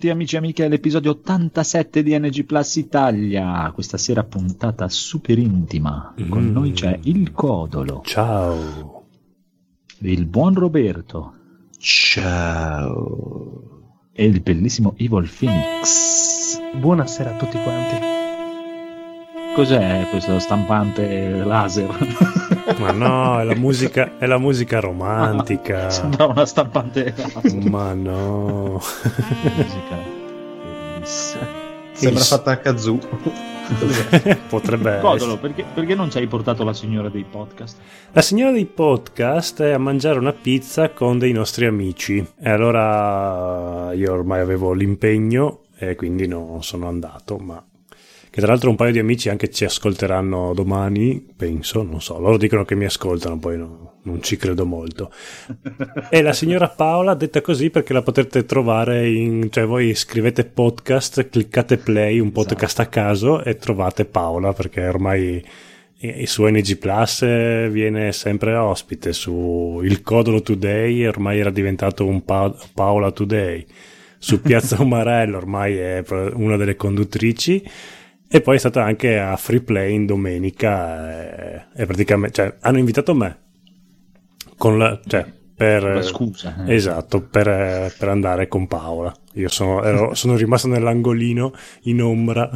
Benvenuti amici e amiche all'episodio 87 di NG Plus Italia. Questa sera puntata super intima. Con Mm. noi c'è il Codolo, Ciao. il buon Roberto Ciao. e il bellissimo Evil Phoenix. Buonasera a tutti quanti. Cos'è questo stampante laser? Ma no, è la musica, è la musica romantica. Sembra una stampante laser. Ma no. Musica bellissima. Sembra Il- fatta a kazoo. Potrebbe Codolo, essere. perché, perché non ci hai portato la signora dei podcast? La signora dei podcast è a mangiare una pizza con dei nostri amici. E allora io ormai avevo l'impegno e quindi non sono andato, ma che tra l'altro un paio di amici anche ci ascolteranno domani, penso, non so, loro dicono che mi ascoltano, poi no- non ci credo molto. E la signora Paola, detta così perché la potete trovare in... cioè voi scrivete podcast, cliccate play, un podcast a caso e trovate Paola perché ormai su NG Plus eh, viene sempre ospite su il Codolo Today ormai era diventato un Pa- Paola Today. Su Piazza Umarello ormai è una delle conduttrici e poi è stata anche a Free Play in domenica e, e praticamente cioè, hanno invitato me con la, cioè, per, Ma scusa. eh. Esatto, per, eh, per andare con Paola. Io sono, ero- sono rimasto nell'angolino in ombra.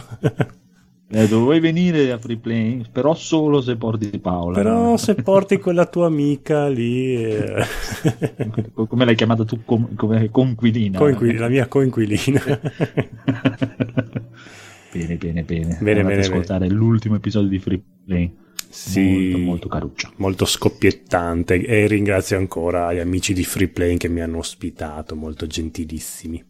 Eh, dovevi venire a Free Play, però solo se porti Paola. Però se porti quella tua amica lì, eh, Come l'hai chiamata tu? Com- come conquilina. coinquil- la mia coinquilina. bene, bene, bene. Bene, Andate bene, ascoltare l'ultimo episodio di Free Play. Sì. Molto, molto caruccio. molto scoppiettante e ringrazio ancora gli amici di Free Play che mi hanno ospitato, molto gentilissimi.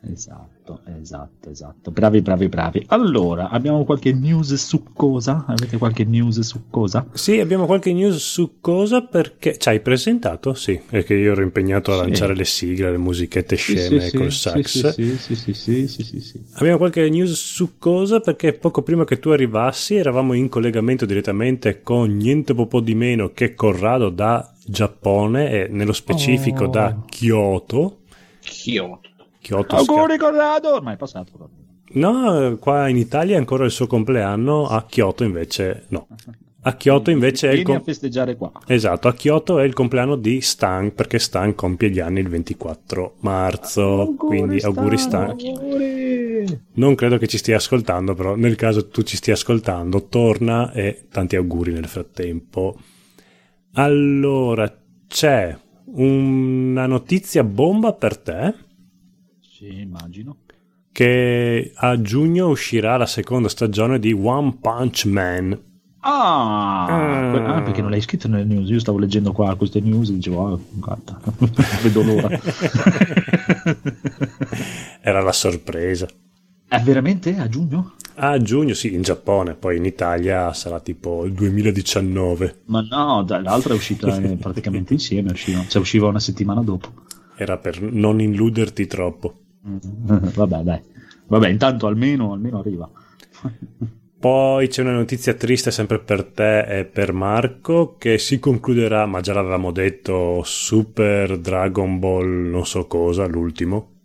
Esatto, esatto, esatto. Bravi, bravi, bravi. Allora, abbiamo qualche news su cosa? Avete qualche news su cosa? Sì, abbiamo qualche news su cosa perché ci hai presentato? Sì, perché io ero impegnato a Sì. lanciare le sigle, le musichette sceme Sì, sì, col sax. Sì, sì, sì, sì, sì, sì, sì. Abbiamo qualche news su cosa perché poco prima che tu arrivassi eravamo in collegamento direttamente con niente po' di meno che Corrado da Giappone e nello specifico Oh. da Kyoto. Kyoto. Kyoto Auguri Corrado! Ormai è passato. No, qua in Italia è ancora il suo compleanno, a Kyoto invece no. A Kyoto invece è il com- festeggiare qua. Esatto, a Kyoto è il compleanno di Stan perché Stan compie gli anni il 24 marzo, quindi auguri Stan. Auguri. Non credo che ci stia ascoltando, però nel caso tu ci stia ascoltando, torna e tanti auguri nel frattempo. Allora, c'è una notizia bomba per te Sì, immagino. che a giugno uscirà la seconda stagione di One Punch Man. Ah, Ah. ah, perché non l'hai scritto nelle news? Io stavo leggendo qua queste news e dicevo, ah, guarda, vedo l'ora. Era la sorpresa. È veramente a giugno? A giugno, sì, in Giappone, poi in Italia sarà tipo il 2019. Ma no, l'altra è uscita eh, praticamente insieme, usciva, cioè usciva una settimana dopo. Era per non illuderti troppo. Vabbè, dai. Vabbè, intanto almeno, almeno arriva. Poi c'è una notizia triste sempre per te e per Marco che si concluderà, ma già l'avevamo detto, Super Dragon Ball non so cosa, l'ultimo.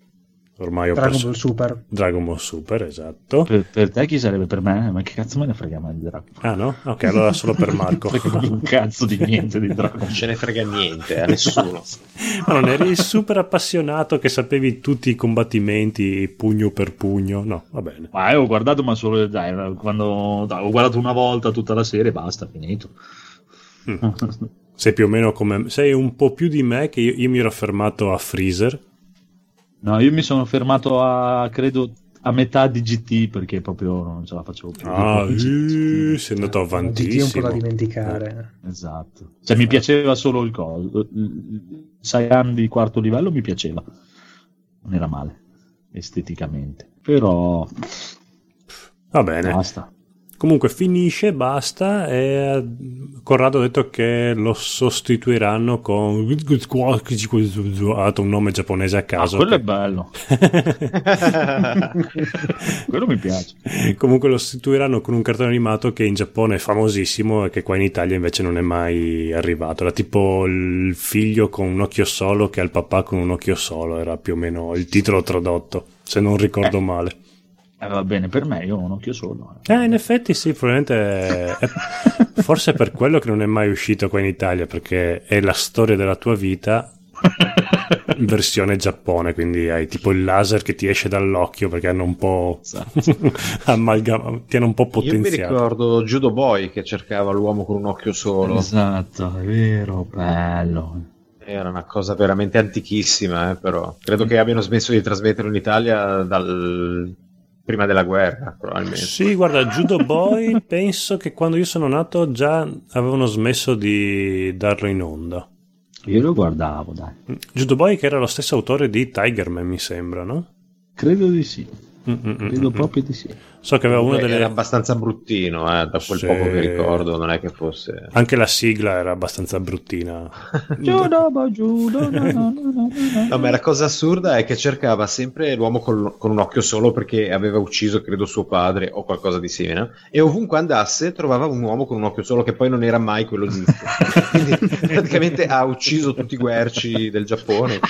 Ormai ho Dragon perso. Ball Super. Dragon Ball Super, esatto. Per, per te chi sarebbe per me? Ma che cazzo me ne frega mai di Dragon? Ah no? Ok, allora solo per Marco. Frega un cazzo di niente di Dragon. Non ce ne frega niente a nessuno. Ma non eri super appassionato che sapevi tutti i combattimenti pugno per pugno? No, va bene. Ma eh, ho guardato, ma solo dai, quando dai, ho guardato una volta tutta la serie, basta, finito. Mm. Sei più o meno come... Sei un po' più di me che io, io mi ero fermato a Freezer. No, io mi sono fermato a credo a metà di GT perché proprio non ce la facevo più. Ah, GT. eh, sei andato GT è un po' da dimenticare. Esatto. Cioè mi piaceva solo il coso. Saiyan di quarto livello mi piaceva. Non era male esteticamente. Però Va bene. basta. Comunque finisce, basta e Corrado ha detto che lo sostituiranno con ha dato un nome giapponese a Ah, caso. quello è che- bello. quello mi piace. Comunque lo sostituiranno con un cartone animato che in Giappone è famosissimo e che qua in Italia invece non è mai arrivato. Era tipo il figlio con un occhio solo che ha il papà con un occhio solo, era più o meno il titolo tradotto, se non ricordo male. Eh, va bene per me, io ho un occhio solo. Eh, in effetti sì, probabilmente è, forse è per quello che non è mai uscito qua in Italia, perché è la storia della tua vita in versione Giappone, quindi hai tipo il laser che ti esce dall'occhio perché hanno un po' Esatto. amalgama, ti hanno un po' Io mi potenziato. ricordo Judo Boy che cercava l'uomo con un occhio solo. Esatto, è vero, bello. Era una cosa veramente antichissima, eh, però. Credo che abbiano smesso di trasmetterlo in Italia dal... prima della guerra, probabilmente. Sì, guarda, Judo Boy penso che quando io sono nato già avevano smesso di darlo in onda. Io lo guardavo, dai. Judo Boy che era lo stesso autore di Tigerman, mi sembra, no? Credo di sì. Credo proprio di sì. So che aveva una delle... Era abbastanza bruttino, eh, da quel Sì. poco che ricordo, non è che fosse... Anche la sigla era abbastanza bruttina. Judo, no, no, no, no, no. No, ma la cosa assurda è che cercava sempre l'uomo con, con un occhio solo perché aveva ucciso, credo, suo padre o qualcosa di simile. E ovunque andasse trovava un uomo con un occhio solo che poi non era mai quello giusto. Quindi praticamente ha ucciso tutti i guerci del Giappone.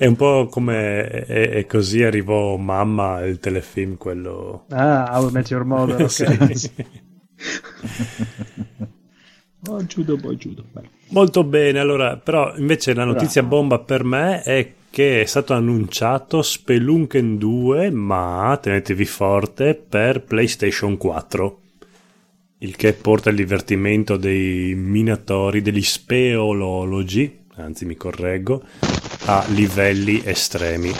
È un po' come e, e così arrivò Mamma, il telefilm, quello... Ah, How I Met Your Mother, ok. Sì. Oh, bo, judo. Bello. Molto bene, allora, però invece la notizia Bravo. bomba per me è che è stato annunciato Spelunken 2, ma tenetevi forte, per PlayStation 4. Il che porta il divertimento dei minatori, degli speolologi, anzi mi correggo, a livelli estremi.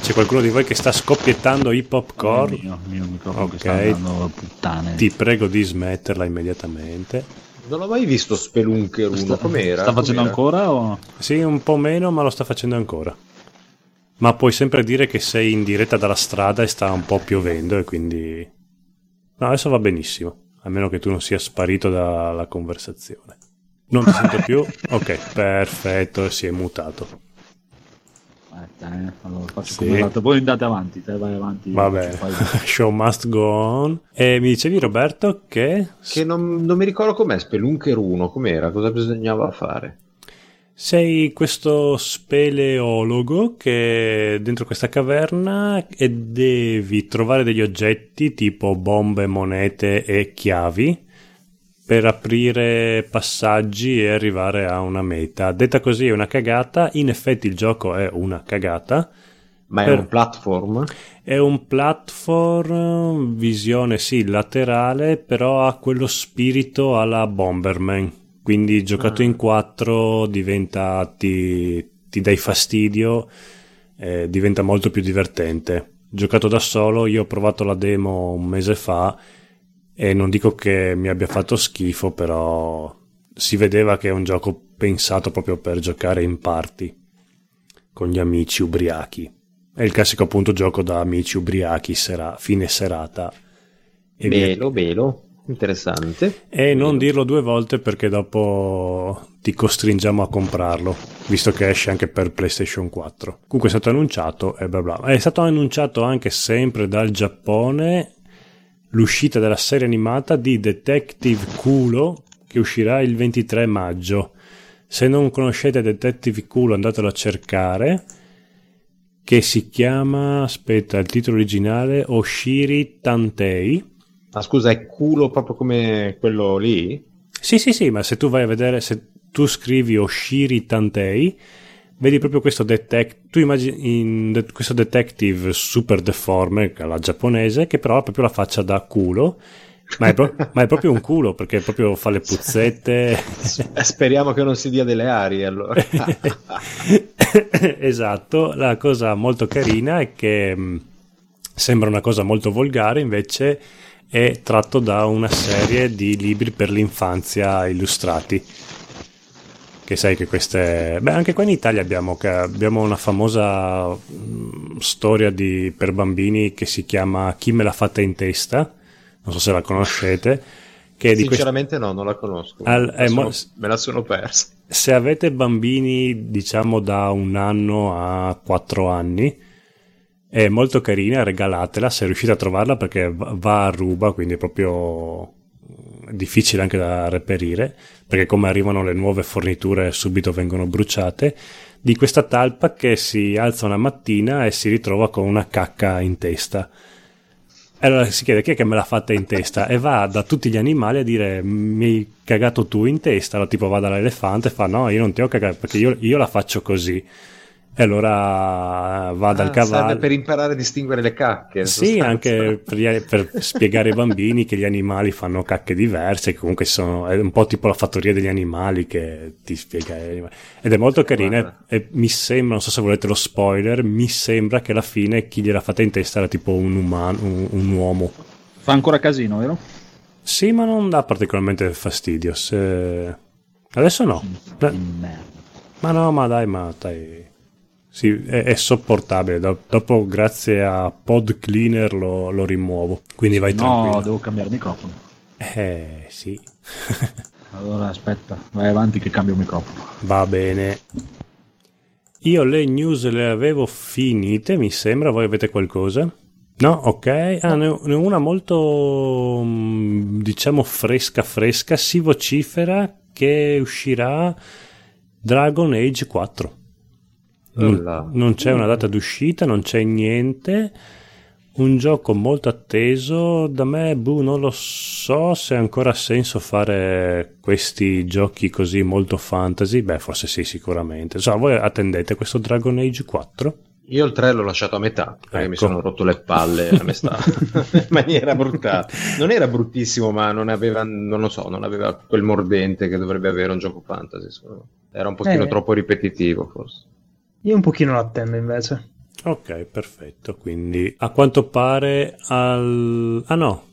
C'è qualcuno di voi che sta scoppiettando i popcorn? Il mio, mio microfono Ok. che sta andando a puttane. Ti prego di smetterla immediatamente. Non ho mai visto Spelunker 1, sta, com'era? sta facendo Com'era? ancora o... Sì, un po' meno, ma lo sta facendo ancora. Ma puoi sempre dire che sei in diretta dalla strada e sta un po' piovendo e quindi... No, adesso va benissimo, a meno che tu non sia sparito dalla conversazione. Non ti sento più? Ok, perfetto, si è mutato. Aspetta, eh. Allora, faccio Sì. come l'altro. Voi andate avanti, te vai avanti. Vabbè, Fai- show must go on. E mi dicevi Roberto che... Che non, non mi ricordo com'è Spelunker 1, com'era? Cosa bisognava fare? Sei questo speleologo che è dentro questa caverna e devi trovare degli oggetti tipo bombe, monete e chiavi per aprire passaggi e arrivare a una meta. Detta così è una cagata, in effetti il gioco è una cagata. Ma è Per- un platform? È un platform, visione sì, laterale, però ha quello spirito alla Bomberman. Quindi giocato Ah. in quattro diventa, ti, ti dai fastidio, eh, diventa molto più divertente. Giocato da solo, io ho provato la demo un mese fa e non dico che mi abbia fatto schifo, però si vedeva che è un gioco pensato proprio per giocare in party con gli amici ubriachi. È il classico appunto gioco da amici ubriachi, sera, fine serata. E, via. Belo, belo, interessante. e non dirlo due volte perché dopo ti costringiamo a comprarlo, visto che esce anche per PlayStation 4. Comunque è stato annunciato e bla bla. È stato annunciato anche sempre dal Giappone l'uscita della serie animata di Detective Culo che uscirà il 23 maggio. Se non conoscete Detective Culo andatelo a cercare che si chiama, aspetta, il titolo originale Oshiri Tantei. Ma scusa, è culo proprio come quello lì? Sì, sì, sì, ma se tu vai a vedere, se tu scrivi Oshiri Tantei, vedi proprio questo detective, tu immagini in de- questo detective super deforme, alla giapponese, che però ha proprio la faccia da culo, ma è, pro- ma è proprio un culo, perché proprio fa le puzzette. Speriamo che non si dia delle arie allora. esatto, la cosa molto carina è che mh, sembra una cosa molto volgare, invece è tratto da una serie di libri per l'infanzia illustrati, che sai che queste... Beh, anche qua in Italia abbiamo, che abbiamo una famosa mh, storia di, per bambini che si chiama Chi me l'ha fatta in testa, non so se la conoscete. Che Sinceramente no, non la conosco. Al- la sono, mo- me la sono persa. se avete bambini diciamo da un anno a quattro anni è molto carina regalatela se riuscite a trovarla perché va- a ruba quindi è proprio mm, difficile anche da reperire perché come arrivano le nuove forniture subito vengono bruciate di questa talpa che si alza una mattina e si ritrova con una cacca in testa. E allora si chiede chi è che me l'ha fatta in testa? E va da tutti gli animali a dire mi hai cagato tu in testa, allora tipo va dall'elefante e fa no io non ti ho cagato perché io, io la faccio così e allora va dal Ah, cavallo. serve per imparare a distinguere le cacche. Sì, sostanza. anche per, per spiegare ai bambini che gli animali fanno cacche diverse, che comunque sono, è un po' tipo la fattoria degli animali che ti spiega. Ed è molto carina Guarda. e mi sembra, non so se volete lo spoiler, mi sembra che alla fine chi gliel'ha fatta in testa era tipo un umano, un, un uomo. Fa ancora casino, vero? Sì, ma non dà particolarmente fastidio. se- Adesso no. Merda. Ma no, ma dai, ma dai. Sì, è, è sopportabile. Do- dopo, grazie a Pod Cleaner, lo, lo rimuovo. Quindi vai No, tranquillo. devo cambiare microfono. Eh, sì. Allora aspetta, vai avanti che cambio microfono. Va bene. Io le news le avevo finite, mi sembra. Voi avete qualcosa? No, ok. Ah, ne ho, ne ho una molto, mm, diciamo, fresca, fresca. Si vocifera che uscirà Dragon Age 4. Non, c'è una data d'uscita, non c'è niente. Un gioco molto atteso. Da me, boh, non lo so se ha ancora senso fare questi giochi così molto fantasy. Beh, forse sì, sicuramente. So, voi attendete questo Dragon Age 4? Io il 3 l'ho lasciato a metà perché Ecco. mi sono rotto le palle a metà in maniera brutale. Non era bruttissimo, ma non aveva, non lo so, non aveva quel mordente che dovrebbe avere un gioco fantasy. me. Era un pochino Eh. troppo ripetitivo, forse. Io un pochino l'attendo invece. Ok, perfetto. Quindi a quanto pare al... Ah no,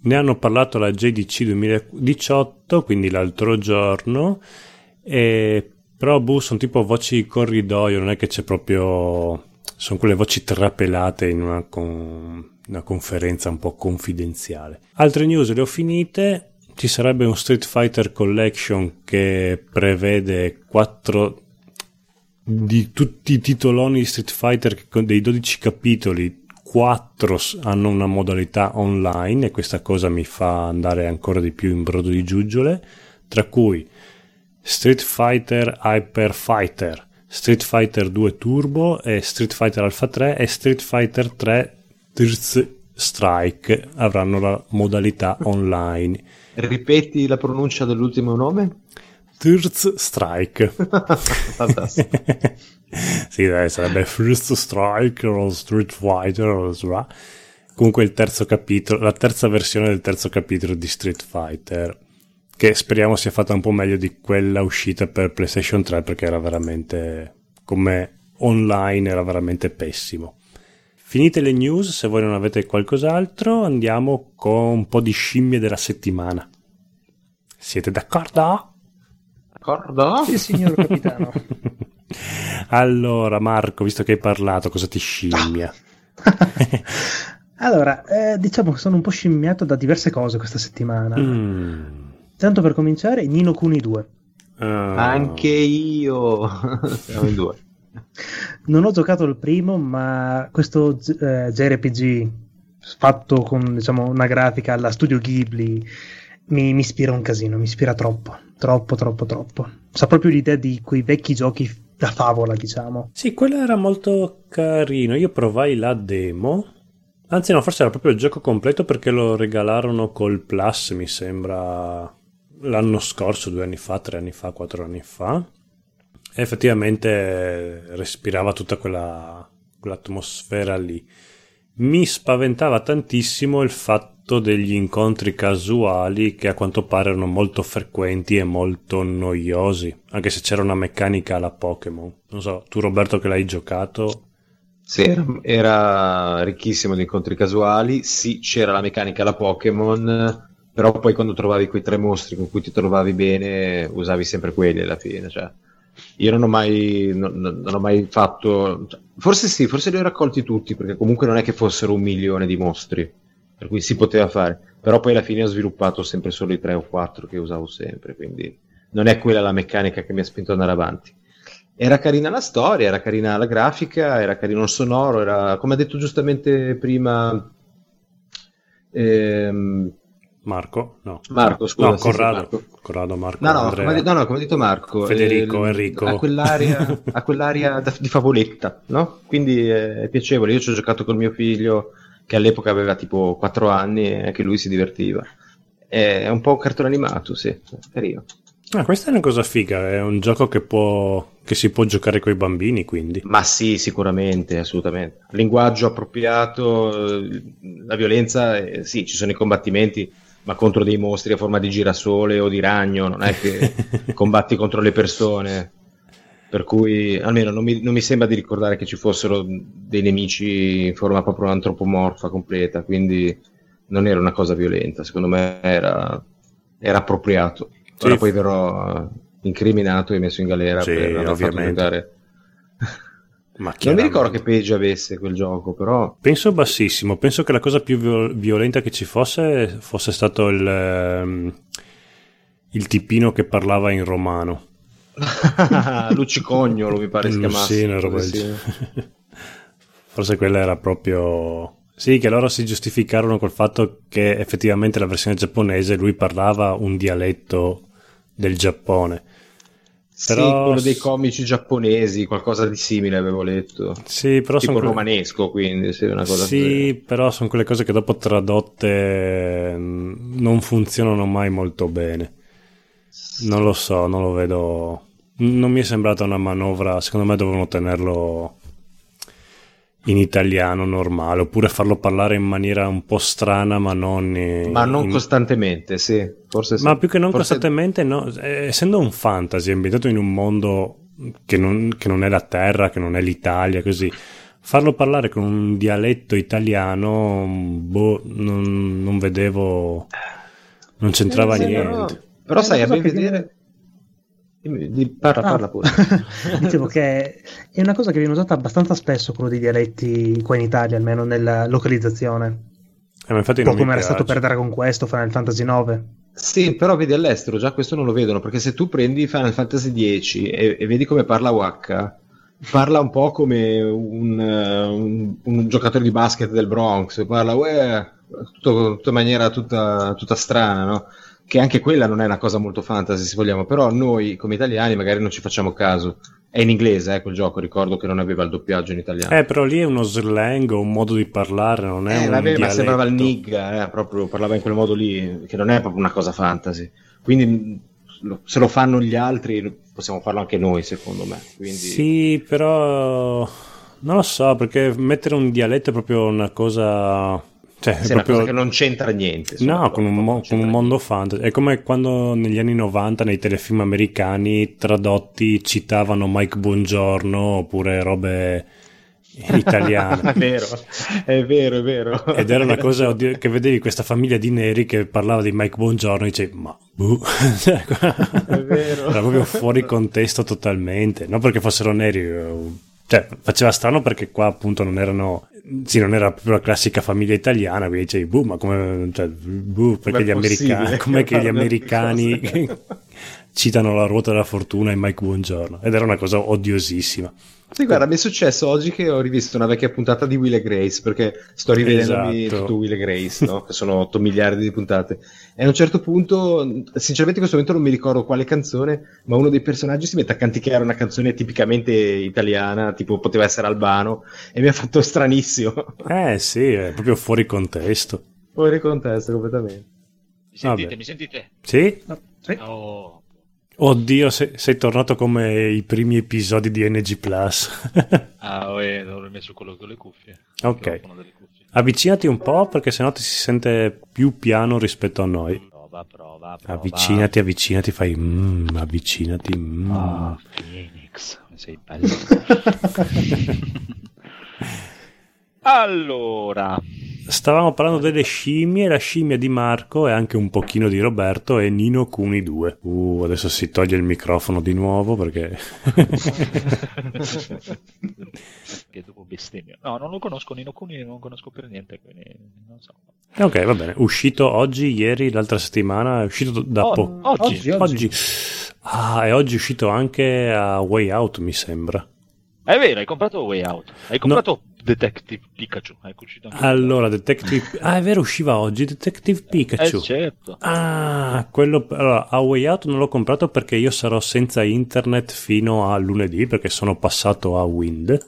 ne hanno parlato la JDC 2018, quindi l'altro giorno, e... però boh, sono tipo voci di corridoio, non è che c'è proprio... Sono quelle voci trapelate in una, con- una conferenza un po' confidenziale. Altre news le ho finite. Ci sarebbe un Street Fighter Collection che prevede quattro di tutti i titoloni di Street Fighter dei 12 capitoli 4 hanno una modalità online e questa cosa mi fa andare ancora di più in brodo di giuggiole tra cui Street Fighter Hyper Fighter Street Fighter 2 Turbo e Street Fighter Alpha 3 e Street Fighter 3 Third Strike avranno la modalità online Ripeti la pronuncia dell'ultimo nome? Third Strike sì, dai, sarebbe First Strike o Street Fighter o sla. comunque il terzo capitolo, la terza versione del terzo capitolo di Street Fighter che speriamo sia fatta un po' meglio di quella uscita per PlayStation 3 perché era veramente come online era veramente pessimo. Finite le news, se voi non avete qualcos'altro, andiamo con un po' di scimmie della settimana. Siete d'accordo? D'accordo? Sì, signor capitano. allora, Marco, visto che hai parlato, cosa ti scimmia? allora, eh, diciamo che sono un po' scimmiato da diverse cose questa settimana. Mm. Tanto per cominciare, Nino Kuni 2. Ah. Anche io. Siamo in due. Non ho giocato il primo, ma questo eh, JRPG fatto con diciamo, una grafica alla studio Ghibli mi, mi ispira un casino, mi ispira troppo, troppo, troppo, troppo. Sa proprio l'idea di quei vecchi giochi da favola, diciamo. Sì, quello era molto carino. Io provai la demo. Anzi, no, forse era proprio il gioco completo perché lo regalarono col Plus, mi sembra l'anno scorso, due anni fa, tre anni fa, quattro anni fa. E effettivamente respirava tutta quella, quell'atmosfera lì. Mi spaventava tantissimo il fatto degli incontri casuali che a quanto pare erano molto frequenti e molto noiosi, anche se c'era una meccanica alla Pokémon. Non so, tu Roberto che l'hai giocato, Sì, era, era ricchissimo di incontri casuali. Sì, c'era la meccanica alla Pokémon, però poi quando trovavi quei tre mostri con cui ti trovavi bene, usavi sempre quelli alla fine. Cioè. Io non ho mai, non, non ho mai fatto. Cioè, forse sì, forse li ho raccolti tutti, perché comunque non è che fossero un milione di mostri, per cui si poteva fare. Però poi alla fine ho sviluppato sempre solo i tre o quattro che usavo sempre, quindi non è quella la meccanica che mi ha spinto ad andare avanti. Era carina la storia, era carina la grafica, era carino il sonoro, era, come ha detto giustamente prima. Ehm, Marco? No. Marco, scusa. No, Corrado. sì, Marco. Corrado, Marco. No, no, come, no, no, come ha detto Marco. Federico, eh, Enrico. Ha quell'aria, ha quell'aria da- di favoletta, no? Quindi eh, è piacevole. Io ci ho giocato col mio figlio, che all'epoca aveva tipo 4 anni, e anche lui si divertiva. È un po' un cartone animato, sì, carino. Ah, questa è una cosa figa, è un gioco che, può, che si può giocare con i bambini, quindi. Ma sì, sicuramente, assolutamente. Linguaggio appropriato, la violenza, eh, sì, ci sono i combattimenti, ma contro dei mostri a forma di girasole o di ragno, non è che combatti contro le persone. Per cui, almeno non mi, non mi sembra di ricordare che ci fossero dei nemici in forma proprio antropomorfa completa, quindi non era una cosa violenta, secondo me era, era appropriato. Ora Sì. poi verrò eh, incriminato e messo in galera Sì, per aver fatto giocare. Ma Non mi ricordo che peggio avesse quel gioco, però Penso bassissimo, penso che la cosa più viol- violenta che ci fosse fosse stato il, ehm, il tipino che parlava in romano. Lucicognolo mi pare si chiamasse. sì, una roba Sì. Forse quella era proprio... Sì, che loro si giustificarono col fatto che effettivamente la versione giapponese lui parlava un dialetto del Giappone. Sì, Però- quello dei comici giapponesi, qualcosa di simile avevo letto. Sì, però tipo sono romanesco, quindi sì, una cosa Sì, così. però sono quelle cose che dopo tradotte mm, non funzionano mai molto bene. Non lo so, non lo vedo. Non mi è sembrata una manovra. Secondo me dovevano tenerlo in italiano normale, oppure farlo parlare in maniera un po' strana, ma non. in- Ma non in- costantemente, sì. Forse sì. Ma più che non Forse- costantemente, no. Eh, Essendo un fantasy ambientato in un mondo che non, che non è la Terra, che non è l'Italia, così. Farlo parlare con un dialetto italiano, boh, non, non vedevo. Non c'entrava Sì, niente. Però, però sai, a ben che vedere... Dimmi, Parla, Ah. parla pure. Dicevo che è una cosa che viene usata abbastanza spesso, quello dei dialetti qua in Italia, almeno nella localizzazione. Eh, ma infatti Un po' come era stato per Dragon Quest o Final Fantasy IX. Sì, però vedi all'estero già questo non lo vedono, perché se tu prendi Final Fantasy X e, e vedi come parla Waka, parla un po' come un, eh, un- un giocatore di basket del Bronx, parla uè, tutto, tutta in maniera tutta, tutta strana, no? Che anche quella non è una cosa molto fantasy, se vogliamo, però noi come italiani magari non ci facciamo caso. È in inglese, eh, quel gioco, ricordo che non aveva il doppiaggio in italiano. Eh, però lì è uno slang o un modo di parlare, non è Eh, un vabbè, ma sembrava il nigga, eh, proprio parlava in quel modo lì, che non è proprio una cosa fantasy. Quindi se lo fanno gli altri, possiamo farlo anche noi, secondo me. Quindi, Sì, però non lo so, perché mettere un dialetto è proprio una cosa... Cioè, è proprio... cosa che non c'entra niente. No, con un, mo- con un mondo fantasy. È come quando negli anni 90 nei telefilm americani tradotti citavano Mike Buongiorno oppure robe italiane. è vero, è vero, è vero. Ed era una cosa oddio, che vedevi questa famiglia di neri che parlava di Mike Buongiorno e dicevi, ma boh. Cioè, È vero. Era proprio fuori contesto totalmente. Non perché fossero neri, eh, cioè faceva strano perché qua appunto non erano. Sì, non era proprio la classica famiglia italiana, quindi dicevi, boh, ma come. Cioè, boh, perché gli americani. Com'è che gli americani citano la ruota della fortuna e Mike Buongiorno? Ed era una cosa odiosissima. Sì, guarda, mi è successo oggi che ho rivisto una vecchia puntata di Will e Grace perché sto rivedendomi Esatto. tutto Will e Grace, no? che sono 8 miliardi di puntate. E a un certo punto, sinceramente, in questo momento non mi ricordo quale canzone, ma uno dei personaggi si mette a canticchiare una canzone tipicamente italiana, tipo poteva essere albano, e mi ha fatto stranissimo. Eh sì, è proprio fuori contesto. Fuori contesto completamente. Mi sentite? Vabbè. Mi sentite? Sì? Sì. Oh. Oddio, sei, sei tornato come i primi episodi di NG Plus. Ah, oh, non ho messo quello con le cuffie. Ok. Cuffie. Avvicinati un po' perché sennò ti si sente più piano rispetto a noi. Prova, prova, prova. Avvicinati, avvicinati, fai mm, avvicinati. mm. Ah, Phoenix, sei bello. allora, Stavamo parlando delle scimmie, la scimmia di Marco e anche un pochino di Roberto e Nino Cuni 2. Uh, adesso si toglie il microfono di nuovo perché... che dopo bestemmia. No, non lo conosco Nino Cuni, non lo conosco per niente, quindi non so. ok, va bene. Uscito oggi, ieri, l'altra settimana, è uscito da Oh, poco. oggi. Oggi, oggi. Oggi. Ah, e oggi è uscito anche a Way Out, mi sembra. È vero, hai comprato Way Out. Hai comprato Detective Pikachu. Anche Allora, Detective... Ah, è vero, usciva oggi Detective Pikachu. Eh, certo. Ah, quello... Allora, a Way Out non l'ho comprato perché io sarò senza internet fino a lunedì perché sono passato a Wind.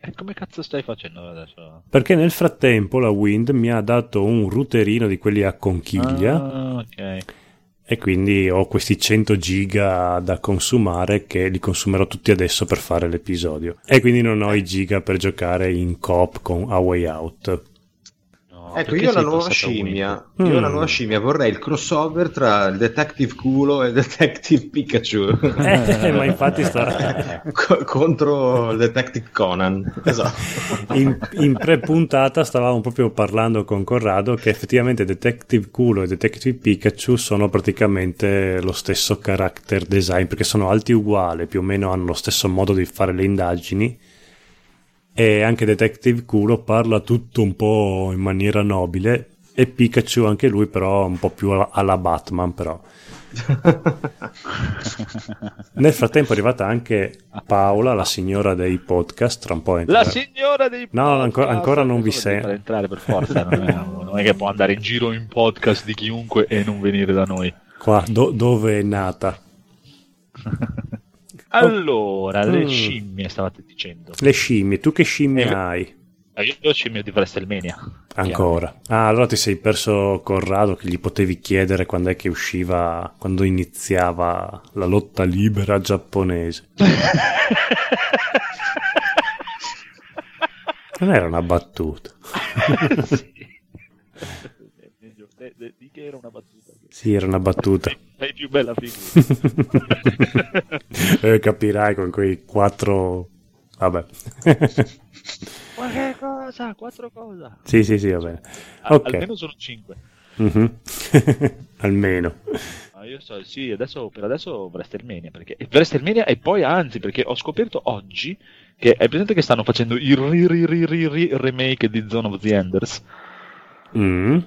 E come cazzo stai facendo adesso? Perché nel frattempo la Wind mi ha dato un routerino di quelli a conchiglia Ah, ok. E quindi ho questi 100 giga da consumare che li consumerò tutti adesso per fare l'episodio. E quindi non ho i giga per giocare in coop con A Way Out. Ecco, io sei nuova scimmia. Wind? Io una Mm. nuova scimmia. Vorrei il crossover tra il Detective Culo e il Detective Pikachu. Eh, ma infatti sta... Co- contro il Detective Conan. Esatto. In, in pre-puntata stavamo proprio parlando con Corrado che effettivamente Detective Culo e Detective Pikachu sono praticamente lo stesso character design perché sono alti uguali, più o meno hanno lo stesso modo di fare le indagini e anche Detective Culo parla tutto un po' in maniera nobile e Pikachu anche lui però un po' più alla- Batman però. Nel frattempo è arrivata anche Paola, la signora dei podcast, tra un po' La entra- signora dei No, podcast. ancora- ancora non vi deve entrare per forza, non è, non è che può andare in giro in podcast di chiunque e non venire da noi. Qua, do- dove è nata? Allora, le Mm. scimmie stavate dicendo. Le scimmie, tu che scimmie Eh, hai? Eh, Io ho scimmie di WrestleMania. Ancora. Ah, allora ti sei perso Corrado che gli potevi chiedere quando è che usciva, quando iniziava la lotta libera giapponese. Non era una battuta. Sì. Di che era una battuta. Sì, era una battuta. Sei più bella figura. eh, capirai con quei quattro... Vabbè. Ma che cosa? Quattro cosa? sì, sì, sì, va bene. A- Ok. Almeno sono cinque. Mhm. Almeno. Ma io so, sì, adesso, per adesso WrestleMania, perché WrestleMania e poi anzi, perché ho scoperto oggi che è presente che stanno facendo il ri, ri, ri- remake di Zone of the Enders, Mm.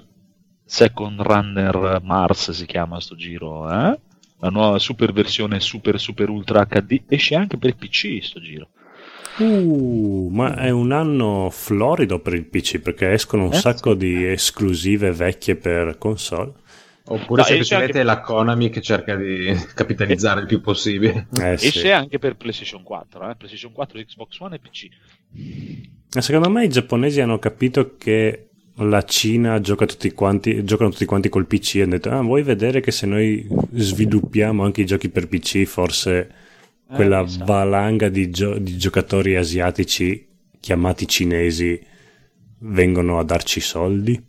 Second Runner Mars si chiama sto giro, eh? La nuova super versione super super ultra HD esce anche per PC sto giro. Uh, ma è un anno florido per il PC perché escono un Eh, sacco sì. di esclusive vecchie per console. Oppure No, semplicemente anche- la Konami che cerca di capitalizzare il più possibile. Eh, sì. Esce anche per PlayStation 4, eh? PlayStation 4, Xbox One e PC. Ma Secondo me i giapponesi hanno capito che la Cina gioca tutti quanti, giocano tutti quanti col PC e hanno detto, ah, vuoi vedere che se noi sviluppiamo anche i giochi per PC forse Eh, quella mi sa. valanga di, gio- di giocatori asiatici chiamati cinesi vengono a darci soldi?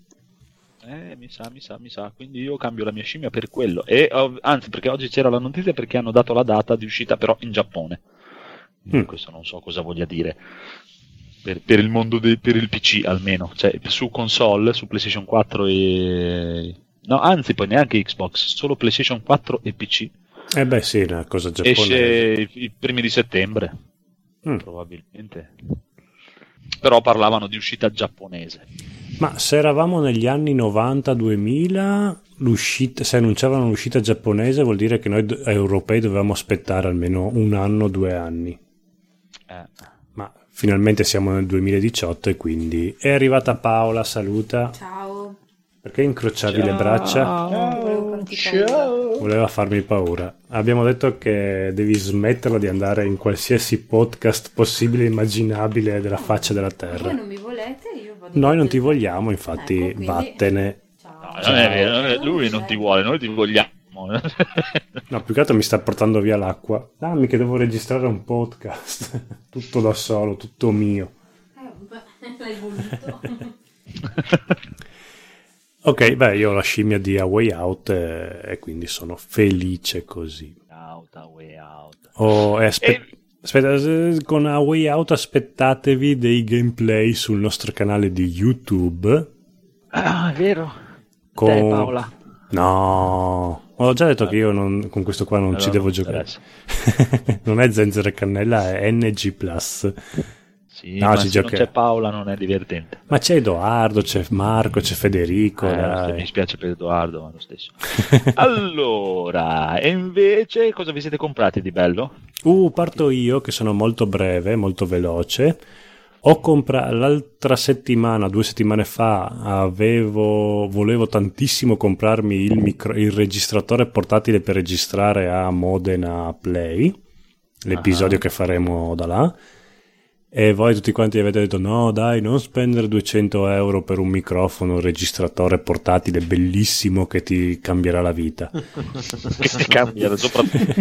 Eh, mi sa, mi sa, mi sa. Quindi io cambio la mia scimmia per quello. E, ov- anzi, perché oggi c'era la notizia perché hanno dato la data di uscita però in Giappone. Mm. Questo non so cosa voglia dire. Per, per il mondo de- per il PC almeno. Cioè, su console, su PlayStation 4 e... No, anzi, poi neanche Xbox, solo PlayStation 4 e PC. Eh beh sì, una cosa giapponese. Esce i, i primi di settembre, Mm. probabilmente. Però parlavano di uscita giapponese. Ma se eravamo negli anni 90-2000, l'uscita- se annunciavano l'uscita giapponese vuol dire che noi europei dovevamo aspettare almeno un anno, due anni. Eh. Finalmente siamo nel 2018 e quindi è arrivata Paola, saluta. Ciao. Perché incrociavi le braccia? Paura. Voleva farmi paura. Abbiamo detto che devi smetterla di andare in qualsiasi podcast possibile e immaginabile della faccia della Voi terra. non mi volete, io vado Noi non ti vogliamo, infatti Ecco, quindi- vattene. Ciao. No, non è vero, lui non ti vuole, noi ti vogliamo. No, più che altro mi sta portando via l'acqua. Dammi che devo registrare un podcast. tutto da solo, tutto mio. Eh, l'hai voluto. Ok, beh, io ho la scimmia di A Way Out e, e quindi sono felice così. out, a way out. Oh, e aspe- E- Aspetta, con A Way Out aspettatevi dei gameplay sul nostro canale di YouTube Ah, è vero. Con- Te, Paola. No, ho già detto che io non- con questo qua non Allora, ci devo non giocare. non è Zenzero e Cannella, è NG. Sì, No, ma ci giocherà. c'è Paola non è divertente. Ma c'è Edoardo, c'è Marco, c'è Federico. Eh, mi spiace per Edoardo, ma lo stesso. allora, e invece cosa vi siete comprati di bello? Uh, parto io che sono molto breve, molto veloce. Ho comprato l'altra settimana, due settimane fa, avevo, volevo tantissimo comprarmi il, micro- il registratore portatile per registrare a Modena Play, l'episodio Ah. che faremo da là. E voi tutti quanti avete detto: no, dai, non spendere 200 euro per un microfono, un registratore portatile bellissimo che ti cambierà la vita. Che ti cambia soprattutto.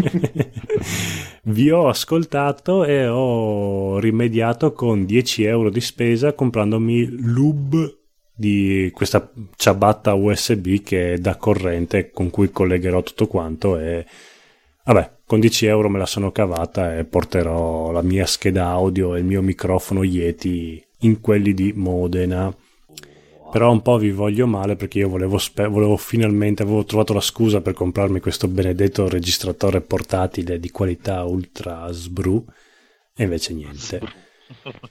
Vi ho ascoltato e ho rimediato con 10 euro di spesa comprandomi l'hub di questa ciabatta USB che è da corrente con cui collegherò tutto quanto e vabbè con 10 euro me la sono cavata e porterò la mia scheda audio e il mio microfono Yeti in quelli di Modena però un po' vi voglio male perché io volevo, spe- volevo finalmente, avevo trovato la scusa per comprarmi questo benedetto registratore portatile di qualità ultra sbru e invece niente.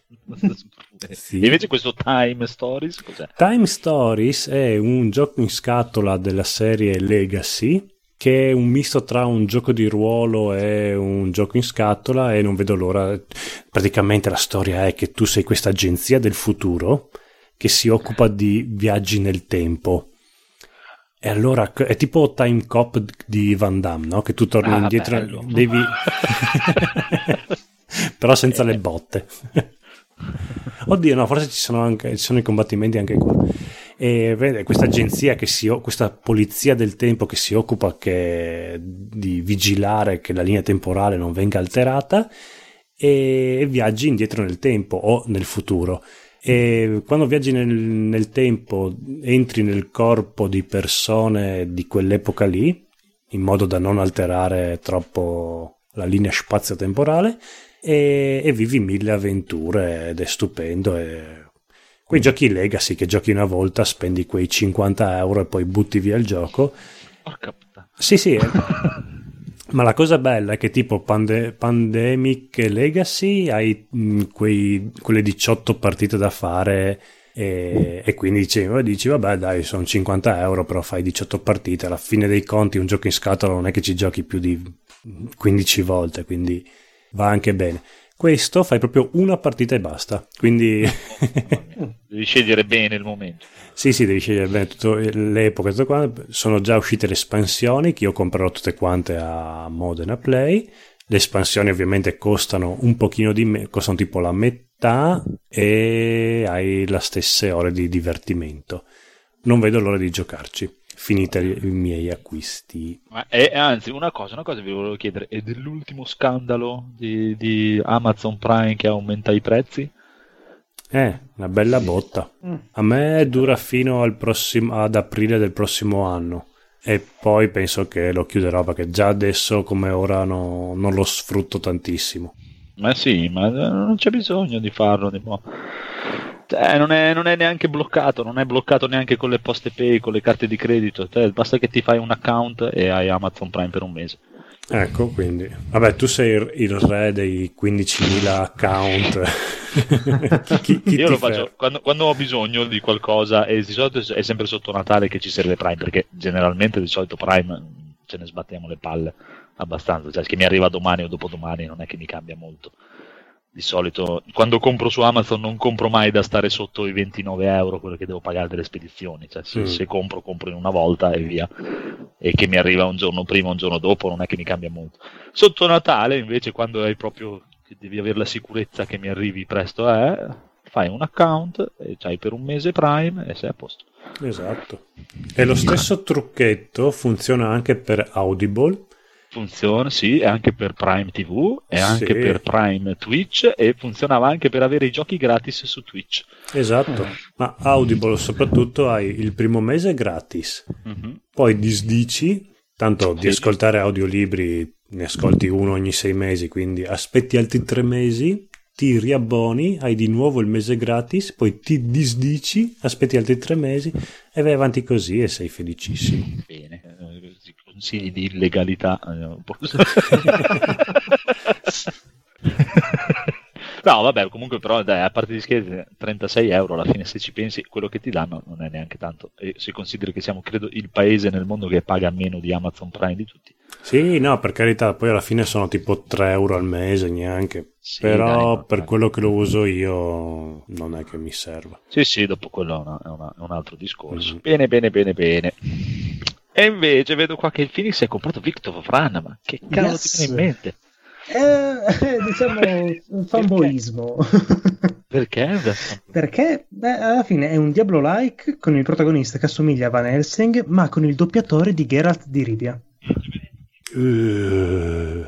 Sì. E invece questo Time Stories cos'è? Time Stories è un gioco in scatola della serie Legacy che è un misto tra un gioco di ruolo e un gioco in scatola e non vedo l'ora. Praticamente la storia è che tu sei questa agenzia del futuro che si occupa di viaggi nel tempo. E allora è tipo Time Cop di Van Damme, no? Che tu torni Ah, indietro, bello. devi... però senza le botte. Oddio, no, forse ci sono anche ci sono i combattimenti anche qua. E vede questa agenzia che si questa polizia del tempo che si occupa che- di vigilare che la linea temporale non venga alterata e viaggi indietro nel tempo o nel futuro. E quando viaggi nel, nel tempo entri nel corpo di persone di quell'epoca lì, in modo da non alterare troppo la linea spazio-temporale, e, e vivi mille avventure ed è stupendo. E... Quei giochi legacy che giochi una volta, spendi quei 50 euro e poi butti via il gioco. Porca puttana. Sì, sì. Ma la cosa bella è che tipo Pande- Pandemic Legacy hai mh, quei- quelle 18 partite da fare e, e quindi dici, dici, vabbè dai sono 50 euro però fai 18 partite alla fine dei conti un gioco in scatola non è che ci giochi più di 15 volte quindi va anche bene questo fai proprio una partita e basta quindi Devi scegliere bene il momento. Sì, sì, devi scegliere bene tutto l'epoca. Tutto quanto. Sono già uscite le espansioni che io comprerò tutte quante a Modena Play. Le espansioni ovviamente costano un pochino di meno, costano tipo la metà e hai le stesse ore di divertimento. Non vedo l'ora di giocarci. Finite i miei acquisti. Ma è, anzi, una cosa, una cosa vi volevo chiedere, è dell'ultimo scandalo di, di Amazon Prime che aumenta i prezzi? Eh, una bella botta. A me dura fino al prossimo, ad aprile del prossimo anno. E poi penso che lo chiuderò perché già adesso come ora no- non lo sfrutto tantissimo. Ma sì, ma eh, non c'è bisogno di farlo. Tipo. Cioè, non, è, non è neanche bloccato, non è bloccato neanche con le poste pay, con le carte di credito. Cioè, basta che ti fai un account e hai Amazon Prime per un mese. Ecco, quindi. Vabbè, tu sei il, il re dei 15.000 account. chi, chi Io lo faccio quando, quando ho bisogno di qualcosa e di solito è sempre sotto Natale che ci serve Prime perché generalmente di solito Prime ce ne sbattiamo le palle abbastanza, cioè che mi arriva domani o dopodomani non è che mi cambia molto. Di solito quando compro su Amazon non compro mai da stare sotto i 29 euro quello che devo pagare delle spedizioni, cioè se, Mm. se compro compro in una volta e via e che mi arriva un giorno prima un giorno dopo non è che mi cambia molto. Sotto Natale invece quando hai proprio che devi avere la sicurezza che mi arrivi presto eh, fai un account e c'hai per un mese Prime e sei a posto. Esatto. E lo stesso trucchetto funziona anche per Audible. Funziona, sì, e anche per Prime TV, e anche Sì. per Prime Twitch, e funzionava anche per avere i giochi gratis su Twitch. Esatto. Ma Audible soprattutto hai il primo mese gratis. Mhm. Poi disdici, tanto di Sì. ascoltare audiolibri ne ascolti uno ogni sei mesi, quindi aspetti altri tre mesi ti riabboni, hai di nuovo il mese gratis, poi ti disdici, aspetti altri tre mesi e vai avanti così e sei felicissimo. Bene, consigli di illegalità. eh. No, vabbè, comunque però dai, a parte di scherzi, 36 euro alla fine se ci pensi, quello che ti danno non è neanche tanto. E se consideri che siamo, credo, il paese nel mondo che paga meno di Amazon Prime di tutti. Sì, no, per carità, poi alla fine sono tipo 3 euro al mese, neanche. Sì, Però dai, per no, quello che lo uso io non è che mi serva. Sì, sì, dopo quello è, una- è una- è un altro discorso. Mhm. Bene, bene, bene, bene. E invece vedo qua che il Phoenix si è comprato Victor Vran, ma che cavolo Yes. ti viene in mente? Eh, eh, diciamo un fanboismo. Perché? Perché beh, alla fine è un Diablo-like con il protagonista che assomiglia a Van Helsing, ma con il doppiatore di Geralt di Rivia. Uh,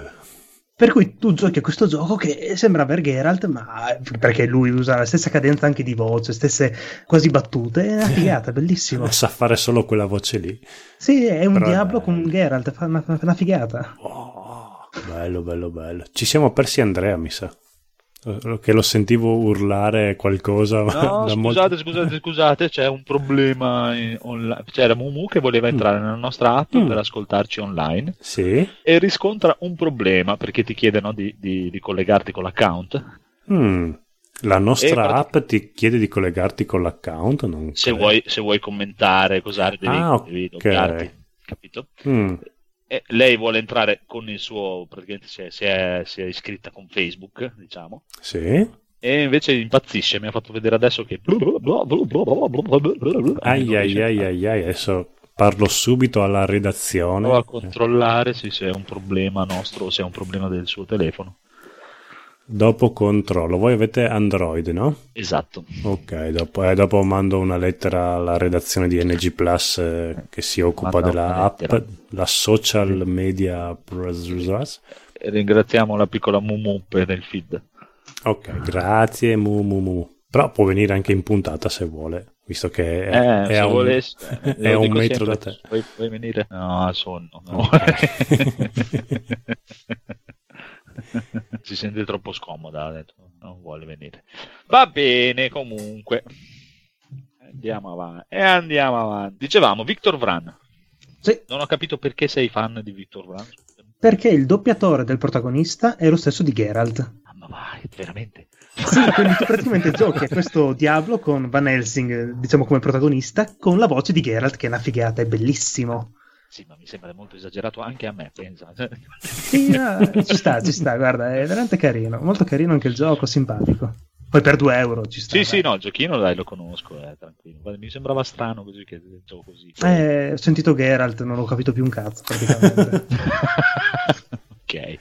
Per cui tu giochi a questo gioco che sembra aver Geralt, ma perché lui usa la stessa cadenza anche di voce, stesse quasi battute, è una figata, bellissimo. sa fare solo quella voce lì. Sì, è un Però Diablo dai. con Geralt, fa una, una figata. Oh, bello, bello, bello. Ci siamo persi Andrea, mi sa. Eh, Che lo sentivo urlare qualcosa. No, da molto- scusate, scusate, scusate, c'è un problema in- online. C'era Mumu che voleva entrare nella nostra app Mm. per ascoltarci online Sì. e riscontra un problema perché ti chiede no, di, di- di collegarti con l'account. Mm. La nostra app ti chiede di collegarti con l'account? Non Se vuoi, se vuoi commentare, cos'are, devi, Ah, devi ok. loggarti, capito? Mm. E lei vuole entrare con il suo, praticamente si è, si è- si è iscritta con Facebook, diciamo, Sì. e invece impazzisce, mi ha fatto vedere adesso che... Ai ai ai ai ai, adesso parlo subito alla redazione. Prova a controllare se è un problema nostro o se è un problema del suo telefono. Dopo controllo. Voi avete Android, no? Esatto. Ok, dopo, eh, dopo mando una lettera alla redazione di NG Plus eh, che si occupa Manda della app, lettera. la social media. Ringraziamo la piccola Mumu per il feed. Ok, grazie. Mu, mu, mu. Però può venire anche in puntata se vuole, visto che è, Eh, è se a un, volessi, eh, è un metro da sempre, te. Vuoi, vuoi venire? No, sonno. no. Ok. si sente troppo scomoda, ha detto, non vuole venire. Va bene, comunque. Andiamo avanti. E andiamo avanti. Dicevamo, Victor Vran. Sì, Non ho capito perché sei fan di Victor Vran. perché il doppiatore del protagonista è lo stesso di Geralt. Ah, ma vai, veramente? Sì, quindi tu praticamente giochi a questo Diablo con Van Helsing, diciamo come protagonista, con la voce di Geralt, che è una figata, è bellissimo. Sì, ma mi sembra molto esagerato anche a me, pensa. Sì, ah, ci sta, ci sta, guarda, è veramente carino, molto carino anche il gioco, simpatico. Poi per 2 euro ci sta. Sì, sì, dai. no, il giochino dai, lo conosco, eh, tranquillo. Guarda, Mi sembrava strano così che gioco così. Eh, ho sentito Geralt, non ho capito più un cazzo praticamente. ok.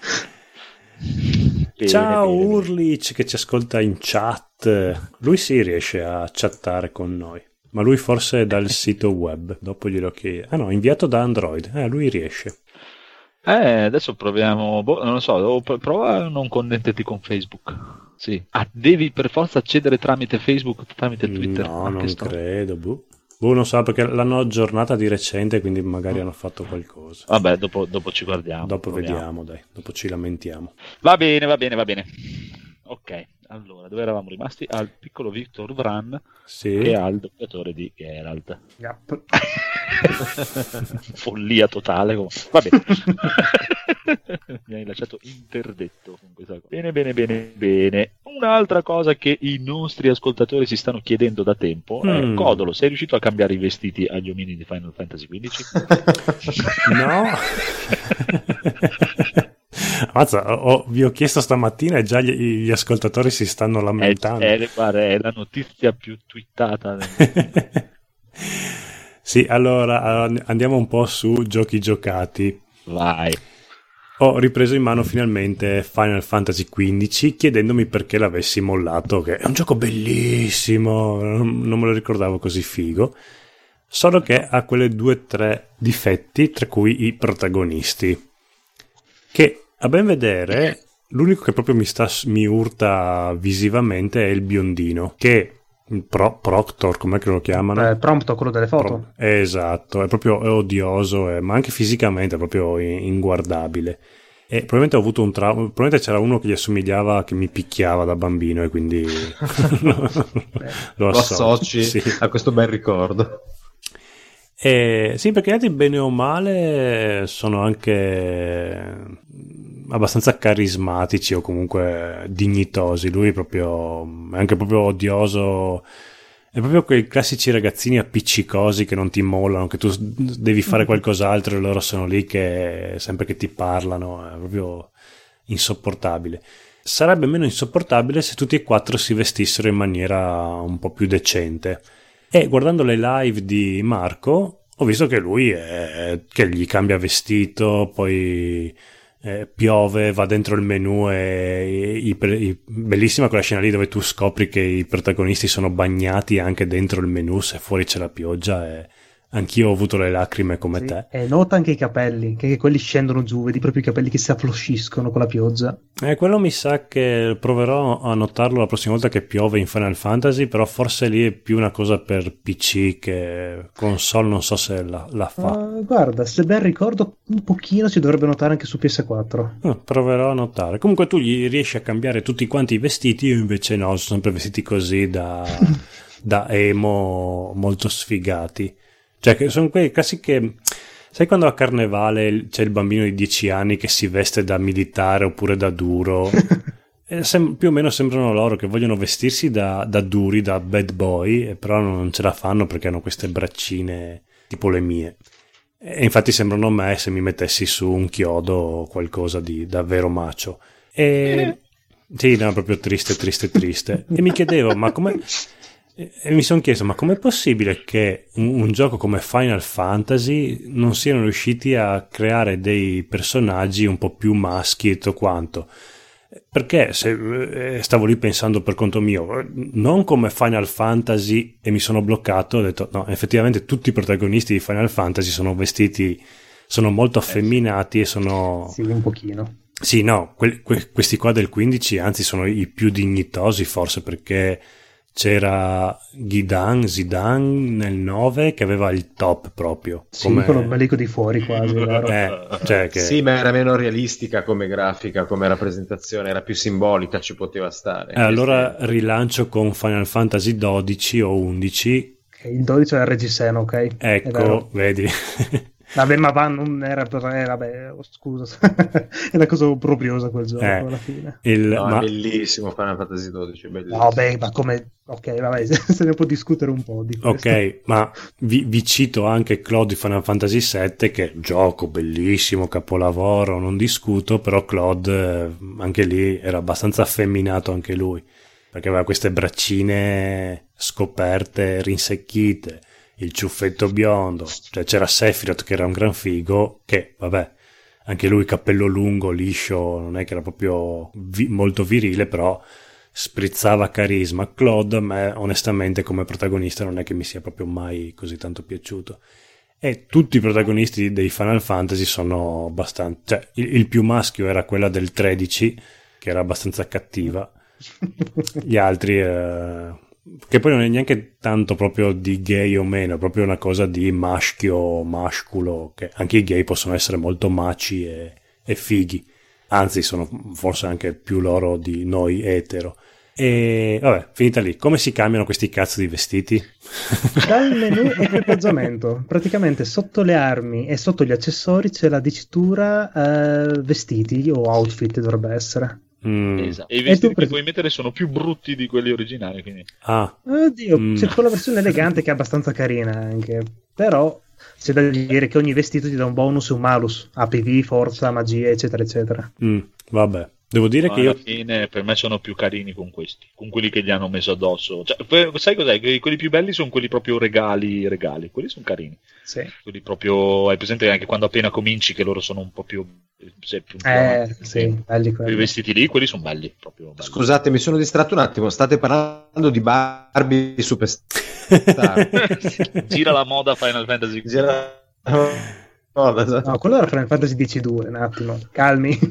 Bene, Ciao bene, bene. Urlich che ci ascolta in chat. Lui sì riesce a chattare con noi. Ma lui forse è dal sito web. Dopo glielo chiedo. Ah no, inviato da Android. Eh, lui riesce. Eh, adesso proviamo, boh, non lo so, prova a non connetterti con Facebook. Sì. Ah, devi per forza accedere tramite Facebook, tramite Twitter. No, Ah, non sto- credo. Boh. Boh, non so perché l'hanno aggiornata di recente, quindi magari hanno fatto qualcosa. Vabbè, dopo, dopo ci guardiamo. Dopo proviamo. vediamo, dai. Dopo ci lamentiamo. Va bene, va bene, va bene. Ok, allora, dove eravamo rimasti? Al piccolo Victor Vran Sì. e al doppiatore di Geralt. Yup. Follia totale. com- Va bene. Mi hai lasciato interdetto con questa cosa. Bene, bene, bene, bene. Un'altra cosa che i nostri ascoltatori si stanno chiedendo da tempo è Mm. Codolo, sei riuscito a cambiare i vestiti agli omini di Final Fantasy XV? No. Mazza, ho- vi ho chiesto stamattina e già gli, gli ascoltatori si stanno È, lamentando. è- guarda, è la notizia più twittata. sì, allora eh, andiamo un po' su giochi giocati. Vai. Ho ripreso in mano finalmente Final Fantasy XV chiedendomi perché l'avessi mollato, che è un gioco bellissimo, non non me lo ricordavo così figo, solo che ha quelle due o tre difetti, tra cui i protagonisti, che a ben vedere l'unico che proprio mi, sta, mi urta visivamente è il biondino, che il Pro- Proctor, com'è che lo chiamano? Eh, prompto quello delle foto. Pro- esatto, è proprio è odioso, eh, ma anche fisicamente è proprio in- inguardabile. E probabilmente ho avuto un trauma. Probabilmente c'era uno che gli assomigliava, che mi picchiava da bambino, e quindi lo, Lo associ Sì. a questo bel ricordo. Eh, sì, perché gli altri, bene o male, sono anche abbastanza carismatici o comunque dignitosi. Lui è proprio è anche proprio odioso. È proprio quei classici ragazzini appiccicosi che non ti mollano, che tu devi fare qualcos'altro e loro sono lì che sempre che ti parlano. È proprio insopportabile. Sarebbe meno insopportabile se tutti e quattro si vestissero in maniera un po' più decente. E guardando le live di Marco, ho visto che lui è, che gli cambia vestito, poi eh, piove, va dentro il menu e i- i- bellissima quella scena lì dove tu scopri che i protagonisti sono bagnati anche dentro il menu se fuori c'è la pioggia e anch'io ho avuto le lacrime come Sì. te. E nota anche i capelli, che quelli scendono giù, vedi proprio i capelli che si afflosciscono con la pioggia. Eh, quello mi sa che proverò a notarlo la prossima volta che piove in Final Fantasy, però forse lì è più una cosa per PC che console non so se la, la fa. Ah, guarda, se ben ricordo, un pochino si dovrebbe notare anche su PS4. Eh, proverò a notare. Comunque tu gli riesci a cambiare tutti quanti i vestiti, io invece no, sono sempre vestiti così da, da emo molto sfigati. Cioè, che sono quei classiche... Sai quando a carnevale c'è il bambino di 10 anni che si veste da militare oppure da duro? Eh, sem- più o meno sembrano loro che vogliono vestirsi da, da duri, da bad boy, però non ce la fanno perché hanno queste braccine tipo le mie. E infatti sembrano me se mi mettessi su un chiodo o qualcosa di davvero macio. E sì, no, proprio triste, triste, triste. E mi chiedevo, ma come. E mi sono chiesto, ma com'è possibile che un, un gioco come Final Fantasy non siano riusciti a creare dei personaggi un po' più maschi e tutto quanto? Perché se, eh, stavo lì pensando per conto mio, non come Final Fantasy e mi sono bloccato, ho detto no, effettivamente tutti i protagonisti di Final Fantasy sono vestiti, sono molto affemminati e sono... Sì, un pochino. Sì, no, que- que- questi qua del 15 anzi sono i più dignitosi forse perché c'era Ghidan, Zidane nel 9 che aveva il top proprio. Sì, come- con l'ombelico di fuori quasi? Eh, cioè che... Sì, ma era meno realistica come grafica, come rappresentazione, era più simbolica, ci poteva stare. Eh, allora rilancio con Final Fantasy 12 o 11. Ok, Il 12 era Regiseno, ok? È vero. Ecco, vedi. Vabbè, ma va, non era per... eh, vabbè, oh, scusa. è una cosa obbrobriosa quel gioco Eh. alla fine. Il- No, ma- è bellissimo Final Fantasy XII, bellissimo. Beh, ma come... Ok, vabbè, se ne può discutere un po' di questo. Ok, ma vi, vi cito anche Claude di Final Fantasy VII, che è un gioco bellissimo, capolavoro, non discuto, però Claude eh, anche lì era abbastanza affemminato anche lui, perché aveva queste braccine scoperte, rinsecchite, il ciuffetto biondo, cioè c'era Sephiroth che era un gran figo, che vabbè, anche lui capello lungo, liscio, non è che era proprio vi- molto virile, però sprizzava carisma. Claude, a me onestamente come protagonista non è che mi sia proprio mai così tanto piaciuto. E tutti i protagonisti dei Final Fantasy sono abbastanza... Cioè, il, il più maschio era quella del 13, che era abbastanza cattiva. Gli altri... eh, che poi non è neanche tanto proprio di gay o meno, è proprio una cosa di maschio, masculo, che anche i gay possono essere molto maci e, e fighi. Anzi, sono forse anche più loro di noi etero. E vabbè, finita lì. Come si cambiano questi cazzo di vestiti? Dal menu equipaggiamento, praticamente sotto le armi e sotto gli accessori c'è la dicitura eh, vestiti o outfit dovrebbe essere. Mm. Esatto. E i vestiti che puoi mettere sono più brutti di quelli originali. Quindi... Ah, Oddio, Mm. c'è quella versione elegante che è abbastanza carina anche, però c'è da dire che ogni vestito ti dà un bonus e un malus, APV, forza, magia, eccetera, eccetera. mm, vabbè. Devo dire Ma che alla io... fine per me sono più carini con questi, con quelli che gli hanno messo addosso. Cioè, sai cos'è? Que- Quelli più belli sono quelli proprio regali, regali. Quelli sono carini. Sì. Quelli proprio, hai presente anche quando appena cominci che loro sono un po' più... se- più Eh, sì, belli Quei quelli. vestiti lì, quelli sono belli, proprio belli. Scusate, mi sono distratto un attimo. State parlando di Barbie Superstar. Gira la moda Final Fantasy. Gira- No, esatto. No, quello era Final Fantasy X2, un attimo, calmi.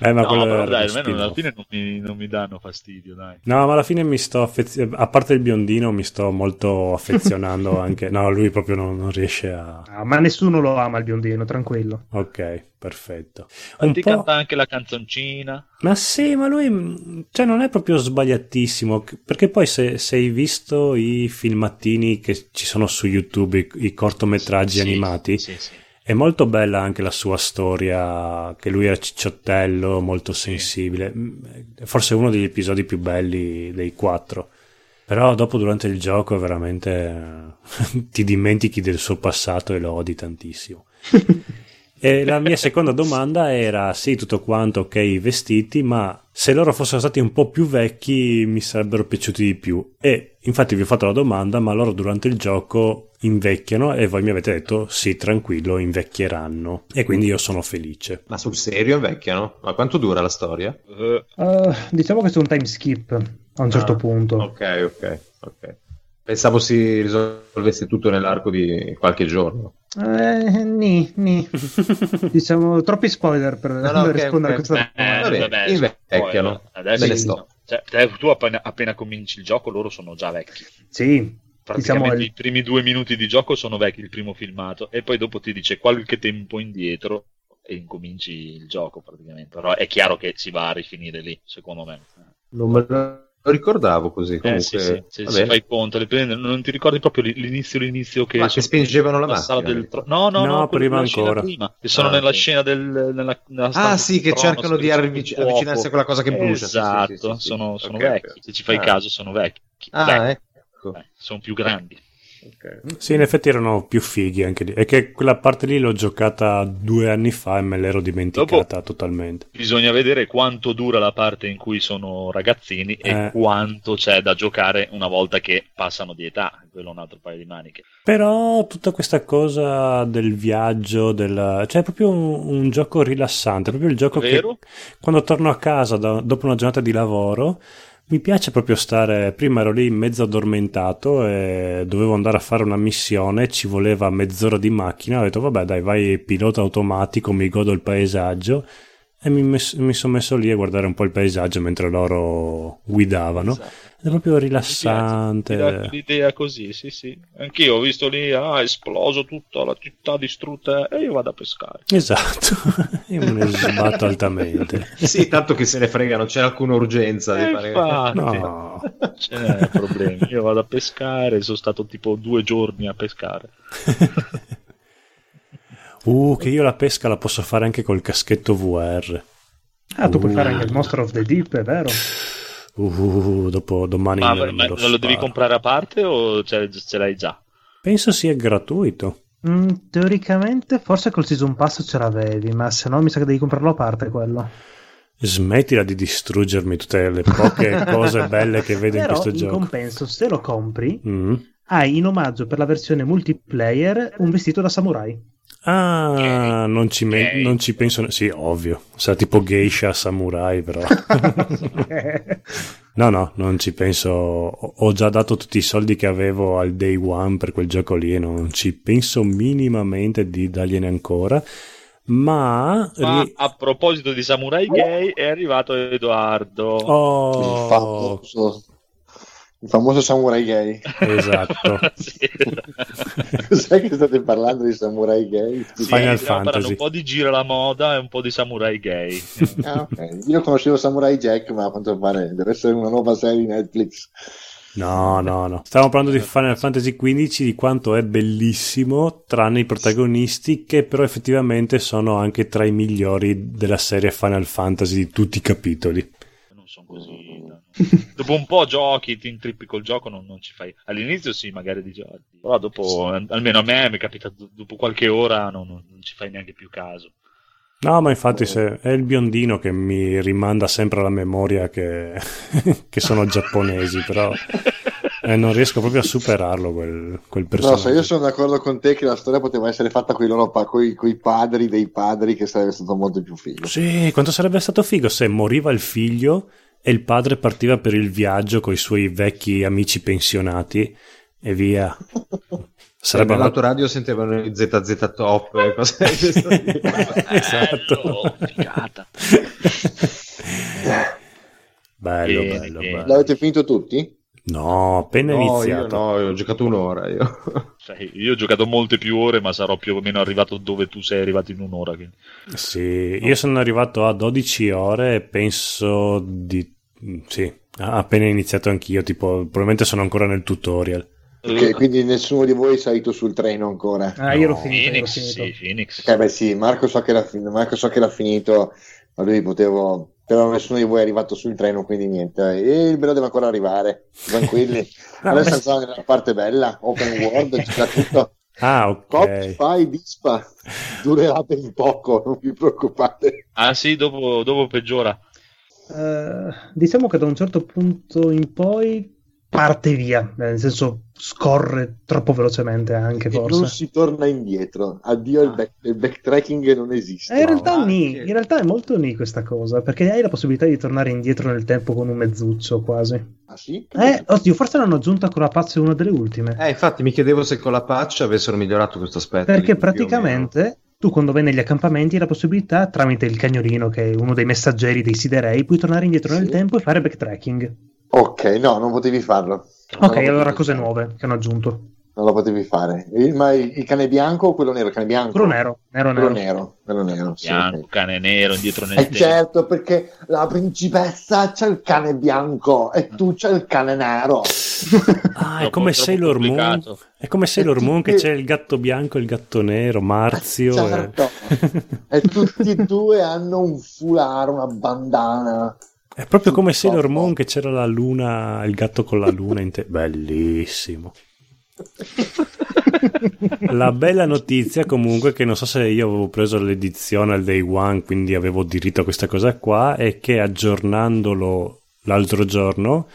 Eh, ma No, quello però dai, almeno alla fine non mi, non mi danno fastidio, dai. No, ma alla fine mi sto affezionando, a parte il biondino, mi sto molto affezionando anche. No, lui proprio non, non riesce a. No, ma nessuno lo ama il biondino, tranquillo. Ok, perfetto. Ma Un ti po'- canta anche la canzoncina. Ma sì, ma lui cioè, non è proprio sbagliatissimo, perché poi se, se hai visto i filmattini che ci sono su YouTube, i, i cortometraggi Sì, animati, Sì, sì. è molto bella anche la sua storia, che lui era cicciottello, molto sensibile, forse uno degli episodi più belli dei quattro. Però dopo durante il gioco veramente ti dimentichi del suo passato e lo odi tantissimo. E la mia seconda domanda era: sì, tutto quanto, ok, i vestiti, ma se loro fossero stati un po' più vecchi mi sarebbero piaciuti di più. E infatti vi ho fatto la domanda, ma loro durante il gioco invecchiano e voi mi avete detto sì, tranquillo, invecchieranno. E quindi io sono felice. Ma sul serio invecchiano? Ma quanto dura la storia? Uh, diciamo che c'è un time skip a un certo Ah, punto. Ok, ok, ok. Pensavo si risolvesse tutto nell'arco di qualche giorno. Eh, ni, ni. diciamo troppi spoiler per, No, no, per ok, rispondere ok. a questa eh, vabbè, vabbè, invecchiano. Adesso ne sto. Cioè, te- tu appena, appena cominci il gioco, loro sono già vecchi. Sì, Praticamente Diciamo i primi due minuti di gioco sono vecchi, il primo filmato, e poi dopo ti dice qualche tempo indietro e incominci il gioco praticamente. Però è chiaro che si va a rifinire lì, secondo me. Non me lo ricordavo così. Eh, Comunque, sì, sì, sì, se bene. fai conto, le prende- non ti ricordi proprio l'inizio, l'inizio che, Ma che spingevano la sala macchina. del tro- no, no, No, no, prima ancora. prima, che sono Ah, nella scena del nella, nella Ah, sì, che trono, cercano di avvic- avvicinarsi a quella cosa che brucia. Sì, sì, Esatto, sì, sì, sì. sono, sono Ok, vecchi. Se ci fai Ah. caso, sono vecchi. Ah, Vecchi, ecco. eh, sono più grandi. Sì, in effetti erano più fighi anche lì. È che quella parte lì l'ho giocata due anni fa e me l'ero dimenticata totalmente. Bisogna vedere quanto dura la parte in cui sono ragazzini Eh. e quanto c'è da giocare una volta che passano di età. Quello è un altro paio di maniche. Però tutta questa cosa del viaggio, del... cioè è proprio un, un gioco rilassante, proprio il gioco Vero? che quando torno a casa da- dopo una giornata di lavoro mi piace proprio stare, prima ero lì mezzo addormentato e dovevo andare a fare una missione, ci voleva mezz'ora di macchina, ho detto vabbè dai vai pilota automatico, mi godo il paesaggio e mi, mes- mi sono messo lì a guardare un po' il paesaggio mentre loro guidavano. Esatto. È proprio Mi piace. rilassante. L'idea così, sì, sì. Anch'io ho visto lì, ah, esploso tutta la città distrutta e io vado a pescare. Esatto, io me ne sbatto altamente. Sì, tanto che se ne frega, non c'è alcuna urgenza di Eh, fare... infatti. No, Ce n'è problemi. Io vado a pescare, sono stato tipo due giorni a pescare. Uh, che io la pesca la posso fare anche col caschetto VR. Ah, tu puoi Uh. fare anche il Monster of the Deep, è vero? Uh, dopo domani Ma, me ma lo non lo devi comprare a parte o ce, ce l'hai già? Penso sia gratuito. Mm, teoricamente, forse col Season Pass ce l'avevi, ma se no mi sa che devi comprarlo a parte quello. Smettila di distruggermi tutte le poche cose belle che vedo in Però questo in gioco. compenso, se lo compri, Mm. hai in omaggio per la versione multiplayer un vestito da samurai. Ah, non ci, me- non ci penso. ne- Sì, ovvio. Sarà tipo geisha samurai, però. No, no, non ci penso. Ho già dato tutti i soldi che avevo al day one per quel gioco lì e non ci penso minimamente di dargliene ancora. Ma. Ma ri- a proposito di samurai gay, è arrivato Edoardo. Il, Oh, famoso, il famoso samurai gay. esatto. Sì. Cos'è che state parlando di samurai gay? Sì, Final stiamo parlando Fantasy. un po' di gira la moda e un po' di samurai gay. Ah, ok. Io conoscevo Samurai Jack, ma a quanto pare deve essere una nuova serie di Netflix. No, no, no. Stavamo parlando di Final Fantasy XV, di quanto è bellissimo, tranne i protagonisti, che però effettivamente sono anche tra i migliori della serie Final Fantasy di tutti i capitoli. non sono così. No. Dopo un po' giochi, ti intrippi col gioco, non, non ci fai. All'inizio sì, magari di giochi, però dopo, almeno a me mi capita do- dopo qualche ora, non, non- non ci fai neanche più caso. No, ma infatti se è il biondino che mi rimanda sempre alla memoria che, che sono giapponesi, però eh, non riesco proprio a superarlo quel, quel No, personaggio. so, io sono d'accordo con te che la storia poteva essere fatta con i padri dei padri, che sarebbe stato molto più figo. Sì, quanto sarebbe stato figo se moriva il figlio e il padre partiva per il viaggio con i suoi vecchi amici pensionati e via. Sarebbe Sarebbe l'autoradio sentivano i ZZ Top e cose esatto. Bello, figata. bello, Bene, bello. L'avete finito tutti? No, appena No, io iniziato. no, io ho giocato un'ora io. Cioè, io ho giocato molte più ore, ma sarò più o meno arrivato dove tu sei arrivato in un'ora. quindi. Sì, io sono arrivato a 12 ore e penso di... Sì, appena iniziato anch'io, tipo, probabilmente sono ancora nel tutorial. Ok, quindi nessuno di voi è salito sul treno ancora. Ah, io ero No, finito, ero Phoenix, finito. sì, Phoenix. Eh beh sì, Marco so che era, fin- Marco so che era finito, ma lui potevo... Però nessuno di voi è arrivato sul treno, quindi niente. E il bello deve ancora arrivare, tranquilli. Adesso beh. siamo nella parte bella, open world, c'è tutto. Ah, Cop, ok. fai, dispa. Durerà ben poco, non vi preoccupate. Ah sì, dopo, dopo peggiora. Eh, diciamo che da un certo punto in poi parte via, nel senso scorre troppo velocemente anche E non forse. si torna indietro. Addio, il, back- il backtracking non esiste. Eh, in, realtà No, ni, in realtà è molto ni questa cosa, perché hai la possibilità di tornare indietro nel tempo con un mezzuccio quasi. Ah sì? Eh, oddio, forse l'hanno aggiunta con la patch una delle ultime. Eh, infatti mi chiedevo se con la patch avessero migliorato questo aspetto. Perché praticamente tu quando vai negli accampamenti hai la possibilità, tramite il cagnolino, che è uno dei messaggeri dei siderei, puoi tornare indietro Sì. nel tempo e fare backtracking. Ok, no, non potevi farlo. Non Ok, lo allora cose fare. nuove che hanno aggiunto. Non lo potevi fare. Il, ma il, il cane bianco o quello nero? Il cane bianco? Quello nero, nero, Quello nero. nero. Quello nero, sì, Bianco, cane nero, indietro nel Eh tempo. certo, perché la principessa c'ha il cane bianco e tu c'hai il cane nero. Ah, è come Sailor Moon. È come Sailor tutti- Moon che c'è il gatto bianco e il gatto nero, Marzio. e- Certo. E tutti e due hanno un foulard, una bandana. È proprio come. Sailor Moon che c'era la luna, il gatto con la luna in te. Bellissimo. La bella notizia comunque che non so se io avevo preso l'edizione al day one, quindi avevo diritto a questa cosa qua, è che aggiornandolo l'altro giorno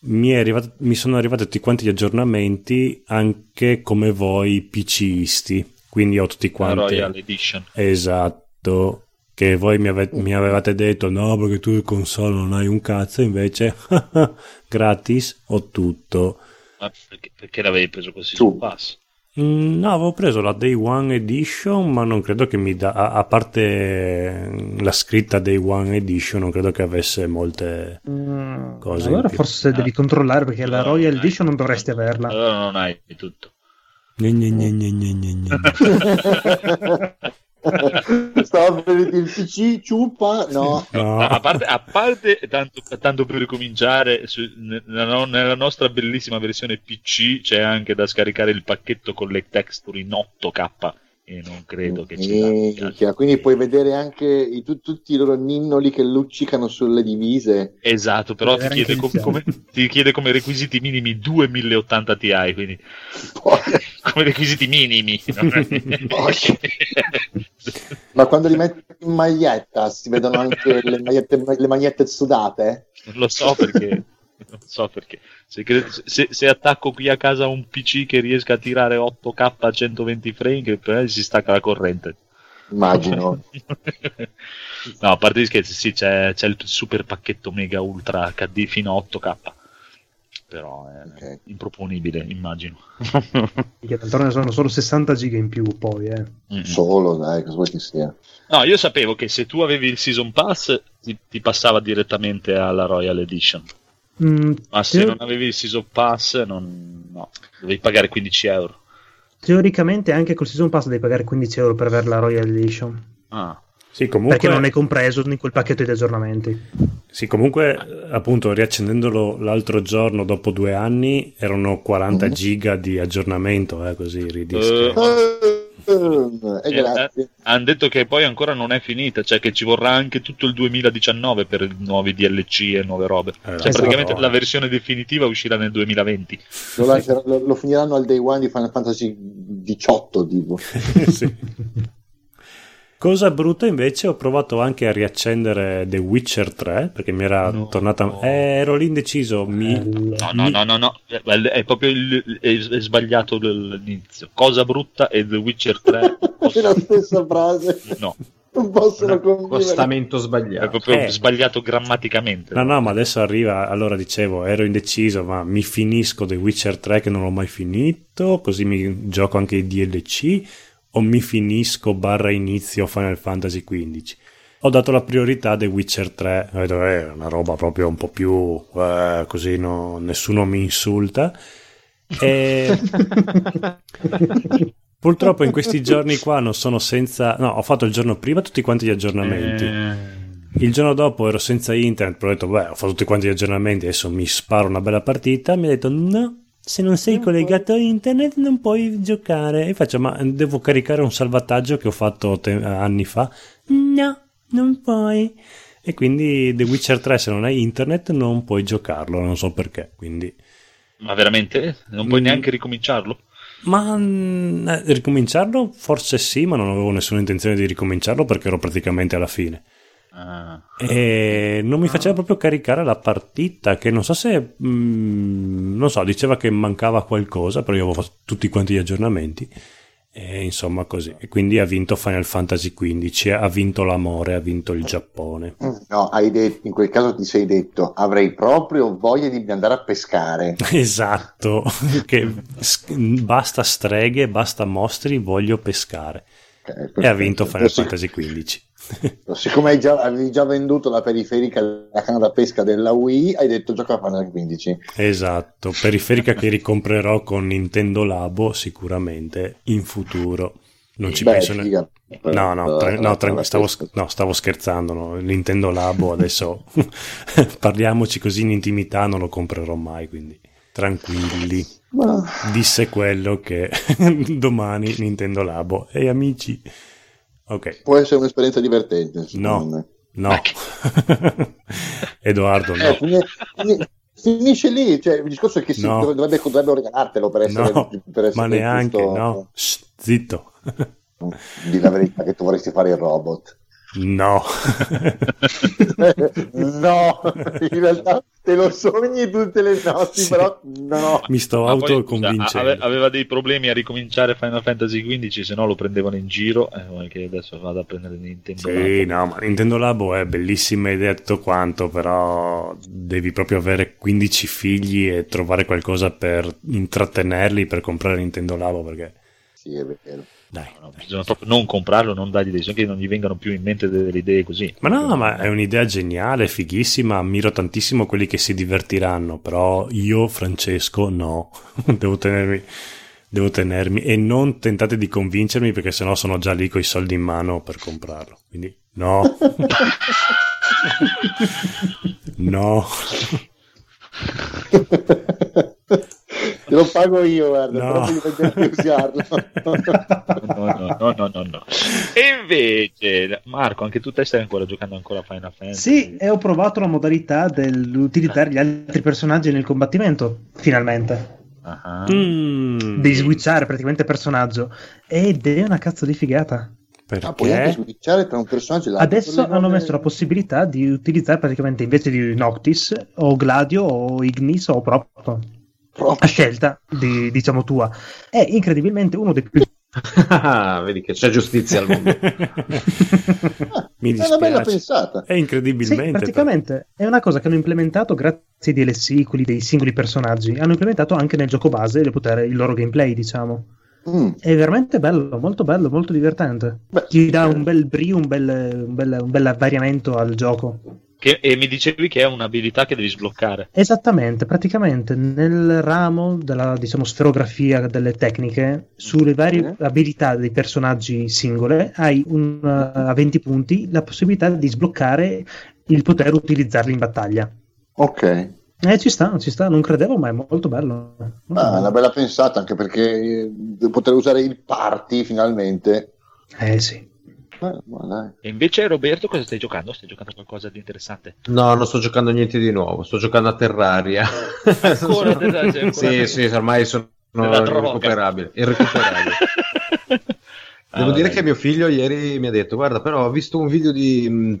mi, arrivato- mi sono arrivati tutti quanti gli aggiornamenti anche come voi PCisti, quindi ho tutti La quanti... Royal Edition. Esatto, che voi mi, ave- mi avevate detto no perché tu il console non hai un cazzo, invece gratis ho tutto. Ma perché, perché l'avevi preso così Tu. sul pass? Mm, no, avevo preso la Day One Edition, ma non credo che mi dà, a, a parte la scritta Day One Edition, non credo che avesse molte... Mm, Cose allora forse devi controllare perché la Royal. Edition non dovresti averla. Allora non hai tutto. Gne, gne, gne, gne, gne, gne, gne. Stavo per dire il PC, ciupa, no. No. A parte, a parte tanto, tanto per ricominciare, su- nella, nella nostra bellissima versione PC c'è anche da scaricare il pacchetto con le texture in 8K e non credo che ci Minchia, quindi puoi vedere anche i- tu- tutti i loro ninnoli che luccicano sulle divise. Esatto, però ti Vedere chiede, com- come, ti chiede come requisiti minimi 2 1080 Ti, quindi Poi- come requisiti minimi. Ma quando li metti in maglietta si vedono anche le magliette, le magliette sudate? non lo so perché. Non so perché. Se, cre- se- se attacco qui a casa un PC che riesca a tirare 8K a 120 frame, che si stacca la corrente. Immagino. no, a parte gli scherzi, sì, c'è, c'è il super pacchetto mega ultra HD fino a 8K. Però è Ok. improponibile, immagino. Ne sono solo 60 giga in più poi, eh. Mm-mm. Solo, dai, cosa vuoi che sia? No, io sapevo che se tu avevi il Season Pass ti, ti passava direttamente alla Royal Edition. Mm, Ma se teo- non avevi il Season Pass, non, no, dovevi pagare 15 euro. teoricamente anche col Season Pass devi pagare 15 euro per avere la Royal Edition. Ah, Sì, comunque... Perché non è compreso in quel pacchetto di aggiornamenti. Sì, comunque, appunto, riaccendendolo l'altro giorno, dopo due anni, erano 40 Mhm. giga di aggiornamento, eh, così ridischi. Eh, Eh, e grazie. hanno detto che poi ancora non è finita, cioè che ci vorrà anche tutto il 2019 per i nuovi DLC e nuove robe. Eh, Cioè, praticamente la versione definitiva uscirà nel 2020. Lo, lo- lo finiranno al day one di Final Fantasy 18, tipo. Sì. Cosa brutta invece, ho provato anche a riaccendere The Witcher 3 perché mi era No. tornata. Eh, ero lì indeciso. Mi... No, no, no, no, no, è, è proprio il- è, è sbagliato l'inizio. Cosa brutta e The Witcher 3. È la stessa frase. No, Non possono Un convivere. accostamento è sbagliato. proprio Eh. sbagliato grammaticamente. No, no, ma adesso arriva. Allora dicevo, ero indeciso, ma mi finisco The Witcher 3 che non l'ho mai finito, così mi gioco anche i DLC, o mi finisco barra inizio Final Fantasy XV. ho dato la priorità a The Witcher 3. Ho detto, eh, è una roba proprio un po' più eh, così no- nessuno mi insulta. E purtroppo in questi giorni qua non sono senza. No, ho fatto il giorno prima tutti quanti gli aggiornamenti. Eh, Il giorno dopo ero senza internet, però ho detto, beh, ho fatto tutti quanti gli aggiornamenti, adesso mi sparo una bella partita. Mi ha detto, no, se non sei collegato a internet non puoi giocare. E faccio, ma devo caricare un salvataggio che ho fatto te- anni fa? No, non puoi. E quindi The Witcher 3, se non hai internet, non puoi giocarlo, non so perché. Quindi... Ma veramente? Non puoi Mm. neanche ricominciarlo? Ma mm, eh, ricominciarlo? Forse sì, ma non avevo nessuna intenzione di ricominciarlo perché ero praticamente alla fine. Ah. E non mi faceva proprio caricare la partita, che non so se... mm, non so, diceva che mancava qualcosa, però io avevo fatto tutti quanti gli aggiornamenti. E insomma così. E quindi ha vinto Final Fantasy XV, ha vinto l'amore, ha vinto il Giappone. No, hai detto, in quel caso ti sei detto, avrei proprio voglia di andare a pescare. Esatto, che basta streghe, basta mostri, voglio pescare. Ok, E ha vinto Final. Fantasy XV. Siccome hai già, avevi già venduto la periferica alla canna da pesca della Wii, hai detto gioca a Final 15. Esatto, periferica che ricomprerò con Nintendo Labo sicuramente in futuro. Non ci Beh, penso ne- figa. No, no, tra- Eh, no, tra- stavo, no, stavo scherzando. no. Nintendo Labo adesso parliamoci così in intimità, non lo comprerò mai, quindi tranquilli. Ma- Disse quello che domani Nintendo Labo. Ehi amici. Ok, Può essere un'esperienza divertente. secondo me. no. Edoardo, no. Eh, fini- fini- finisce lì, cioè, il discorso è che si No. dovrebbe, dovrebbero regalartelo per essere, No, per essere ma neanche, giusto. no. Shh, zitto. Di la verità che tu vorresti fare il robot. No. no, in realtà te lo sogni tutte le notti, Sì. però no. Mi sto autoconvincendo. ave- aveva dei problemi a ricominciare Final Fantasy XV, se no lo prendevano in giro. Eh, che adesso vado a prendere Nintendo. Sì, no, ma Nintendo Labo è bellissima idea tutto quanto, però devi proprio avere 15 figli e trovare qualcosa per intrattenerli per comprare Nintendo Labo perché Sì, è vero. Dai. No, bisogna proprio non comprarlo, non dargli dei soldi, che non gli vengano più in mente delle idee così. Ma no, ma è un'idea geniale, fighissima, ammiro tantissimo quelli che si divertiranno, però io, Francesco, no, devo tenermi, devo tenermi e non tentate di convincermi perché sennò sono già lì con i soldi in mano per comprarlo, quindi no, no, Te lo pago io, guarda, No. però voglio vedere di usarlo. No, no, no, no, no, no. E invece, Marco, anche tu te stai ancora giocando ancora a Final Fantasy? Sì, e ho provato la modalità dell'utilizzare gli altri personaggi nel combattimento, finalmente. Ah. Mm, Devi switchare praticamente personaggio. Ed è una cazzo di figata. Ah, puoi anche perché? switchare tra un personaggio e l'altro. Adesso hanno messo la possibilità di utilizzare praticamente invece di Noctis o Gladio o Ignis o Proto. Proprio. A scelta di, diciamo tua. È incredibilmente uno dei più Ah, Vedi che c'è giustizia al mondo. Mi È una bella pensata. È incredibilmente. Sì, praticamente è una cosa che hanno implementato grazie ai DLC, quelli dei singoli personaggi. Hanno implementato anche nel gioco base il, potere- il loro gameplay, diciamo. Mm. È veramente bello, molto bello, molto divertente. Beh, Ti dà un bel brio, un bel, un bel, un bel variamento al gioco. Che- e mi dicevi che è un'abilità che devi sbloccare. Esattamente, praticamente nel ramo della diciamo, sferografia delle tecniche, sulle varie abilità dei personaggi singole, hai un, uh, a 20 punti la possibilità di sbloccare il poter utilizzarli in battaglia. Ok. Eh, ci sta, ci sta, non credevo, ma è molto bello. Ah, una bella pensata anche perché eh, poter usare il party finalmente. Eh sì. Eh. E invece, Roberto, cosa stai giocando? Stai giocando qualcosa di interessante? No, non sto giocando niente di nuovo, sto giocando a Terraria. Ancora Terraria, sei ancora- sì, sì, ormai sono irrecuperabile. irrecuperabile. Ah, Devo dire vabbè. che mio figlio ieri mi ha detto: Guarda, però ho visto un video di mh,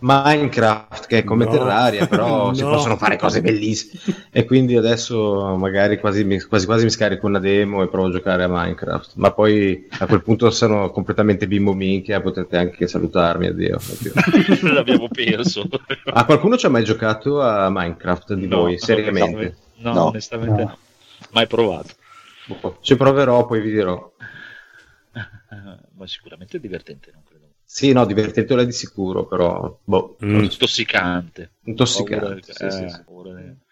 Minecraft che è come No. Terraria, però si No. possono fare cose bellissime. E quindi adesso magari quasi, mi- quasi quasi mi scarico una demo e provo a giocare a Minecraft. Ma poi a quel punto sono completamente bimbo minchia, potete anche salutarmi. Addio. addio. L'abbiamo perso. Ah, qualcuno ci ha mai giocato a Minecraft di No, voi? Seriamente? No, No. onestamente no. No. Mai provato. Ci proverò, poi vi dirò. Eh, Ma sicuramente è divertente, non credo. Sì, no, divertente lo è di sicuro, però boh, Mm. Intossicante. intossicante. Paura- sì, eh, sì, sì. di-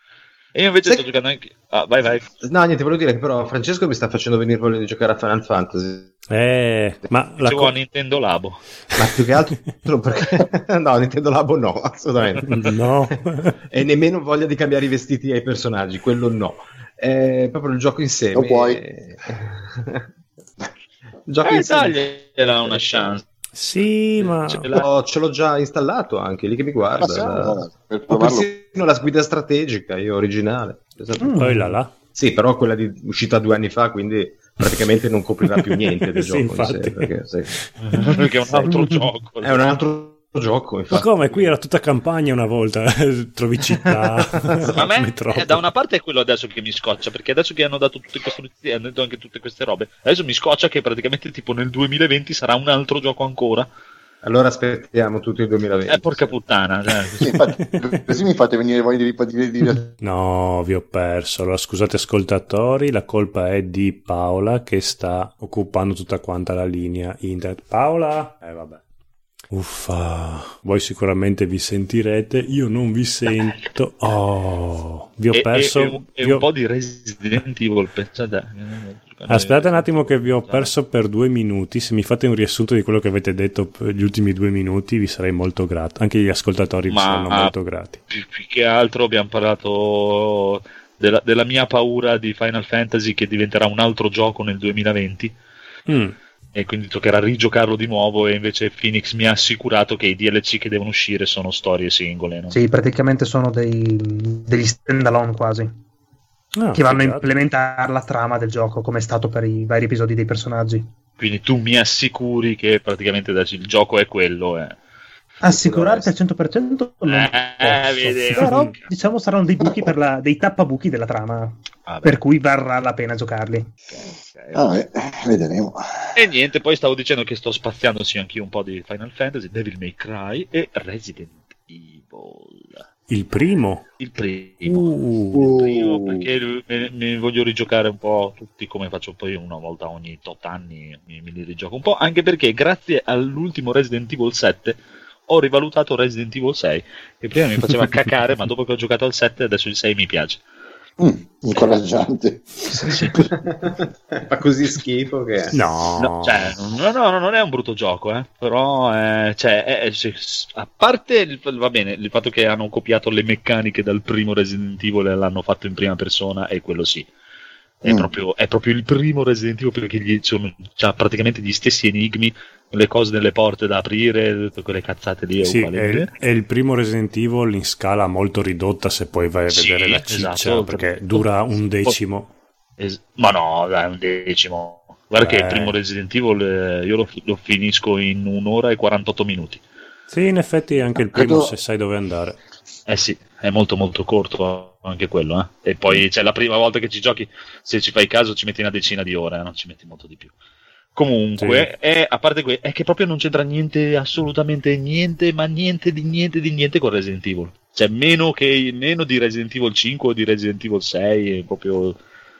E io invece Sai- sto giocando anche. Ah, vai, vai. No, niente, volevo dire che però Francesco mi sta facendo venire voglia di giocare a Final Fantasy. Eh, ma la co- a Nintendo Labo. Ma più che altro perché... no, Nintendo Labo no, assolutamente. No. e nemmeno voglia di cambiare i vestiti ai personaggi, quello no. È proprio il gioco insieme. Lo puoi. gioco Eh, dagliela una chance. sì, ma Ce Oh, ce l'ho già installato anche, lì che mi guarda. Ma sì, no, per provarlo. persino la guida strategica, io originale. Esatto. Mm. poi là là. Sì, però quella di uscita due anni fa, quindi praticamente non coprirà più niente del Sì, gioco. in sé, infatti. perché, sì. Perché è un altro gioco. È un altro gioco, Ma infatti. come? Qui era tutta campagna una volta, trovi città, A me eh, da una parte è quello adesso che mi scoccia, perché adesso che hanno dato tutte queste notizie, hanno detto anche tutte queste robe, adesso mi scoccia che praticamente tipo nel 2020 sarà un altro gioco ancora. Allora aspettiamo tutto il 2020. Eh, porca puttana. cioè. Sì, infatti, così mi fate venire voglia di ripartire di No, vi ho perso. Allora, scusate ascoltatori, la colpa è di Paola che sta occupando tutta quanta la linea internet. Paola? Eh, vabbè. Uffa, voi sicuramente vi sentirete, io non vi sento. Oh, vi ho E- e- perso. E, un- e vi ho- un po' di Resident Evil, pensate. Aspetta un attimo che vi ho perso per due minuti. Se mi fate un riassunto di quello che avete detto per gli ultimi due minuti, vi sarei molto grato. Anche gli ascoltatori vi Ma- saranno molto grati. Più, più che altro abbiamo parlato della, della mia paura di Final Fantasy che diventerà un altro gioco nel 2020 Mm. E quindi toccherà rigiocarlo di nuovo e invece Phoenix mi ha assicurato che i DLC che devono uscire sono storie singole. no? Sì, praticamente sono dei, degli stand-alone quasi, Ah, che vanno a implementare la trama del gioco, come è stato per i vari episodi dei personaggi. Quindi tu mi assicuri che praticamente il gioco è quello. eh. Assicurarti al 100% non Eh, posso, però diciamo saranno dei buchi per la, dei tappabuchi della trama, Vabbè, per cui varrà la pena giocarli. ok. Ah, eh, vedremo. E niente, poi stavo dicendo che sto spaziando sì anch'io un po' di Final Fantasy, Devil May Cry e Resident Evil. Il primo? Il primo. Uh, Il primo perché me voglio rigiocare un po' tutti come faccio poi una volta ogni tot anni, mi, me li rigioco un po', anche perché grazie all'ultimo Resident Evil 7 ho rivalutato Resident Evil 6, che prima mi faceva cacare, ma dopo che ho giocato al 7 adesso il 6 mi piace. Mm, incoraggiante. Fa così schifo che... no. No, cioè, no, no, no, non è un brutto gioco, eh, però eh, cioè, è- a parte il, va bene, il fatto che hanno copiato le meccaniche dal primo Resident Evil e l'hanno fatto in prima persona, e quello sì. È, Mm. proprio, è proprio il primo Resident Evil perché gli sono c'ha praticamente gli stessi enigmi, le cose nelle porte da aprire, tutte quelle cazzate lì. è Sì, uguale. è, il- è il primo Resident Evil in scala molto ridotta se poi vai a Sì, vedere la ciccia, esatto. perché dura un decimo. Es- ma no, dai, un decimo. Guarda che Beh. il primo Resident Evil eh, io lo, lo finisco in un'ora e 48 minuti. Sì, in effetti anche il primo Credo- se sai dove andare. Eh sì, è molto molto corto anche quello, eh. E poi c'è la prima volta che ci giochi, se ci fai caso ci metti una decina di ore, eh, non ci metti molto di più. Comunque, è, a parte que- è che proprio non c'entra niente, assolutamente niente, ma niente di niente di niente con Resident Evil. Cioè, meno, che, meno di Resident Evil 5 o di Resident Evil 6, è proprio...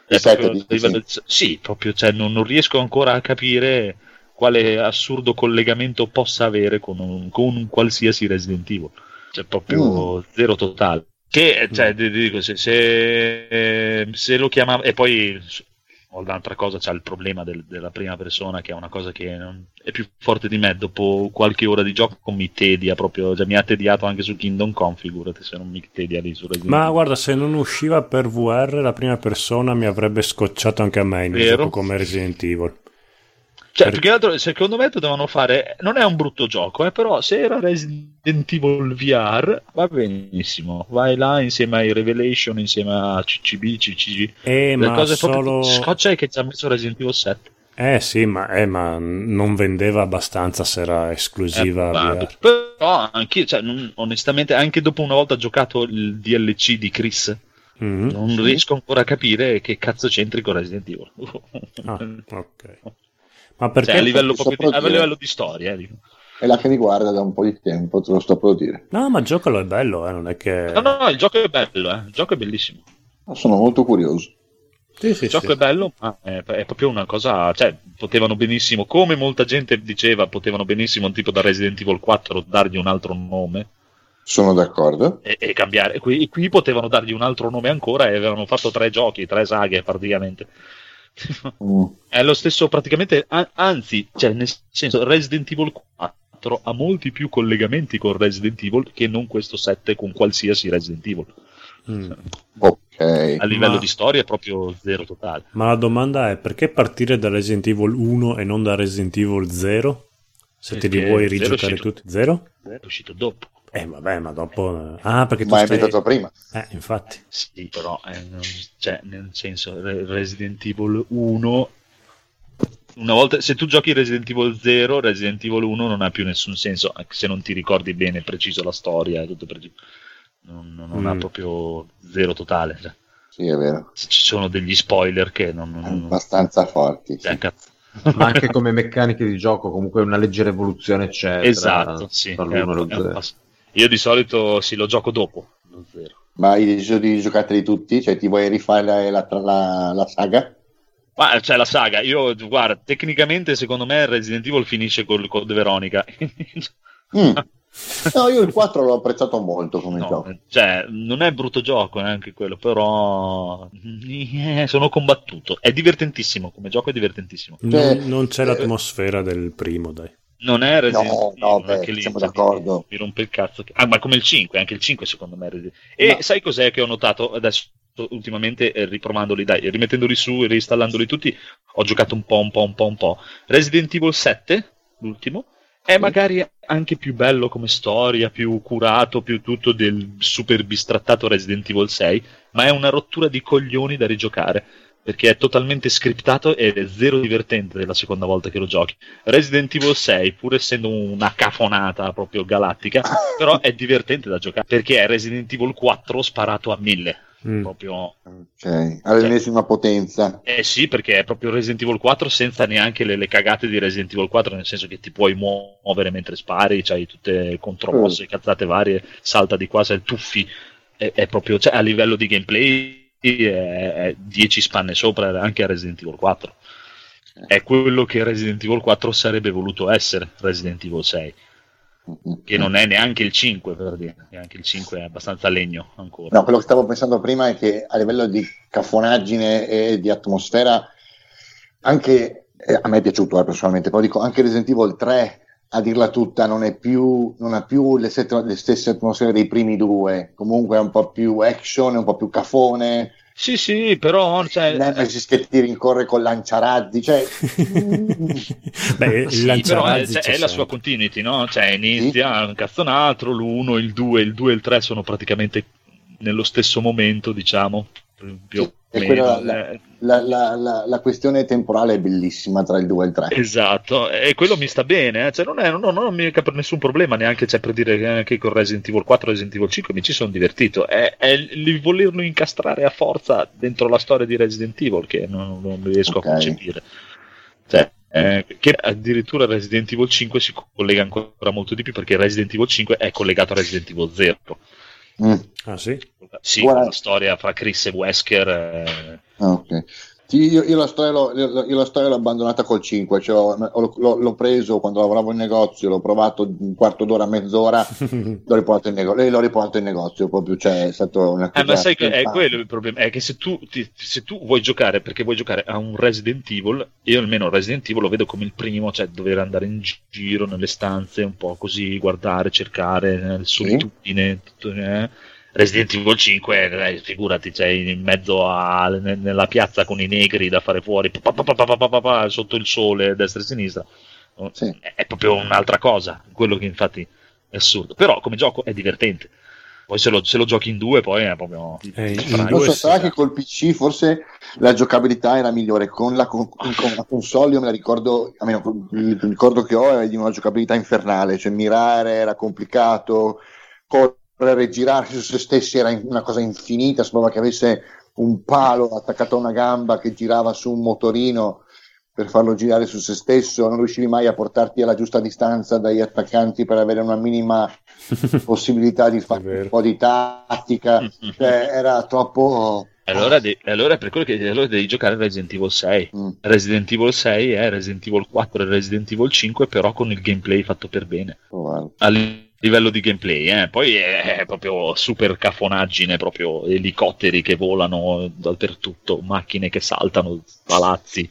è proprio livello- sì, proprio, cioè, non, non riesco ancora a capire quale assurdo collegamento possa avere con un, con un qualsiasi Resident Evil. Cioè, proprio zero totale. Che, cioè, ti dico, se, se, se lo chiamava... E poi, un'altra cosa, c'è il problema del- della prima persona, che è una cosa che non- è più forte di me. Dopo qualche ora di gioco mi tedia proprio, cioè, mi ha tediato anche su Kingdom Come, figurati se non mi tedia lì su Resident Ma guarda, se non usciva per VR, la prima persona mi avrebbe scocciato anche a me in un Vero. gioco come Resident Evil. Cioè, Per- più che altro, secondo me dovevano fare. Non è un brutto gioco, eh, però se era Resident Evil VR va benissimo. Vai là insieme ai Revelation, insieme a CCB, CCG. Eh, Le ma cose solo... proprio scoccia è che ci ha messo Resident Evil 7. Eh sì, ma, eh, ma non vendeva abbastanza se era esclusiva Eh, però anche, cioè, non- onestamente, anche dopo una volta giocato il DLC di Chris, Mhm. non riesco ancora a capire che cazzo c'entri con Resident Evil. Ah, ok. Ma perché... Cioè, a livello, di, a livello di storia, eh. È là che mi guarda da un po' di tempo, te lo sto per dire. No, ma giocalo è bello, eh, non è che... No, no, il gioco è bello, eh. il gioco è bellissimo. Sono molto curioso. Sì, sì, Il gioco sì. è bello, ma è, è proprio una cosa. Cioè, potevano benissimo, come molta gente diceva, potevano benissimo, tipo da Resident Evil 4, dargli un altro nome Sono d'accordo. e, e cambiare. Qui, qui potevano dargli un altro nome ancora e avevano fatto tre giochi, tre saghe praticamente. Mm. È lo stesso praticamente, anzi, cioè, nel senso, Resident Evil 4 ha molti più collegamenti con Resident Evil che non questo 7 con qualsiasi Resident Evil. Mm. Ok. A livello Ma- di storia è proprio zero totale. Ma la domanda è perché partire da Resident Evil 1 e non da Resident Evil 0? Se te li Perché vuoi zero rigiocare uscito- tutti. Zero? È uscito dopo. Eh vabbè, ma dopo... Ah, perché tu Ma è stai... inventato prima. Eh, infatti. Sì, però, eh, non- cioè, nel senso, Re- Resident Evil 1, una volta, se tu giochi Resident Evil 0, Resident Evil 1 non ha più nessun senso, anche se non ti ricordi bene preciso la storia tutto preciso. Non, non- non ha Mm. proprio zero totale. cioè. Sì, è vero. Ci sono degli spoiler che non... non- non- Abbastanza forti. sì. cioè. Ma anche come meccaniche di gioco, comunque una leggera evoluzione c'è. tra- Esatto, sì. tra è l'uno e un- lo è passo. Io di solito sì, lo gioco dopo lo 0. Ma hai deciso di giocarteli tutti? Cioè, ti vuoi rifare la, la- la- la saga? Ma c'è la saga, io guarda, tecnicamente secondo me Resident Evil finisce col Code Veronica. Mm. No, io il 4 l'ho apprezzato molto come No, gioco. cioè, non è brutto gioco neanche quello, però eh, sono combattuto. È divertentissimo, come gioco è divertentissimo. Cioè, Non, non c'è eh, l'atmosfera del primo, dai. Non è Resident No, Evil, no, beh, lì, siamo cioè, d'accordo. Mi, mi rompe il cazzo. Ah, ma come il 5, anche il 5 secondo me è Resident E Ma- sai cos'è che ho notato adesso ultimamente eh, riprovandoli, dai, rimettendoli su e reinstallandoli tutti, ho giocato un po', un po', un po', un po'. Resident Evil 7, l'ultimo, è magari anche più bello come storia, più curato, più tutto del super bistrattato Resident Evil 6, ma è una rottura di coglioni da rigiocare. Perché è totalmente scriptato ed è zero divertente della seconda volta che lo giochi. Resident Evil 6, pur essendo una cafonata proprio galattica, però è divertente da giocare perché è Resident Evil 4 sparato a mille. Mm. Proprio Ok, all'ennesima potenza. eh sì, perché è proprio Resident Evil 4 senza neanche le, le cagate di Resident Evil 4, nel senso che ti puoi muovere mentre spari, c'hai tutte le contromosse, cazzate varie, salta di qua, sei tuffi. È, è proprio, cioè, a livello di gameplay è, è 10 spanne sopra anche a Resident Evil 4. È quello che Resident Evil 4 sarebbe voluto essere, Resident Evil 6, che non è neanche il 5 per dire, neanche il 5 è abbastanza legno ancora. No, quello che stavo pensando prima è che a livello di cafonaggine e di atmosfera, anche eh, a me è piaciuto eh, personalmente, però dico anche Resident Evil 3, a dirla tutta, non, è più, non ha più le, set- le stesse atmosfere dei primi due, comunque è un po' più action, è un po' più cafone, Sì, sì, però cioè, Nemesis che ti rincorre con lanciarazzi, cioè... Beh, il Sì, però è, lanciarazzi cioè, è la sua continuity, no? Cioè, inizia un cazzonatro, l'1, il 2, il 2 e il 3 sono praticamente nello stesso momento, diciamo, più quella- la- eh, La, la- la- la questione temporale è bellissima tra il 2 e il 3. Esatto, e quello mi sta bene, eh. cioè, non, è, non, non, non mi capre nessun problema neanche cioè, per dire che anche con Resident Evil 4 e Resident Evil 5 mi ci sono divertito. È, è il volerlo incastrare a forza dentro la storia di Resident Evil che non, non riesco Ok. a concepire. Cioè, eh, che addirittura Resident Evil 5 si collega ancora molto di più perché Resident Evil 5 è collegato a Resident Evil 0. Mm. Ah sì? Sì, Guarda- la storia fra Chris e Wesker. eh, Ah, ok. Sì, io, io la storia l'ho, io- la storia l'ho abbandonata col 5, cioè ho- ho- l'ho, l'ho preso quando lavoravo in negozio, l'ho provato un quarto d'ora, mezz'ora, l'ho riportato in, nego- e l'ho riportato in negozio proprio, cioè è stato una Eh, ma cosa sai che è quello il problema, è che se tu, ti- se tu vuoi giocare, perché vuoi giocare a un Resident Evil, io almeno Resident Evil lo vedo come il primo, cioè dover andare in giro nelle stanze, un po' così, guardare, cercare, nelle solitudine, tutto, eh. Resident Evil 5, dai, figurati, cioè, in mezzo a, n- nella piazza con i negri da fare fuori, pa, pa, pa, sotto il sole, destra e sinistra. Sì. È, è proprio un'altra cosa, quello che infatti è assurdo. Però come gioco è divertente. Poi se lo, se lo giochi in due, poi è proprio. Eh, non so, sarà che col PC forse la giocabilità era migliore. Con la, con, con la console, io me la ricordo, almeno il ricordo che ho è di una giocabilità infernale, cioè mirare era complicato. Col- girarsi su se stessi era una cosa infinita, sembrava che avesse un palo attaccato a una gamba che girava su un motorino per farlo girare su se stesso, non riuscivi mai a portarti alla giusta distanza dagli attaccanti per avere una minima possibilità di fare un po' di tattica, cioè, era troppo E allora, de- allora per quello che allora devi giocare Resident Evil 6. Mm. Resident Evil 6 è Resident Evil 4 e Resident Evil 5, però con il gameplay fatto per bene. Oh, guarda. A li- livello di gameplay, eh. poi è proprio super cafonaggine, proprio elicotteri che volano dappertutto, macchine che saltano, palazzi.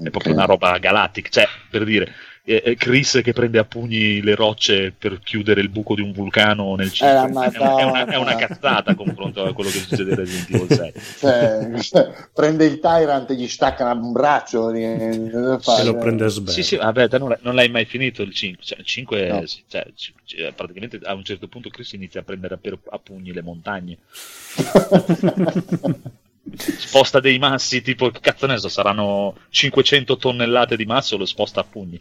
È proprio Ok. una roba galattica. Cioè, per dire, eh, eh, Chris che prende a pugni le rocce per chiudere il buco di un vulcano nel cielo. è, una, è una- è una cazzata a confronto a quello che succede in Resident Evil 6. Cioè, cioè, prende il Tyrant e gli stacca un braccio. Se lo prende a sberla. Sì, sì, vabbè, te non l'hai, non l'hai mai finito il 5. Cioè, il 5 No. sì, cioè, c- c- praticamente a un certo punto Chris inizia a prendere a, per- a pugni le montagne. Sposta dei massi, tipo, che cazzo ne so, saranno 500 tonnellate di masso, lo sposta a pugni.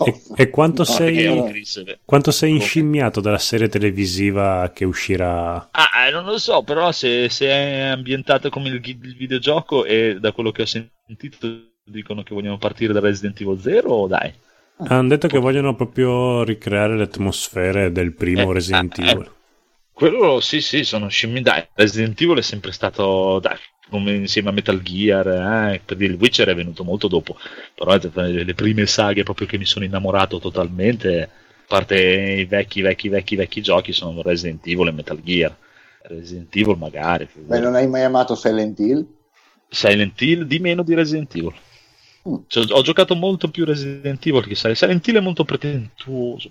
E, e quanto, No, sei, beh. quanto sei inscimmiato dalla serie televisiva che uscirà? Ah, eh, non lo so, però se, se è ambientata come il, il videogioco e da quello che ho sentito dicono che vogliono partire da Resident Evil 0, dai. Hanno detto che vogliono proprio ricreare le atmosfere del primo Eh, Resident ah, eh. Evil. Quello sì, sì, sono scimmi. Dai, Resident Evil è sempre stato, dai, come insieme a Metal Gear, eh, per dire, il Witcher è venuto molto dopo, però le, prime saghe proprio che mi sono innamorato totalmente, a parte i vecchi, vecchi, vecchi, vecchi giochi, sono Resident Evil e Metal Gear. Resident Evil magari, Beh, non hai mai amato Silent Hill? Silent Hill di meno di Resident Evil. Mm. Cioè, ho giocato molto più Resident Evil che Silent Hill è molto pretentuoso.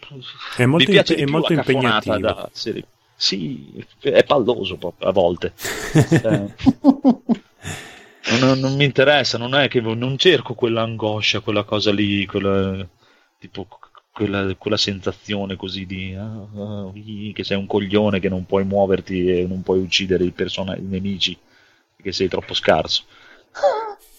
È molto, Mi piace impe- di è molto impegnativo. da serie. Sì, è palloso proprio a volte. Eh, non, non mi interessa, non è che non cerco quella angoscia, quella cosa lì, quella, tipo quella, quella sensazione così di ah, ah, che sei un coglione, che non puoi muoverti e non puoi uccidere i, persona- i nemici, che sei troppo scarso.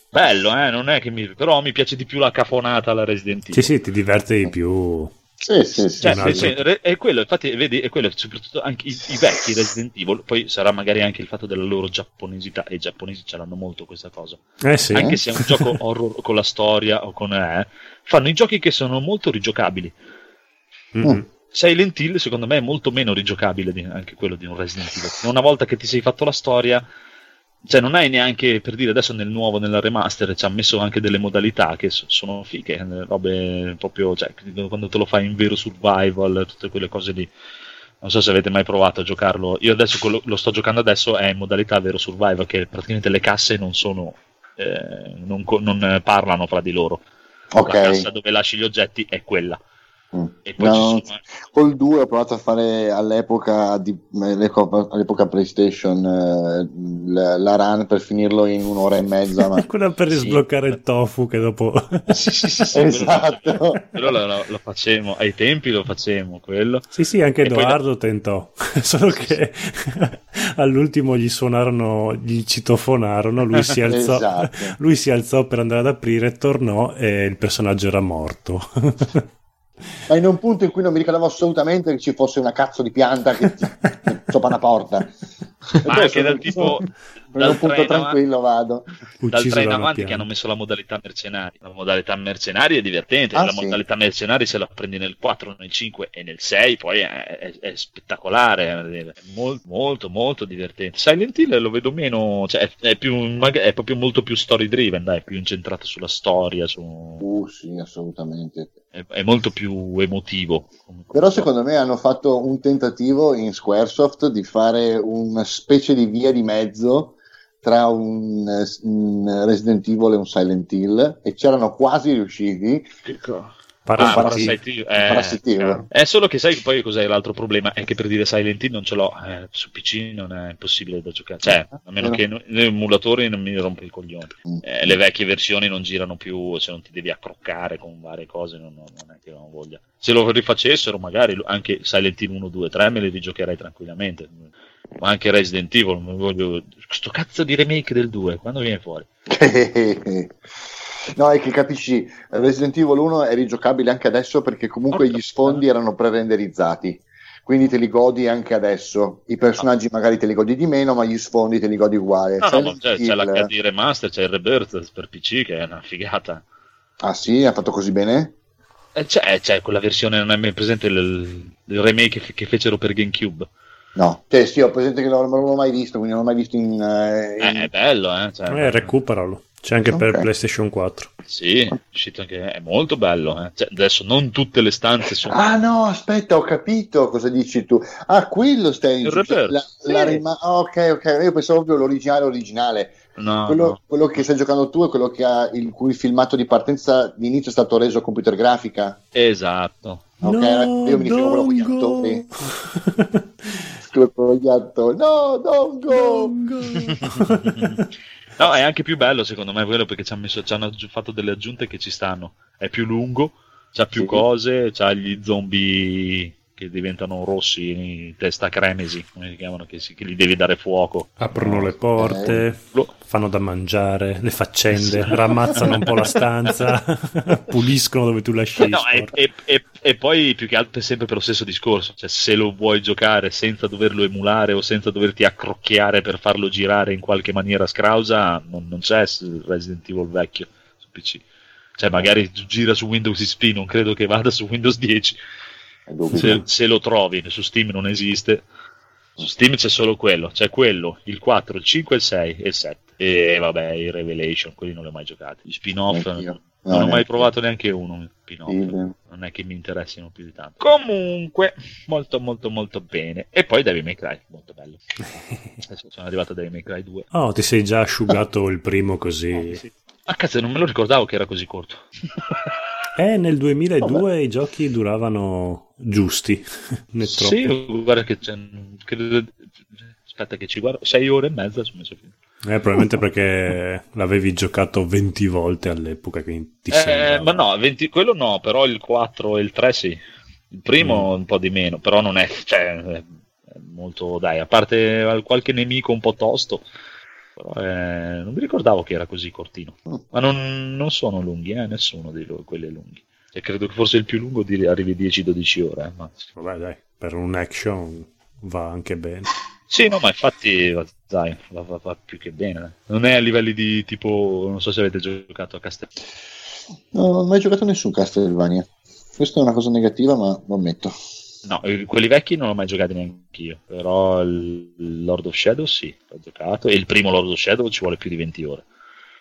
Bello, eh, non è che mi... però mi piace di più la cafonata alla Resident Evil. Sì, sì, ti diverte di più. Sì, sì, sì. Cioè, sì, sì. è quello, infatti, vedi, è quello, soprattutto anche i, i vecchi Resident Evil, poi sarà magari anche il fatto della loro giapponesità, e i giapponesi ce l'hanno molto questa cosa. Eh sì, Anche se è un gioco horror con la storia o con eh, fanno i giochi che sono molto rigiocabili. Mm-mm. Silent Hill, secondo me, è molto meno rigiocabile di, anche quello di un Resident Evil. Una volta che ti sei fatto la storia, cioè non hai neanche per dire adesso nel nuovo, nella remaster, ci ha messo anche delle modalità che so- sono fighe, eh, robe proprio, cioè quando te lo fai in vero survival, tutte quelle cose lì. Non so se avete mai provato a giocarlo. Io adesso quello, lo sto giocando adesso è in modalità vero survival, che praticamente le casse non sono, eh, non, non, eh, parlano fra di loro. Ok. La cassa dove lasci gli oggetti è quella. Mm. E poi No, sono, Col 2 ho provato a fare all'epoca, di- all'epoca all'epoca PlayStation eh, la, la run per finirlo in un'ora e mezza. Ma... quella per Sì. sbloccare il tofu che dopo... Sì, sì, sì, sì, esatto. Quello lo, lo, lo facemmo, ai tempi lo facemmo, quello. Sì, sì, anche E poi Edoardo tentò, solo che all'ultimo gli suonarono, gli citofonarono, lui si alzò, Esatto. lui si alzò per andare ad aprire, tornò e il personaggio era morto. Ma in un punto in cui non mi ricordavo assolutamente che ci fosse una cazzo di pianta che ti sopra una porta. Ma anche dal tipo, In dal un punto 3 in tranquillo vado. Dal Ucciso 3 in da una avanti che pianta. hanno messo la modalità mercenari. La modalità mercenari è divertente, Ah, la sì. modalità mercenari se la prendi nel 4, nel 5 e nel 6 poi è, è- è spettacolare, è molto, molto molto divertente. Silent Hill lo vedo meno, cioè è, più, è proprio molto più story driven, dai, più incentrato sulla storia, su, Uh, sì, assolutamente. È, è molto più emotivo. Però secondo me hanno fatto un tentativo in Squaresoft di fare una specie di via di mezzo tra un, un Resident Evil e un Silent Hill e c'erano quasi riusciti. Ah, Parasit- Parasite Eve, eh. È solo che sai poi cos'è l'altro problema? È che per dire Silent Hill non ce l'ho, eh, su PC non è possibile da giocare. Cioè, a meno Vero. che no- l'emulatore non mi rompe il coglione. Mm. Eh, le vecchie versioni non girano più, se non ti devi accroccare con varie cose, non, non- è che non voglia. Se lo rifacessero, magari anche Silent Hill 1, 2, 3 me li rigiocherei tranquillamente. Ma anche Resident Evil, non voglio... sto cazzo di remake del 2, quando viene fuori? no, è che capisci, Resident Evil 1 è rigiocabile anche adesso perché comunque Porca gli sfondi erano pre-renderizzati. Quindi te li godi anche adesso. I personaggi magari te li godi di meno, ma gli sfondi te li godi uguali. No, no, ma Silent c'è, c'è Hill- l'HD Remaster, c'è il Rebirth per PC che è una figata. Ah sì, ha fatto così bene? Eh, C'è, c'è quella versione, non è mai presente il, il remake che, che fecero per GameCube. No, cioè sì, ho presente che non l'ho mai visto, quindi non l'ho mai visto in... eh, in- Eh, è bello, eh. Cioè, Eh, recuperalo. C'è anche per Ok. PlayStation 4. Sì, è uscito anche, è molto bello. Eh. Cioè, adesso non tutte le stanze sono... Ah no, aspetta, ho capito cosa dici tu. Ah, quello stai Il reverse, la, sì. la rima- ah, ok, ok, io pensavo proprio l'originale originale. No, quello, no. quello che stai giocando tu è quello che ha il cui filmato di partenza di inizio è stato reso a computer grafica. Esatto. Ok, io mi dicevo quello con gli attori. Quello con gli attori. No, don't go! No, è anche più bello secondo me quello perché ci hanno, messo, ci hanno fatto delle aggiunte che ci stanno. È più lungo, c'ha più Sì. cose, c'ha gli zombie che diventano rossi, testa cremesi, come si chiamano, che, si- che gli devi dare fuoco. Aprono le porte, Lo- fanno da mangiare, le faccende, rammazzano un po' la stanza, puliscono dove tu lasci No, e, e- e- e poi più che altro è sempre per lo stesso discorso, cioè se lo vuoi giocare senza doverlo emulare o senza doverti accrocchiare per farlo girare in qualche maniera scrausa, non, non c'è Resident Evil vecchio su PC. Cioè magari gira su Windows XP, non credo che vada su Windows 10, È dubbio. Se, se lo trovi, su Steam non esiste. Su Steam c'è solo quello, c'è quello, il 4, il 5, il 6 e il 7. E vabbè, i Revelation, quelli non li ho mai giocati. Gli spin-off non ho mai provato neanche uno. un spin-off. Sì. Non è che mi interessino più di tanto. Comunque, molto molto molto bene. E poi Devil May Cry, molto bello. Adesso sono arrivato a Devil May Cry 2. Oh, ti sei già asciugato il primo così. Ah cazzo, non me lo ricordavo che era così corto. Eh, nel 2002 i giochi duravano giusti, né troppo. sì, guarda che c'è... credo- Aspetta che ci guardo. 6 ore e mezza ci ho messo fino. Eh, probabilmente perché l'avevi giocato 20 volte all'epoca, quindi ti Eh, sembrava- ma no, 20 quello no, però il 4 e il 3 sì. Il primo Mm. un po' di meno, però non è, cioè, è molto, dai, a parte qualche nemico un po' tosto, però eh, non mi ricordavo che era così cortino. Mm. Ma non, non sono lunghi, eh, nessuno di loro, quelli è lunghi. Cioè, credo che forse il più lungo di- arrivi 10-12 ore. eh, ma... Vabbè, dai, per un action va anche bene. Sì, no, ma infatti, dai, va, va- va più che bene. Non è a livelli di tipo, non so se avete giocato a Castelvania. No, non ho mai giocato nessun Castlevania. Questa è una cosa negativa, ma lo ammetto. No, quelli vecchi non l'ho mai giocati neanche io, però il Lord of Shadow sì, l'ho giocato e il primo Lord of Shadow ci vuole più di 20 ore.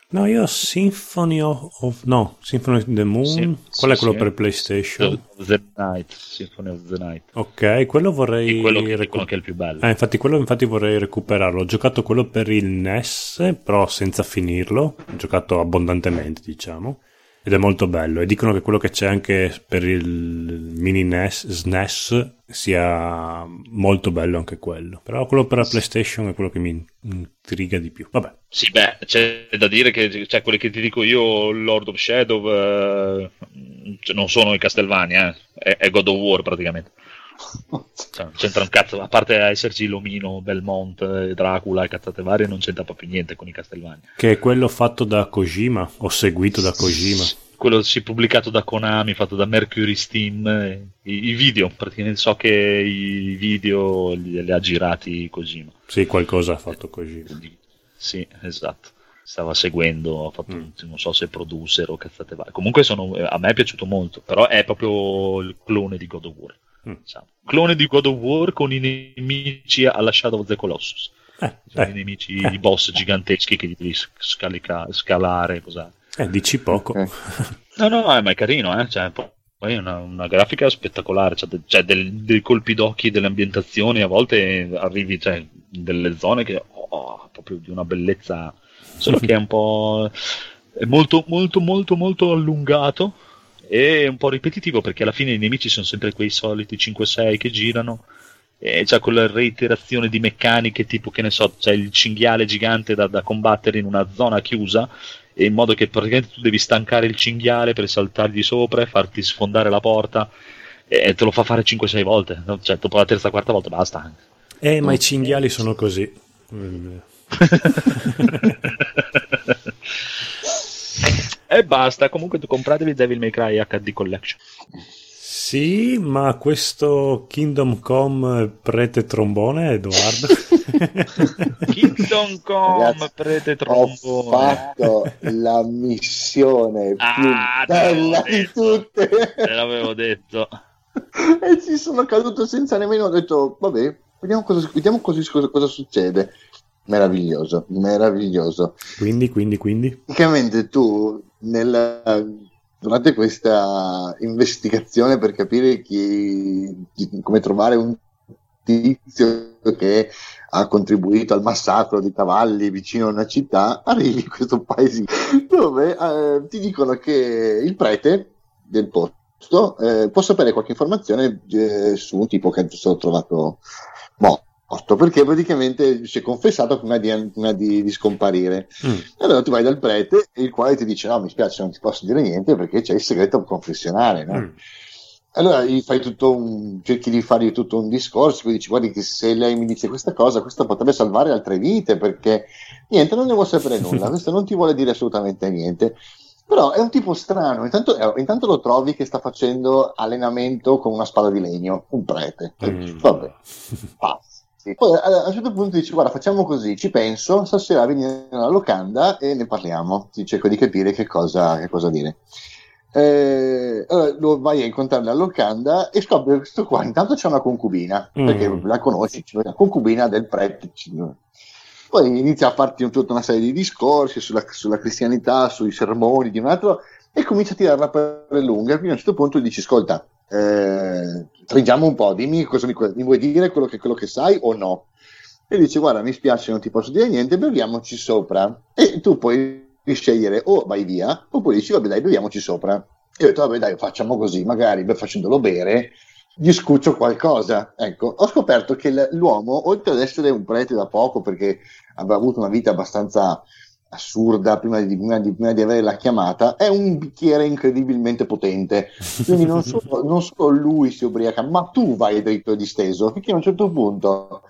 No, io Symphony of... no, Symphony of the Moon. Sì, Qual è sì, quello sì. per PlayStation? The Night, Symphony of the Night. Ok, quello vorrei... E quello che recu- dicono che è il più bello. Eh, infatti quello infatti vorrei recuperarlo. Ho giocato quello per il NES, però senza finirlo. Ho giocato abbondantemente, diciamo. Ed è molto bello. E dicono che quello che c'è anche per il mini NES, SNES sia molto bello anche quello. Però quello per la PlayStation è quello che mi intriga di più. Vabbè. Sì, beh, c'è da dire che cioè, quelli che ti dico io, Lord of Shadow, eh, non sono i Castlevania, eh, è, è God of War praticamente. Cioè, non c'entra un cazzo, a parte esserci Lomino, Belmont, eh, Dracula e cazzate varie, non c'entra proprio niente con i Castlevania. Che è quello fatto da Kojima, o seguito da Kojima. quello sì, pubblicato da Konami, fatto da Mercury Steam, eh, i, i video, praticamente so che i video li, li ha girati Kojima. Sì, qualcosa ha fatto Kojima. Sì, esatto. Stava seguendo, fatto, Mm. non so se producer o cazzate varie. Comunque sono, eh, a me è piaciuto molto, però è proprio il clone di God of War. Mm. diciamo. Clone di God of War con i nemici alla Shadow of the Colossus. Eh, Sono eh, i nemici, eh. i boss giganteschi che gli devi scalica- scalare, cos'è. eh, dici poco. No, no, ma è carino, eh? Cioè, po- poi è una, una grafica spettacolare, c'è de- c'è del- dei colpi d'occhi, delle ambientazioni, a volte arrivi cioè, in delle zone che oh, proprio di una bellezza, solo che è un po' è molto, molto, molto, molto allungato e un po' ripetitivo perché alla fine i nemici sono sempre quei soliti 5-6 che girano e c'è quella reiterazione di meccaniche tipo che ne so, c'è il cinghiale gigante da, da combattere in una zona chiusa e in modo che praticamente tu devi stancare il cinghiale per saltargli sopra e farti sfondare la porta e te lo fa fare 5-6 volte no? cioè dopo la terza quarta volta basta Eh, ma i cinghiali sono così. E basta comunque compratevi Devil May Cry HD Collection Sì, ma questo Kingdom Come prete trombone, Edoardo? Kingdom Come Ragazzi, prete Ho trombone fatto la missione più Ah, te bella l'avevo di detto. tutte. te l'avevo detto e ci sono caduto senza nemmeno ho detto, vabbè, Vediamo cosa, vediamo così cosa, cosa succede. Meraviglioso, meraviglioso. Quindi, quindi, quindi? Praticamente tu nel, durante questa investigazione per capire chi, come trovare un tizio che ha contribuito al massacro di cavalli vicino a una città, arrivi in questo paese dove eh, ti dicono che il prete del posto eh, può sapere qualche informazione eh, su un tipo che è stato trovato morto, perché praticamente si è confessato prima di, prima di, di scomparire. Mm. Allora tu vai dal prete, il quale ti dice: No, mi spiace, non ti posso dire niente perché c'è il segreto confessionale. No? Mm. Allora gli fai tutto un, cerchi di fargli tutto un discorso, poi dici guardi che se lei mi dice questa cosa, questo potrebbe salvare altre vite, perché niente, non ne vuole sapere nulla, questo non ti vuole dire assolutamente niente. Però è un tipo strano, intanto, eh, intanto lo trovi che sta facendo allenamento con una spada di legno, un prete. Mm. Vabbè, pazzi. Poi a a un certo punto dici guarda facciamo così, ci penso, stasera vieni nella locanda e ne parliamo, ti cerco di capire che cosa, che cosa dire. Eh, allora lo vai a incontrare alla locanda e scopri che questo qua intanto c'è una concubina Mm. perché la conosci, cioè la concubina del prete poi inizia a farti un- tutta una serie di discorsi sulla, sulla cristianità, sui sermoni di un altro e comincia a tirarla per le lunghe quindi a un certo punto dici ascolta eh, stringiamo un po' dimmi cosa mi, mi vuoi dire quello che, quello che sai o no? E dice guarda mi spiace non ti posso dire niente beviamoci sopra. E tu puoi scegliere o vai via oppure dici vabbè dai beviamoci sopra. E io ho detto vabbè dai facciamo così magari facendolo bere gli scuccio qualcosa. Ecco ho scoperto che l'uomo oltre ad essere un prete da poco perché aveva avuto una vita abbastanza assurda prima di, prima di- prima di avere la chiamata è un bicchiere incredibilmente potente quindi non solo, non solo lui si ubriaca ma tu vai dritto e disteso finché a un certo punto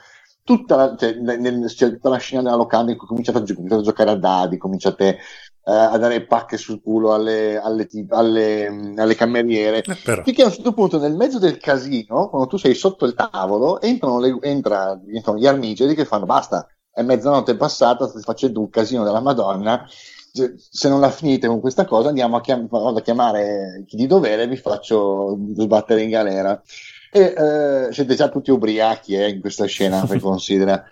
tutta la, cioè, nel- c'è tutta la scena della locanda in cui cominciate a, gio- cominciate a giocare a dadi, cominciate eh, a dare pacche sul culo alle, alle, ti- alle, mm, alle cameriere. Eh, però. Finché a un certo punto, nel mezzo del casino, quando tu sei sotto il tavolo, entrano, le- entra- entrano gli armigeri che fanno basta, è mezzanotte passata, state facendo un casino della Madonna. Se non la finite con questa cosa, andiamo a, chiam- a chiamare chi di dovere e vi faccio sbattere in galera. E eh, siete già tutti ubriachi eh, in questa scena, per considera.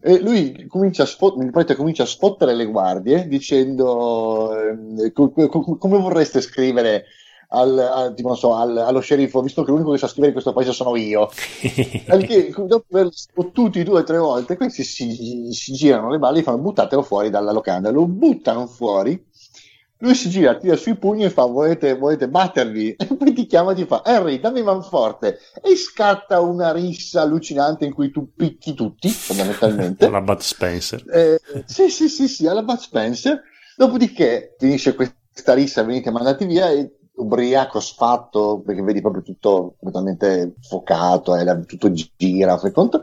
E lui comincia a, sfot- comincia a sfottere le guardie dicendo ehm, co- co- come vorreste scrivere al, al- tipo, non so, al- allo sceriffo, visto che l'unico che sa scrivere in questo paese sono io. Perché dopo aver sfottuti due o tre volte, questi si, si girano le balle e fanno buttatelo fuori dalla locanda. Lo buttano fuori. Lui si gira, tira sui pugni e fa: Volete, volete battervi? E poi ti chiama e ti fa: Henry, dammi manforte. E scatta una rissa allucinante in cui tu picchi tutti, fondamentalmente. La Bud Spencer. Eh, sì, sì, sì, sì, alla Bud Spencer. Dopodiché finisce questa rissa, venite mandati via e ubriaco sfatto, perché vedi proprio tutto completamente focato, eh, tutto gira, fai conto.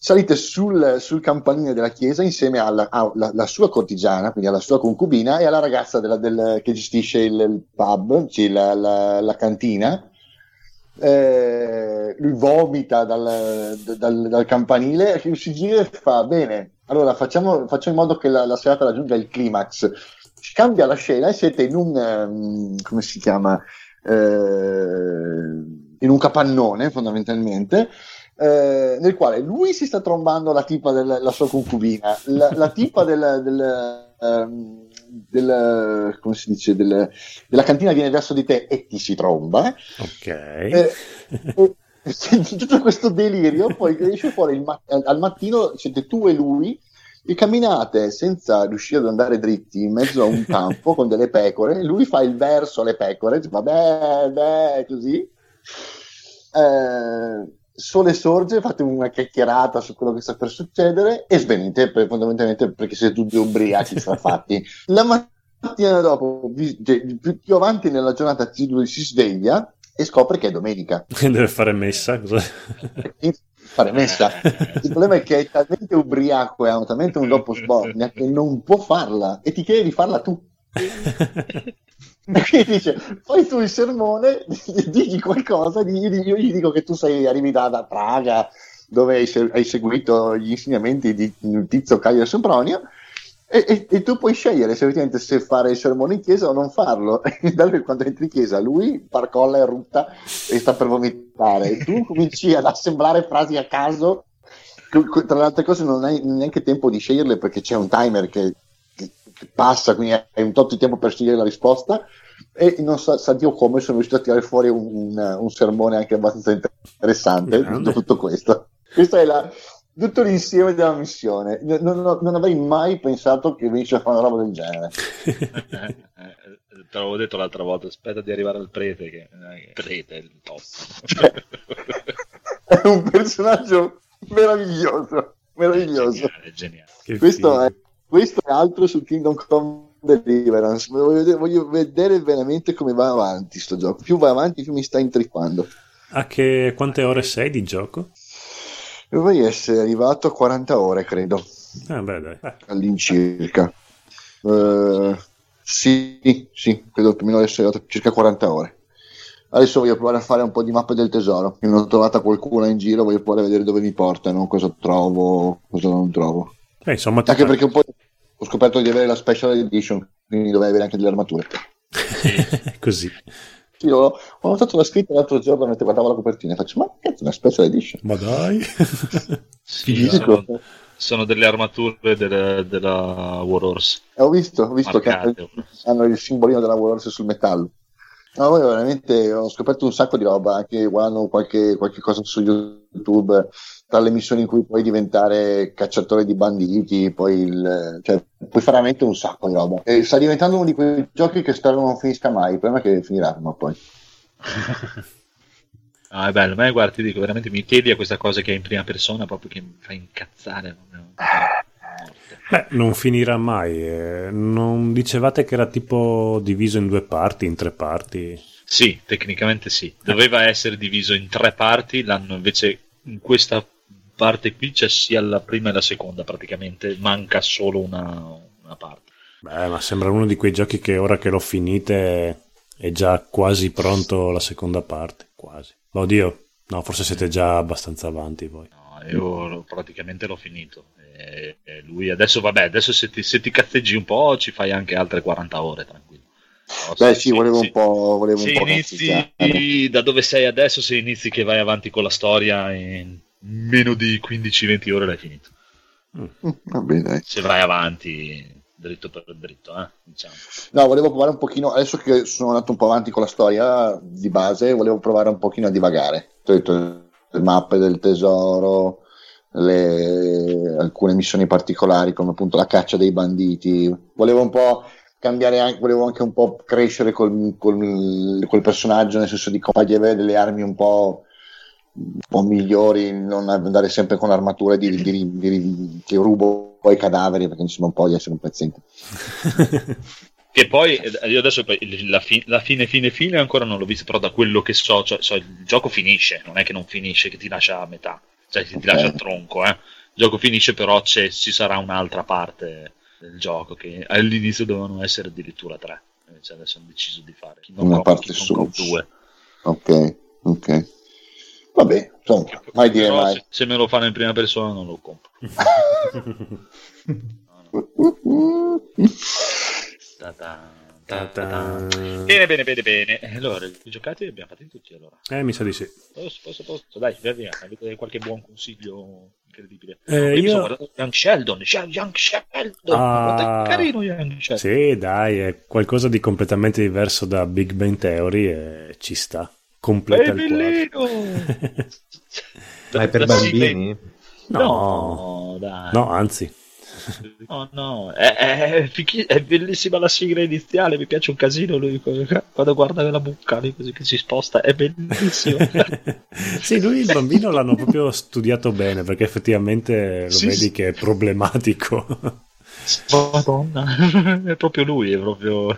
Salite sul, sul campanile della chiesa insieme alla, alla- sua cortigiana, quindi alla sua concubina e alla ragazza della- del- che gestisce il, il pub, sì, la, la- la cantina. Eh, lui vomita dal, dal- dal campanile si gira e fa bene allora facciamo, facciamo in modo che la, la serata raggiunga il climax cambia la scena e siete in un ehm, come si chiama Eh, in un capannone fondamentalmente eh, nel quale lui si sta trombando la tipa della sua concubina la, la tipa del, del, ehm, del- come si dice del- della cantina viene verso di te e ti si tromba Ok. eh, e- tutto questo delirio poi esce fuori ma- al mattino siete tu e lui e camminate senza riuscire ad andare dritti in mezzo a un campo con delle pecore lui fa il verso alle pecore fa beh beh così. Eh, sole sorge fate una chiacchierata su quello che sta per succedere e svenite per- fondamentalmente perché siete tutti ubriachi strafatti la mattina dopo cioè, più, avanti nella giornata si sveglia e scopre che è domenica. Deve fare messa. Cosa... fare messa. Il problema è che è talmente ubriaco e ha talmente un dopo sbornia che non può farla e ti chiede di farla tu. Quindi dice, fai tu il sermone, digli qualcosa, io gli dico che tu sei arrivi da, da Praga dove hai, hai seguito gli insegnamenti di tizio Caio Sempronio E, e- e tu puoi scegliere se se fare il sermone in chiesa o non farlo. E da- quando entri in chiesa, lui parcolla e rutta e sta per vomitare. E tu cominci ad assemblare frasi a caso. Tra le altre cose, non hai neanche tempo di sceglierle perché c'è un timer che, che- che passa, quindi hai un tot di tempo per scegliere la risposta. E non sa, sa Dio come sono riuscito a tirare fuori un, un- un sermone anche abbastanza interessante tutto questo. Questo è la- tutto l'insieme della missione. Non, non- non avrei mai pensato che venisse a fare una roba del genere. Eh, eh, te l'avevo detto l'altra volta, aspetta di arrivare al prete, che eh, prete è il top. Cioè, è un personaggio meraviglioso. Meraviglioso. È geniale. Che Questo figo. è, questo è altro su Kingdom Come Deliverance. Voglio vedere, voglio vedere veramente come va avanti sto gioco. Più va avanti, più mi sta intrippando. A che quante ore sei di gioco? Dovrei essere arrivato a 40 ore, credo, Ah, beh, dai. All'incirca. Eh, sì, sì, credo più o meno essere arrivato a circa 40 ore. Adesso voglio provare a fare un po' di mappe del tesoro. Ne ho trovata qualcuna in giro, voglio provare a vedere dove mi portano, cosa trovo, cosa non trovo. eh, insomma, Anche perché un po' ho scoperto di avere la special edition, quindi dovrei avere anche delle armature. così. Sì, ho, ho notato la scritta l'altro giorno mentre guardavo la copertina e faccio, ma cazzo, una special edition. Ma dai. Sì, sono, sono delle armature della, della War Horse. E ho visto, ho visto che hanno, il simbolino della Warhorse sul metallo. No, poi veramente ho scoperto un sacco di roba, anche guardando qualche, qualche cosa su YouTube, tra le missioni in cui puoi diventare cacciatore di banditi, poi il, cioè, puoi fare veramente un sacco di roba. E sta diventando uno di quei giochi che spero non finisca mai, è che finirà prima poi. Ah, è bello, ma guarda, ti dico, veramente mi chiedi a questa cosa che è in prima persona proprio che mi fa incazzare. proprio. Beh, non finirà mai. eh. Non dicevate che era tipo diviso in due parti, in tre parti? Sì, tecnicamente sì. Doveva essere diviso in tre parti, l'hanno invece in questa parte qui c'è sia la prima e la seconda praticamente, manca solo una, una parte. Beh, ma sembra uno di quei giochi che ora che l'ho finite è già quasi pronto la seconda parte. Quasi. Oddio, no, forse siete già abbastanza avanti voi. No, io praticamente l'ho finito. E, e lui adesso, vabbè, adesso se ti, se ti cazzeggi un po' ci fai anche altre 40 ore, tranquillo. Però Beh se- sì, volevo se- un po', volevo se un po' inizi da dove sei adesso, se inizi che vai avanti con la storia in meno di 15-20 ore l'hai finito. Mm, Va bene. Se vai avanti dritto per dritto, eh, diciamo. No, volevo provare un pochino, adesso che sono andato un po' avanti con la storia di base, volevo provare un pochino a divagare. Ho detto, le mappe del tesoro, le- alcune missioni particolari come appunto la caccia dei banditi. Volevo un po' cambiare anche, volevo anche un po' crescere col, col- col personaggio, nel senso di fargli avere delle armi un po', un po' migliori, non andare sempre con armature di, di- di- che rubo poi i cadaveri perché mi sembra un po' di essere un pezzente. Che poi eh, io adesso la, fi- la fine, fine, fine ancora non l'ho vista, però da quello che so, cioè, so, il gioco finisce, non è che non finisce, che ti lascia a metà, cioè ti, ti Ok. lascia tronco, eh. Il gioco finisce, però c'è- ci sarà un'altra parte del gioco che all'inizio dovevano essere addirittura tre. Invece adesso hanno deciso di fare Kingdom Una Come, parte su- 2. Ok, ok. Vabbè, insomma, mai dire mai. Se, se me lo fanno in prima persona non lo compro. Ta-ta, ta-ta. Bene, bene, bene, bene. Allora, i giocati li abbiamo fatti tutti allora. Eh, mi sa di sì. Posso, posso, posso. Dai, via, via. Avete qualche buon consiglio incredibile? Eh, io- sono guardato Young Sheldon. Young Sheldon. Ah. Che carino Young Sheldon. Sì, dai, è qualcosa di completamente diverso da Big Bang Theory e ci sta. Completa È il bellino. Ma è per bambini? No, No, dai. no, anzi. No, no, è, è, è bellissima la sigla iniziale, mi piace un casino lui quando guarda la bucca lì così che si sposta, è bellissimo. sì, lui il bambino l'hanno proprio studiato bene perché effettivamente lo Sì, vedi sì. che è problematico. Madonna, è proprio lui, è proprio...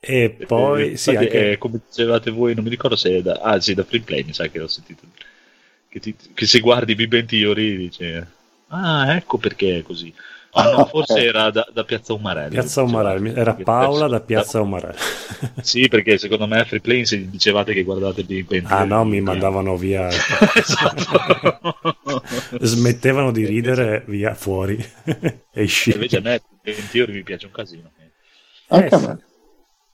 e poi, Eh, sì, infatti, anche... eh, come dicevate voi, non mi ricordo se è da... Ah sì, da Free Play, mi sa che l'ho sentito. Che, ti- che se guardi Big Bang Theory dice... Ah, ecco perché è così. Ah, no, Ah, forse era da, da Piazza Umarelli. Piazza Umarelli, era Paola da Piazza Umarelli. Sì, perché secondo me a Free Play se dicevate che guardate Big Bang Ah Theory. no, mi mandavano via. esatto. Smettevano di ridere via fuori. Esci. Invece a me Big Bang Theory mi piace un casino. Anche Eh, a me.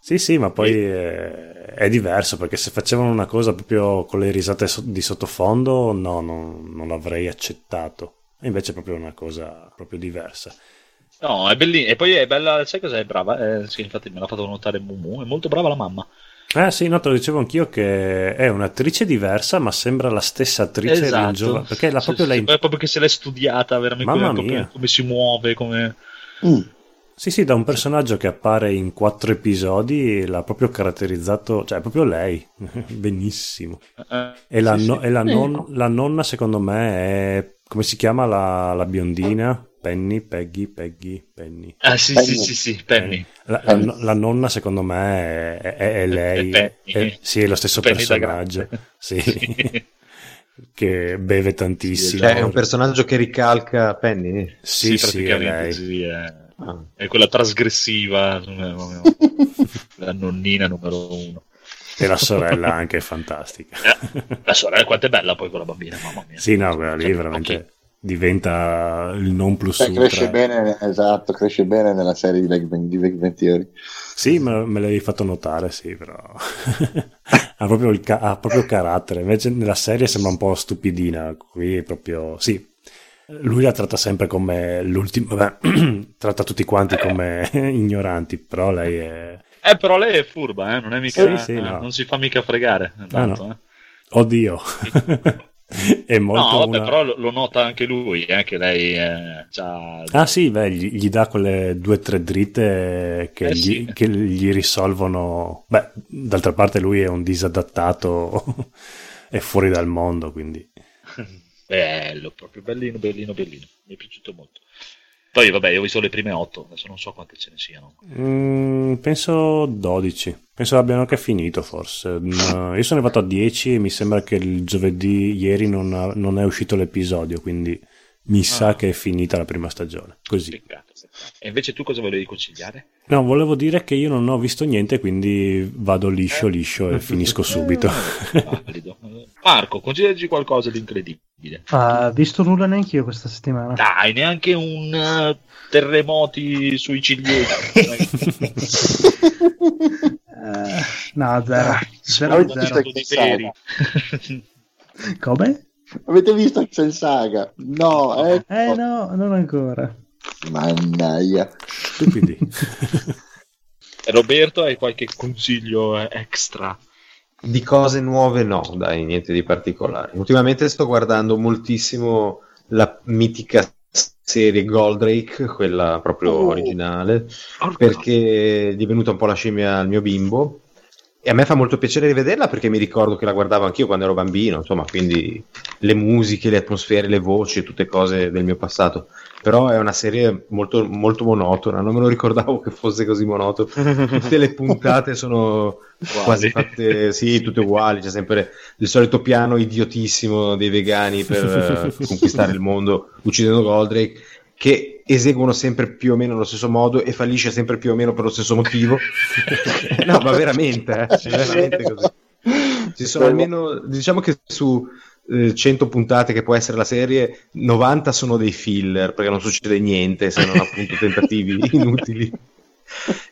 Sì, sì, ma poi eh, è diverso perché se facevano una cosa proprio con le risate di sottofondo, no, non, non l'avrei accettato. E invece è proprio una cosa proprio diversa. No, è bellina. E poi è bella, sai cos'è? È brava. Eh, sì, infatti me l'ha fatto notare Mumu. È molto brava la mamma. Eh sì, no, te lo dicevo anch'io che è un'attrice diversa, ma sembra la stessa attrice esatto. ringiova- perché la Sì, proprio sì, lei... poi proprio che se l'è studiata veramente Mamma come, mia. come si muove, come... Mm. Sì, sì, da un personaggio che appare in quattro episodi l'ha proprio caratterizzato, cioè è proprio lei, benissimo. eh, E, la, sì, no- sì. e la non- no. la nonna secondo me è, come si chiama la, la biondina? Penny, Peggy, Peggy, Penny. Ah, sì, Penny. sì, sì, sì, Penny. La, la Penny. no- la nonna secondo me è, è- è lei, È Penny. È- sì, è lo stesso Penny personaggio, sì, Sì. che beve tantissimo. Cioè, è un personaggio che ricalca Penny. sì, sì, è praticamente lei. sì, è, Ah. è quella trasgressiva, la nonnina numero uno. E la sorella anche è fantastica. Eh, la sorella quanto è bella poi quella bambina, mamma mia. Sì, no, quella lì Cioè, veramente ok. diventa il non plus Cioè, cresce ultra. bene, esatto, cresce bene nella serie di Big Bang, di Big Bang Theory. Sì, me, me l'avevi fatto notare, sì, però ha, proprio il ca- ha proprio carattere. Invece nella serie sembra un po' stupidina. Qui è proprio sì. Lui la tratta sempre come l'ultimo, vabbè, tratta tutti quanti come ignoranti, però lei è. Eh, però lei è furba, eh, non è mica... Sì, sì, no. Non si fa mica fregare. tanto, no. eh. Oddio, è molto. No, vabbè, una- però lo, nota anche lui, eh, che lei eh, c'ha... Ah sì, beh, gli, gli dà quelle due o tre dritte che, Eh, gli, sì. che gli risolvono. Beh, d'altra parte lui è un disadattato, è fuori dal mondo, quindi. Bello, proprio bellino, bellino, bellino. Mi è piaciuto molto. Poi, vabbè, io ho visto le prime otto, adesso non so quante ce ne siano. Mm, penso 12. Penso abbiano anche finito, forse. No, io sono arrivato a 10 e mi sembra che il giovedì ieri non, ha- non è uscito l'episodio, quindi mi sa Ah. che è finita la prima stagione. Così. E invece tu cosa volevi consigliare? No, volevo dire che io non ho visto niente, quindi vado liscio, liscio e finisco subito. Eh, valido. Marco, consigliaci qualcosa di incredibile. Ah, visto nulla neanche io questa settimana. Dai, neanche un eh, terremoti sui ciliegi. Eh, no, zero. Zero, Avete zero. peri. Come? Avete visto Excel Saga? No, eh? Eh no, non ancora. Mannaia. Stupidi. Roberto, hai qualche consiglio eh, extra? Di cose nuove no, dai, niente di particolare. Ultimamente sto guardando moltissimo la mitica serie Goldrake, quella proprio Oh. originale, perché è divenuta un po' la scimmia al mio bimbo. E a me fa molto piacere rivederla perché mi ricordo che la guardavo anch'io quando ero bambino, insomma, quindi le musiche, le atmosfere, le voci, tutte cose del mio passato. Però è una serie molto, molto monotona, non me lo ricordavo che fosse così monotona. Tutte le puntate sono quasi fatte, sì, tutte uguali, c'è sempre il solito piano idiotissimo dei vegani per conquistare il mondo uccidendo Goldrake che eseguono sempre più o meno allo stesso modo e fallisce sempre più o meno per lo stesso motivo. no, ma veramente, eh, veramente così. Ci sono almeno, diciamo che su eh, 100 puntate che può essere la serie, 90 sono dei filler perché non succede niente se non appunto tentativi inutili.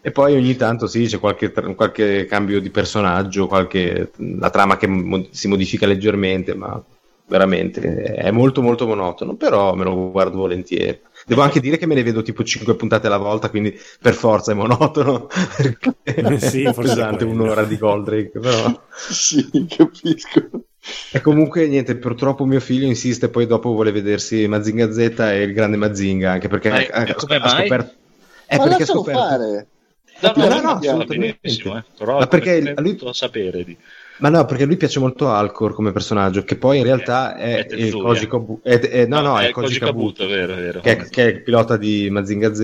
E poi ogni tanto sì, c'è qualche, qualche cambio di personaggio, qualche, la trama che mo- si modifica leggermente, ma veramente è molto molto monotono, però me lo guardo volentieri. Devo anche dire che me ne vedo tipo 5 puntate alla volta, quindi per forza è monotono, perché Sì, è forse pesante un'ora di Goldrake, però... Sì, capisco. E comunque niente, purtroppo mio figlio insiste, poi dopo vuole vedersi Mazinga Z e il grande Mazinga, anche perché Ma- ha, come ha mai? scoperto... È Ma perché ha scoperto... fare. No, No, no, va assolutamente. eh, però Ma perché lui- a sapere di... Ma no, perché lui piace molto Alcor come personaggio, che poi in realtà è, è. Koji è- è- no, no, è, Koji Koji Kabuto, Kabuto, è vero, è vero. che è, che è il pilota di Mazinga Z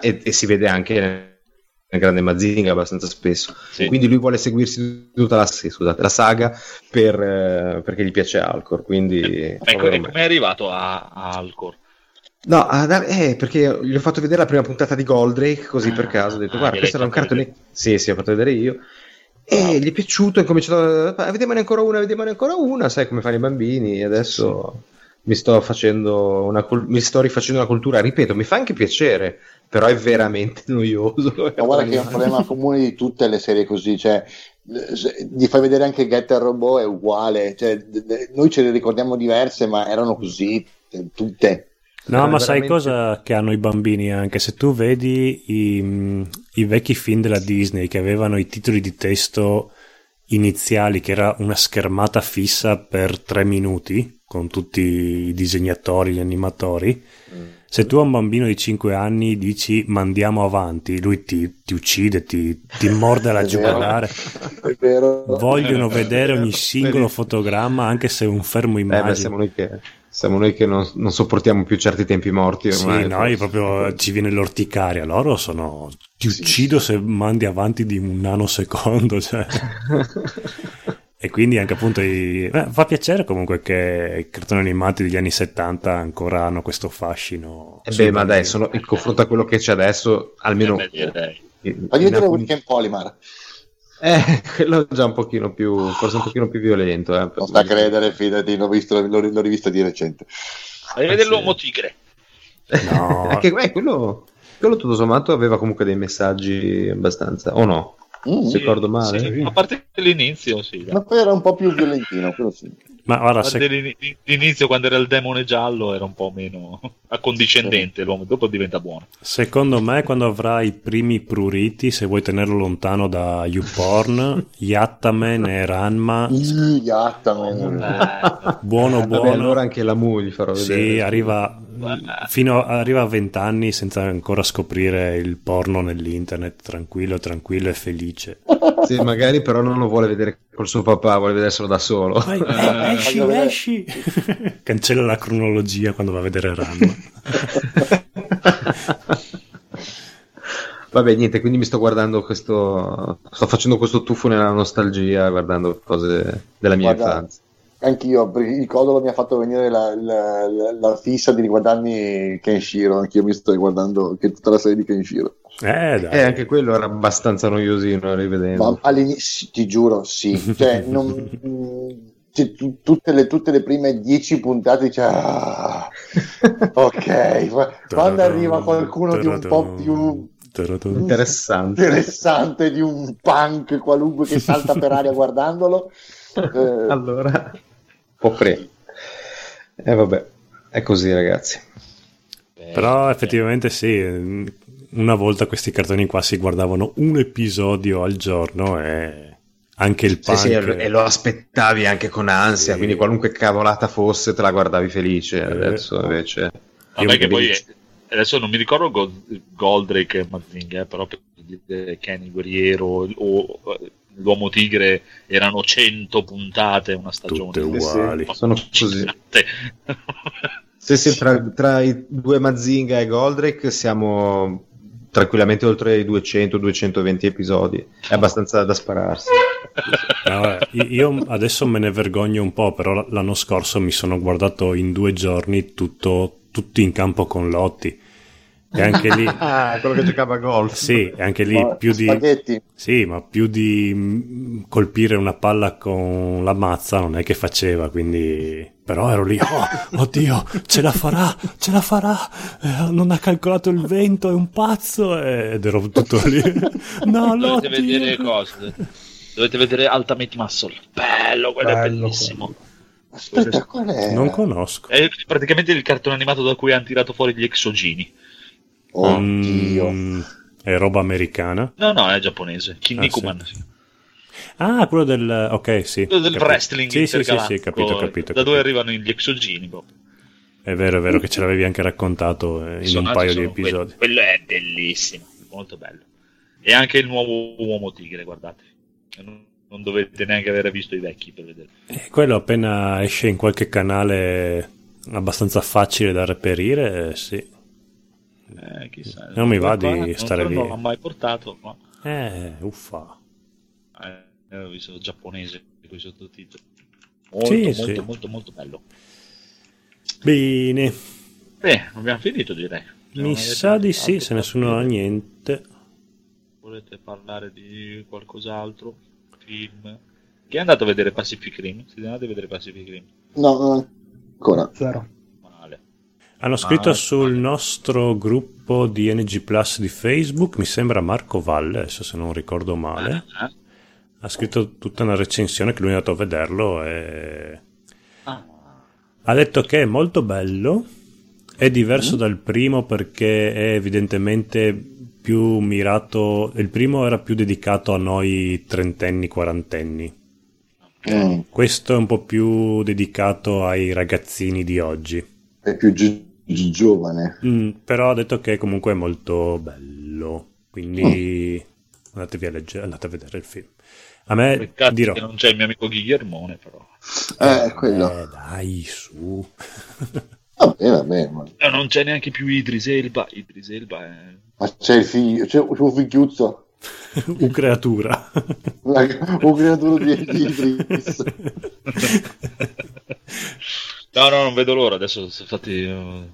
e, e si vede anche nel grande Mazinga abbastanza spesso. Sì. Quindi lui vuole seguirsi tutta la, scusate, la saga per, eh, perché gli piace Alcor. Quindi Ecco, povero e me. come è arrivato a, a Alcor? No, ah, eh, perché gli ho fatto vedere la prima puntata di Goldrake, così per caso, ho detto, Ah, guarda, questo era un cartone... Sì, sì, ho fatto vedere io. E gli è piaciuto, ha cominciato a... Vediamone ancora una, vediamone ancora una, sai come fanno i bambini, e adesso mi sto facendo una... mi sto rifacendo una cultura, ripeto, mi fa anche piacere, però è veramente noioso. Ma guarda che è un problema comune di tutte le serie così, cioè gli fai vedere anche Getter Robot è uguale, cioè, d- d- noi ce le ricordiamo diverse, ma erano così eh, tutte. No, ma sai veramente- cosa che hanno i bambini anche? Se tu vedi i, i vecchi film della Disney che avevano i titoli di testo iniziali, che era una schermata fissa per tre minuti con tutti i disegnatori, gli animatori. Se tu a un bambino di 5 anni dici mandiamo avanti, lui ti, ti uccide, ti, ti morde la vero. Vogliono vedere ogni singolo fotogramma, anche se è un fermo Eh, beh, immagine. Siamo noi che, non, non sopportiamo più certi tempi morti ormai. Sì, noi proprio ci viene l'orticaria. Loro sono. Ti Sì, uccido se mandi avanti di un nanosecondo. Cioè. e quindi anche appunto. I... eh, fa piacere comunque che i cartoni animati degli anni 70 ancora hanno questo fascino. Eh sui beh, ma dai, sono, in confronto a quello che c'è adesso, almeno... Eh, beh, direi. in vedere alcuni- Weekend Polymar. Eh, quello è già un pochino più, forse un pochino più violento. Eh, Non sta a credere, fidati, l'ho, visto, l'ho, l'ho rivisto di recente. Vai a vedere l'uomo tigre. No. Anche eh, quello, quello tutto sommato aveva comunque dei messaggi abbastanza, o no? Mm. Se ricordo male. Sì, a parte l'inizio, sì. dai. Ma poi era un po' più violentino, quello sì. Ma guarda, se- l'inizio quando era il demone giallo era un po' meno accondiscendente l'uomo, dopo diventa buono. secondo me, quando avrà i primi pruriti, se vuoi tenerlo lontano da YouPorn, Yattaman e Ranma, Ih, Yattaman. Eh, buono Vabbè, buono. allora anche la Mu gli farò vedere. Sì, arriva fino a, arriva a 20 anni senza ancora scoprire il porno nell'internet, tranquillo, tranquillo e felice. Sì, magari però non lo vuole vedere col suo papà, vuole vederselo da solo. Vai, eh, esci, esci. Cancella la cronologia quando va a vedere Ranma. Vabbè, niente, quindi mi sto guardando questo. Sto facendo questo tuffo nella nostalgia, guardando cose della mia Guarda, infanzia. Anch'io, il codolo mi ha fatto venire la, la- la- la fissa di riguardarmi Kenshiro, anch'io mi sto riguardando che tutta la serie di Kenshiro. Eh, dai. Eh, anche quello era abbastanza noiosino a rivedendo. Ma all'inizio, ti giuro, sì, cioè, non, tu- tutte, le, tutte le prime dieci puntate dici, ah, ok, quando arriva qualcuno di un po' più Interessante. interessante, di un punk qualunque che salta per aria guardandolo, eh, Allora, può pre. E vabbè, è così, ragazzi. Però effettivamente sì, una volta questi cartoni qua si guardavano un episodio al giorno e anche il Sì, punk... sì, e lo aspettavi anche con ansia, Sì. quindi qualunque cavolata fosse te la guardavi felice. Eh. Adesso invece. Vabbè, che poi adesso non mi ricordo Gold- Goldrake e Mazinga, eh, però per dire Kenny Guerriero o eh, l'Uomo Tigre erano 100 puntate una stagione. Tutte uguali. Sono così. Sì, sì, tra, tra i due Mazinga e Goldrake siamo tranquillamente oltre i 200-220 episodi. È abbastanza da spararsi. No, vabbè, io adesso me ne vergogno un po', però l'anno scorso mi sono guardato in due giorni tutto, tutti in campo con Lotti. E anche lì, Ah, quello che giocava a golf. sì, e anche lì ma- più di, spaghetti. sì, ma più di mm, colpire una palla con la mazza non è che faceva, quindi... Però ero lì, oh, oddio, ce la farà, ce la farà, eh, non ha calcolato il vento, è un pazzo, ed ero tutto lì. No, Dovete Lotti! vedere cose. Dovete vedere Ultimate Muscle. Bello, quello è Bello bellissimo. Aspetta, qual è? Non conosco. È praticamente il cartone animato da cui hanno tirato fuori gli exogini. Oddio. Mm, è roba americana. No, no, è giapponese. Kinnikuman. Ah, sì. Ah, quello del... Ok, sì. Quello del capito. wrestling Sì, sì, sì, sì, capito, capito. Da dove capito. arrivano gli exogini? proprio. È vero, è vero che ce l'avevi anche raccontato eh, in un personaggi paio di sono episodi. Quello, quello è bellissimo, molto bello. E anche il nuovo Uomo Tigre, guardate. Non, non dovete neanche aver visto i vecchi per vedere. E quello appena esce in qualche canale abbastanza facile da reperire, eh, sì. Eh, chissà. Non mi va di non- stare non lì. l'ho mai portato, ma Eh, uffa. eh, ho visto giapponese con i sottotitoli. Molto, Sì, molto, sì. molto, molto bello. Bene. Beh, abbiamo finito direi. Se non Mi sa di sì, se nessuno ha niente. Volete parlare di qualcos'altro? Film? Chi è andato a vedere Pacific Rim? Siete andati a vedere Pacific Rim? No, no, ancora. Zero. Hanno scritto Ah, sul vale. nostro gruppo di NG Plus di Facebook, mi sembra Marco Valle, adesso se non ricordo male. Eh? Ha scritto tutta una recensione che lui è andato a vederlo e Ah. ha detto che è molto bello, è diverso dal primo perché è evidentemente più mirato, il primo era più dedicato a noi trentenni, quarantenni. Mm, Questo è un po' più dedicato ai ragazzini di oggi. è più gi- giovane. Mm, però ha detto che comunque è molto bello. Quindi andatevi a leggere, andate a vedere il film. A me Peccato dirò. che non c'è il mio amico Guillermone, però. Eh, quello. Eh, dai, su. Vabbè, vabbè, ma, Eh, non c'è neanche più Idris Elba. Idris Elba è... ma c'è il figlio, c'è un figliuzzo, Un creatura. una- un creatore di, di Idris. No, no, non vedo l'ora. Adesso, infatti,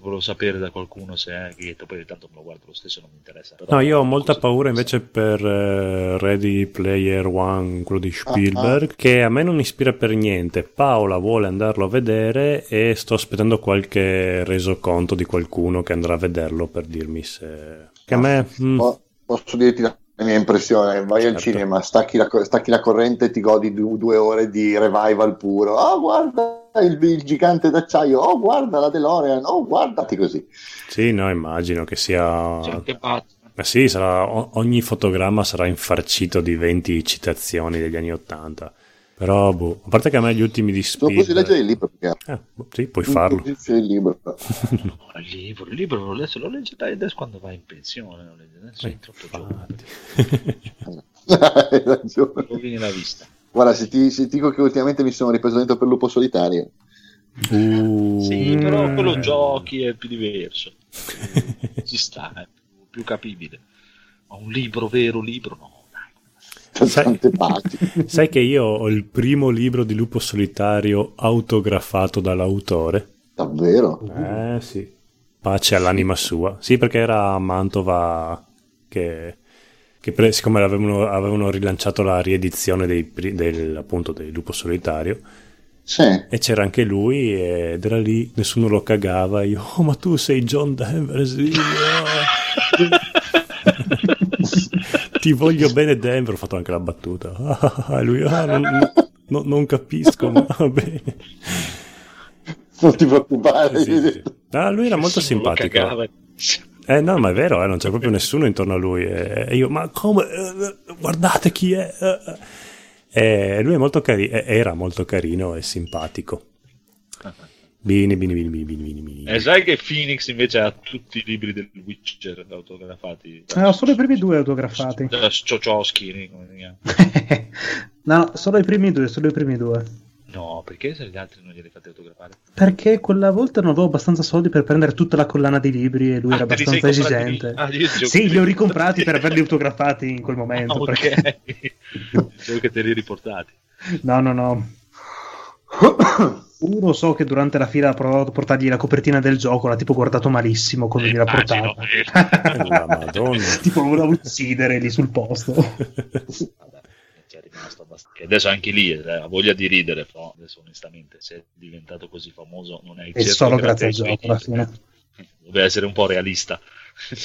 volevo sapere da qualcuno se è Ghietto. Poi tanto me lo guardo lo stesso, non mi interessa. Però- No, io ho molta paura invece per eh, Ready Player One, quello di Spielberg, che a me non ispira per niente. Paola vuole andarlo a vedere e sto aspettando qualche resoconto di qualcuno che andrà a vederlo per dirmi se... Che a me... mm, Po- Posso dirti la mia impressione, vai al Certo. cinema, stacchi la, stacchi la corrente e ti godi du- due ore di revival puro. Oh, guarda il, il gigante d'acciaio, oh, guarda la DeLorean, oh, guardati così. Sì, no, immagino che sia... Batman. Ma sì, sarà- ogni fotogramma sarà infarcito di 20 citazioni degli anni 80. Però, boh, a parte che a me gli ultimi di Tu puoi leggere il libro perché Eh, boh, sì, puoi farlo. C'è il libro. No, il libro, il libro lo, legge, lo leggerai adesso quando vai in pensione. Lo leggi adesso sei troppo giovane. Hai ragione. Rovini la vista. Guarda, se ti, se ti dico che ultimamente mi sono ripreso dentro per Lupo Solitario. Uh, Sì, però quello giochi è più diverso. Ci sta, è più, più capibile. Ma un libro vero, libro, no, Sai-. Sai che io ho il primo libro di Lupo Solitario autografato dall'autore? Davvero? Eh sì. Pace all'anima sua. Sì, perché era a Mantova che, che pre- siccome avevano, avevano rilanciato la riedizione dei, del, appunto, del Lupo Solitario Sì. e c'era anche lui ed era lì, nessuno lo cagava. Io, oh ma tu sei John Denver, sì, ah." Ti voglio bene Denver, ho fatto anche la battuta. Ah, lui, ah, non, non- non capisco, ma va bene. Non ti preoccupare. Sì, sì. Ah, lui era molto simpatico. Eh no, ma è vero, eh, non c'è proprio nessuno intorno a lui. E e io, ma come? Eh, guardate chi è. eh, eh. E lui è molto carino, era molto carino e simpatico. Bini, bini, bini, bini, bini, bini, bini. E sai che Phoenix invece ha tutti i libri del Witcher autografati? Eh, ho solo i primi due autografati. Da Ciocioschi, come si chiama? no, solo i primi due, solo i primi due. No, perché se gli altri non glieli fate autografare? Perché quella volta non avevo abbastanza soldi per prendere tutta la collana di libri e lui Ah, era abbastanza esigente. Ah, io sì, li ho ricomprati per averli autografati in quel momento. Ah, ok. perché- Dicevo che te li hai riportati. No, no, no. Uno so che durante la fila ha provato a portargli la copertina del gioco, l'ha tipo guardato malissimo quando gliel'ha Immagino. portata. La Madonna. tipo lo voleva uccidere lì sul posto. Vabbè, ci è rimasto abbastanza. Che adesso anche lì eh, ha voglia di ridere, però adesso onestamente se è diventato così famoso non è certo solo grazie al gioco alla fine. Deve essere un po' realista.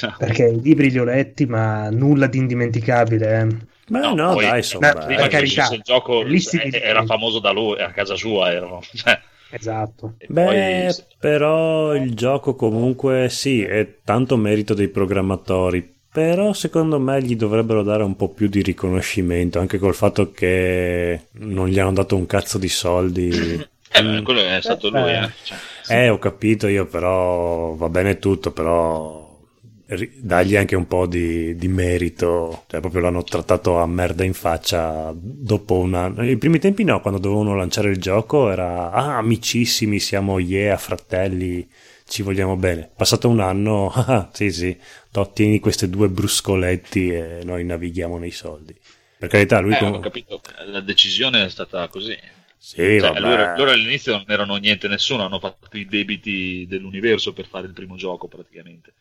No. Perché i libri li ho letti, ma nulla di indimenticabile. eh. Ma no, No, poi- dai, insomma. Beh, Prima per che uscisse il gioco eh, era famoso da lui, a casa sua erano. cioè, Esatto. e Beh, poi- però il gioco comunque sì, è tanto merito dei programmatori, però secondo me gli dovrebbero dare un po' più di riconoscimento, anche col fatto che non gli hanno dato un cazzo di soldi. eh, beh, quello è stato lui. Eh. Cioè, Eh, ho capito io, però va bene tutto, però dagli anche un po' di, di merito, cioè proprio l'hanno trattato a merda in faccia dopo un anno. I primi tempi no, quando dovevano lanciare il gioco era ah, amicissimi, siamo yeah, fratelli, ci vogliamo bene. Passato un anno, ah, sì sì, tieni queste due bruscoletti e noi navighiamo nei soldi. Per carità, lui eh, com- ho capito, la decisione è stata così. Sì, Cioè, loro, loro all'inizio non erano niente nessuno, hanno fatto i debiti dell'universo per fare il primo gioco praticamente.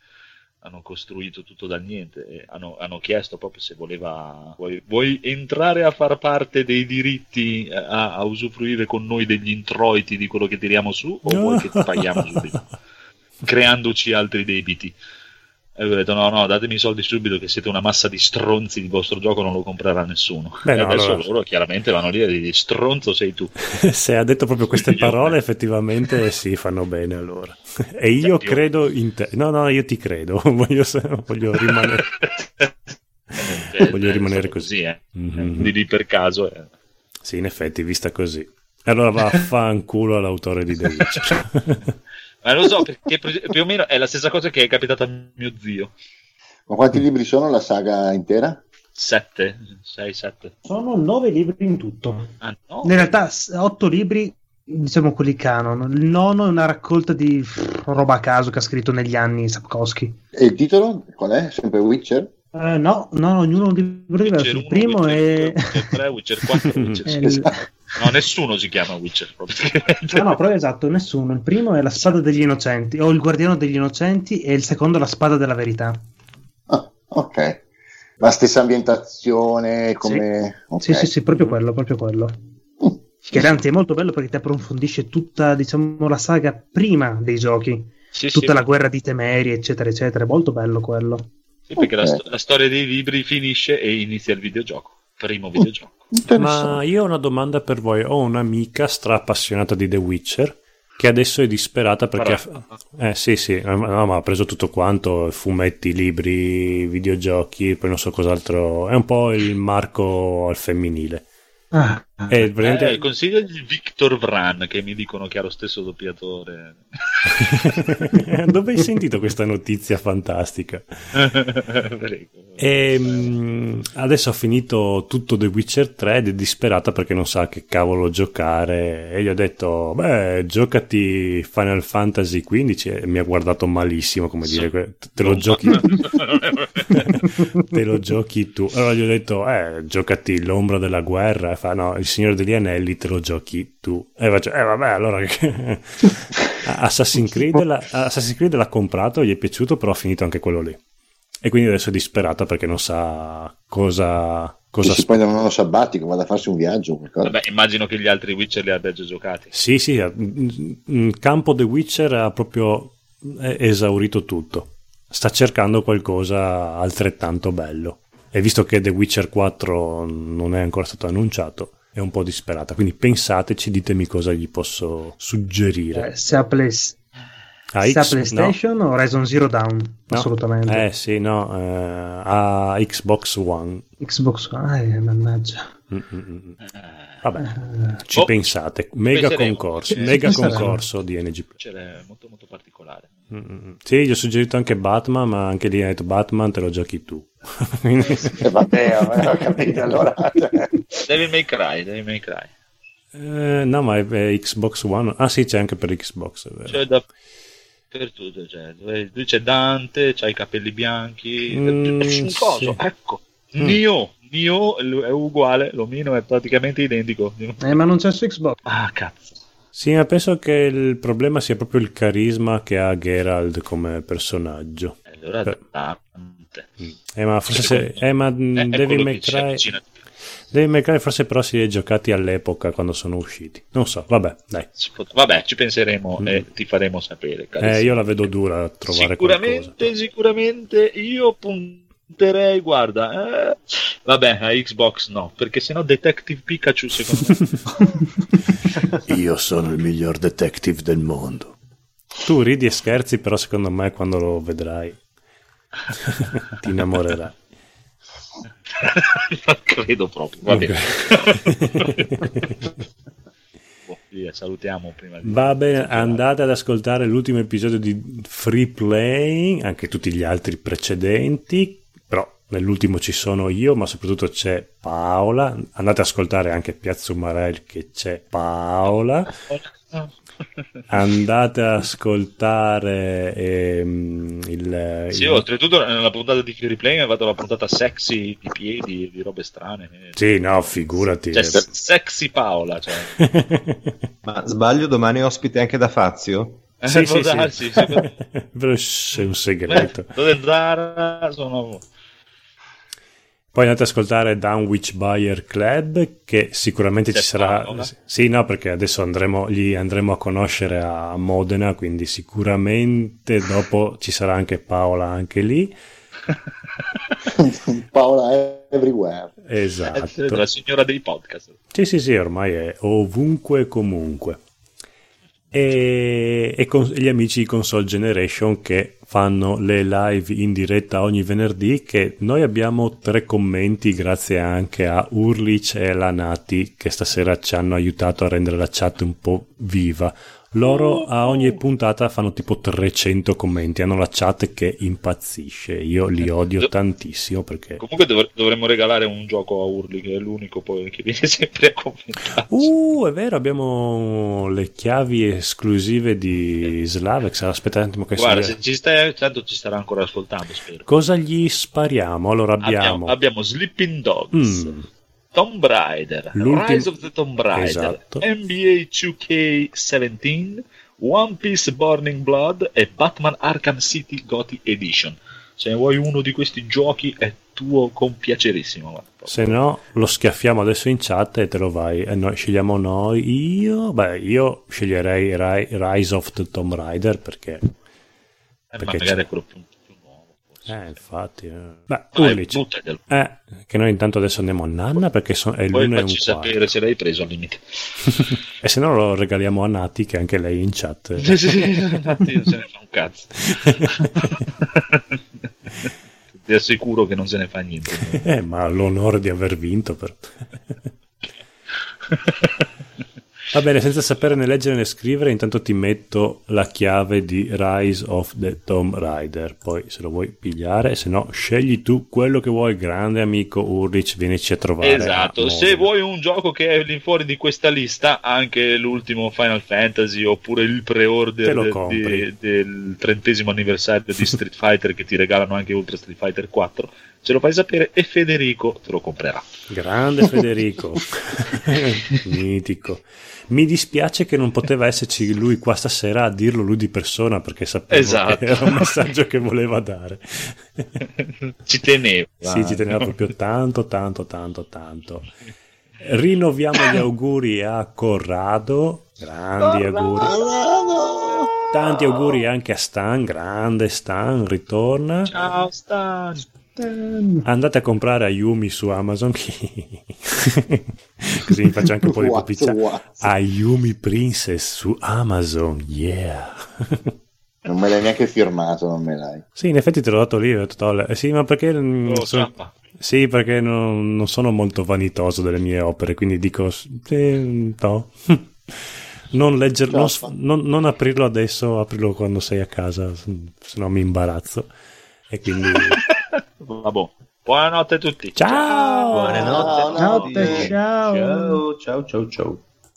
Hanno costruito tutto dal niente hanno, hanno chiesto proprio se voleva vuoi, vuoi entrare a far parte dei diritti a, a usufruire con noi degli introiti di quello che tiriamo su o vuoi che ti paghiamo subito creandoci altri debiti e ho detto no no datemi i soldi subito che siete una massa di stronzi il vostro gioco non lo comprerà nessuno Beh, e no, adesso allora- loro chiaramente vanno lì e dicono stronzo sei tu Se ha detto proprio queste parole, effettivamente sì, fanno bene allora. E io io- credo in te. No, no, io ti credo. Voglio, voglio rimanere. Eh, Voglio eh, rimanere sono così. eh. Mhm. di lì per caso eh. Sì, in effetti, vista così. Allora vaffanculo all'autore di The Witcher. Ma lo so perché più o meno è la stessa cosa che è capitata a mio zio Ma quanti libri sono la saga intera? 7 6 7 Sono nove libri in tutto. ah no In realtà, otto libri, diciamo quelli canon. Il nono è una raccolta di roba a caso che ha scritto negli anni Sapkowski. E il titolo qual è? Sempre Witcher? Eh, no, no, ognuno è un libro diverso. Il 1, primo Witcher è. 2, Witcher 3 Witcher 4 Witcher è 6 il- no nessuno si chiama Witcher proprio Ah, no, però esatto, nessuno. Il primo è la spada degli innocenti, o il guardiano degli innocenti, e il secondo la spada della verità. Ah, ok. La stessa ambientazione come... ok. Sì, sì, sì, proprio quello, proprio quello. Mm. Che anzi è molto bello perché ti approfondisce tutta, diciamo, la saga prima dei giochi. sì, Tutta sì, la guerra di Temeri, eccetera, eccetera. È molto bello quello. Sì, perché la, sto- la storia dei libri finisce e inizia il videogioco primo videogioco Interessante. Ma io ho una domanda per voi. Ho un'amica stra appassionata di The Witcher che adesso è disperata perché... ha- Eh sì, sì, eh, no, ma ha preso tutto quanto, fumetti, libri, videogiochi, poi non so cos'altro. È un po' il Marco al femminile. Ah, E praticamente- eh, consigliagli Victor Vran che mi dicono che ha lo stesso doppiatore Dove hai sentito questa notizia fantastica? Prego. E mm, adesso ha finito tutto The Witcher 3 ed è disperata perché non sa che cavolo giocare. E gli ho detto: Beh, giocati Final Fantasy XV. E mi ha guardato malissimo, come dire, te lo giochi. te lo giochi tu. Allora gli ho detto: Eh, giocati l'ombra della guerra. E fa: No, il Signore degli Anelli te lo giochi tu. E faccio: Eh, vabbè, allora. Assassin's Creed, l'ha, Assassin's Creed l'ha comprato, gli è piaciuto, però ha finito anche quello lì. E quindi adesso è disperata perché non sa cosa. Cosa si prende un anno sabbatico, vada a farsi un viaggio o qualcosa. Vabbè, immagino che gli altri Witcher li abbia già giocati. Sì, sì, il campo The Witcher ha proprio eh, esaurito tutto. Sta cercando qualcosa altrettanto bello. E visto che The Witcher 4 non è ancora stato annunciato, è un po' disperata. Quindi pensateci, ditemi cosa gli posso suggerire. eh, se ha, Play- A se ha X- PlayStation o Horizon Zero Dawn? no. Assolutamente. Eh sì, no, eh, a Xbox One. Xbox One, eh, mannaggia. Mm, mm, mm. Vabbè, Eh, ci Oh, pensate. Mega concorso, mega concorso di NG Play. È molto molto particolare. Mm, mm, mm. Sì, gli ho suggerito anche Batman, ma anche lì ha detto Batman te lo giochi tu. Quindi... Eh, Matteo, ho capito allora. Devi May Cry, Devi May Cry. Eh, no, ma è, è, Xbox One. Ah sì, c'è anche per Xbox. È vero. C'è dappertutto. Cioè, lui c'è Dante, c'ha i capelli bianchi. Mm, un coso, sì. ecco. Mm. Nio, Nio è uguale, l'omino è praticamente identico. Eh, ma non c'è su Xbox. Ah, cazzo. Sì, ma penso che il problema sia proprio il carisma che ha Gerald come personaggio. Eh, allora, per... 7. Mm. Eh, ma forse ecco. se, eh, ma devi mettere. Devi May forse però si è giocati all'epoca quando sono usciti. Non so, vabbè, dai. Vabbè, ci penseremo mm. e ti faremo sapere. Eh, io la vedo dura a trovare sicuramente, qualcosa. Sicuramente io punterei, guarda, eh, vabbè, a Xbox no, perché sennò Detective Pikachu secondo me... io sono il miglior detective del mondo. Tu ridi e scherzi, però secondo me quando lo vedrai ti innamorerai. non credo proprio. Va bene. Salutiamo prima di Va bene, andate ad ascoltare l'ultimo episodio di Free Play, anche tutti gli altri precedenti, però nell'ultimo ci sono io, ma soprattutto c'è Paola. Andate ad ascoltare anche Piazza Umarell che c'è Paola. Andate a ascoltare ehm, il, Sì, il- oltretutto nella puntata di Fury Play è fatto la puntata sexy di piedi, di robe strane. Sì, no, figurati. Cioè, se- sexy Paola. Cioè. Ma sbaglio domani ospite anche da Fazio? Eh, sì, sì, sì. darsi, sì. Però c'è un segreto. Dove Zara sono... Poi andate ad ascoltare Dunwich Buyer Club, che sicuramente C'è ci sarà. Paola? Sì, no, perché adesso andremo, li andremo a conoscere a Modena, quindi sicuramente dopo ci sarà anche Paola anche lì. Paola everywhere. Esatto. La signora dei podcast. Sì, sì, sì, ormai è ovunque e comunque. E, e con gli amici di Console Generation che fanno le live in diretta ogni venerdì che noi abbiamo tre commenti grazie anche a Urlich e Lanati che stasera ci hanno aiutato a rendere la chat un po' viva. Loro a ogni puntata fanno tipo 300 commenti, hanno la chat che impazzisce. Io li odio tantissimo perché Comunque dov- dovremmo regalare un gioco a Urli, che è l'unico poi che viene sempre a commentare. Uh, è vero, abbiamo le chiavi esclusive di Slavex. Aspetta un attimo che Guarda, se ci stai, tanto ci starà ancora ascoltando, spero. Cosa gli spariamo? Allora abbiamo, Abbiamo, abbiamo Sleeping Dogs, Mm. Tomb Raider, L'ultimo- Rise of the Tomb Raider, Esatto. NBA 2K17, One Piece Burning Blood e Batman Arkham City Gothi Edition. Se ne vuoi uno di questi giochi è tuo con piacerissimo. se no lo schiaffiamo adesso in chat e te lo vai. E noi scegliamo noi. Io, beh, io sceglierei Ri- Rise of the Tomb Raider perché, Eh, ma perché magari c'è- è quello più. Eh, infatti, eh. beh, Dai, Ulrich, buttaglielo. eh, che noi intanto adesso andiamo a Nanna perché so- è Poi l'una e un quarto. sapere se l'hai preso al limite. e se no lo regaliamo a Nati che anche lei in chat. Sì, sì, infatti non se ne fa un cazzo. Ti assicuro che non se ne fa niente. Eh, ma l'onore di aver vinto. Per... Va bene, senza sapere né leggere né scrivere, intanto ti metto la chiave di Rise of the Tomb Raider. Poi se lo vuoi pigliare, se no scegli tu quello che vuoi, grande amico Ulrich, vienici a trovare. Esatto, a se Modena. vuoi un gioco che è lì fuori di questa lista, anche l'ultimo Final Fantasy oppure il pre-order de- di- del trentesimo anniversario di Street Fighter che ti regalano anche Ultra Street Fighter 4, ce lo fai sapere e Federico te lo comprerà. Grande Federico, mitico. Mi dispiace che non poteva esserci lui qua stasera a dirlo lui di persona perché sapevo Esatto. che era un messaggio che voleva dare. Ci teneva. Sì, ci teneva proprio tanto, tanto, tanto, tanto. Rinnoviamo gli auguri a Corrado, grandi auguri. Tanti auguri anche a Stan, grande Stan, ritorna. Ciao Stan. Andate a comprare Ayumi su Amazon. Così mi faccio anche un po' di pubblicità. Ayumi Princess su Amazon, yeah. Non me l'hai neanche firmato, non me l'hai. Sì, in effetti te l'ho dato lì. ho detto, "Oh, eh, sì, ma perché... Oh, sono-. Sì, perché non, non sono molto vanitoso delle mie opere, quindi dico, sì, no. Non, leggerlo, non, non- non aprirlo adesso, aprirlo quando sei a casa, se no mi imbarazzo. E quindi... Vabbè. Buonanotte a tutti. Ciao! Buonanotte. Notte, ciao. Ciao, ciao, ciao, ciao.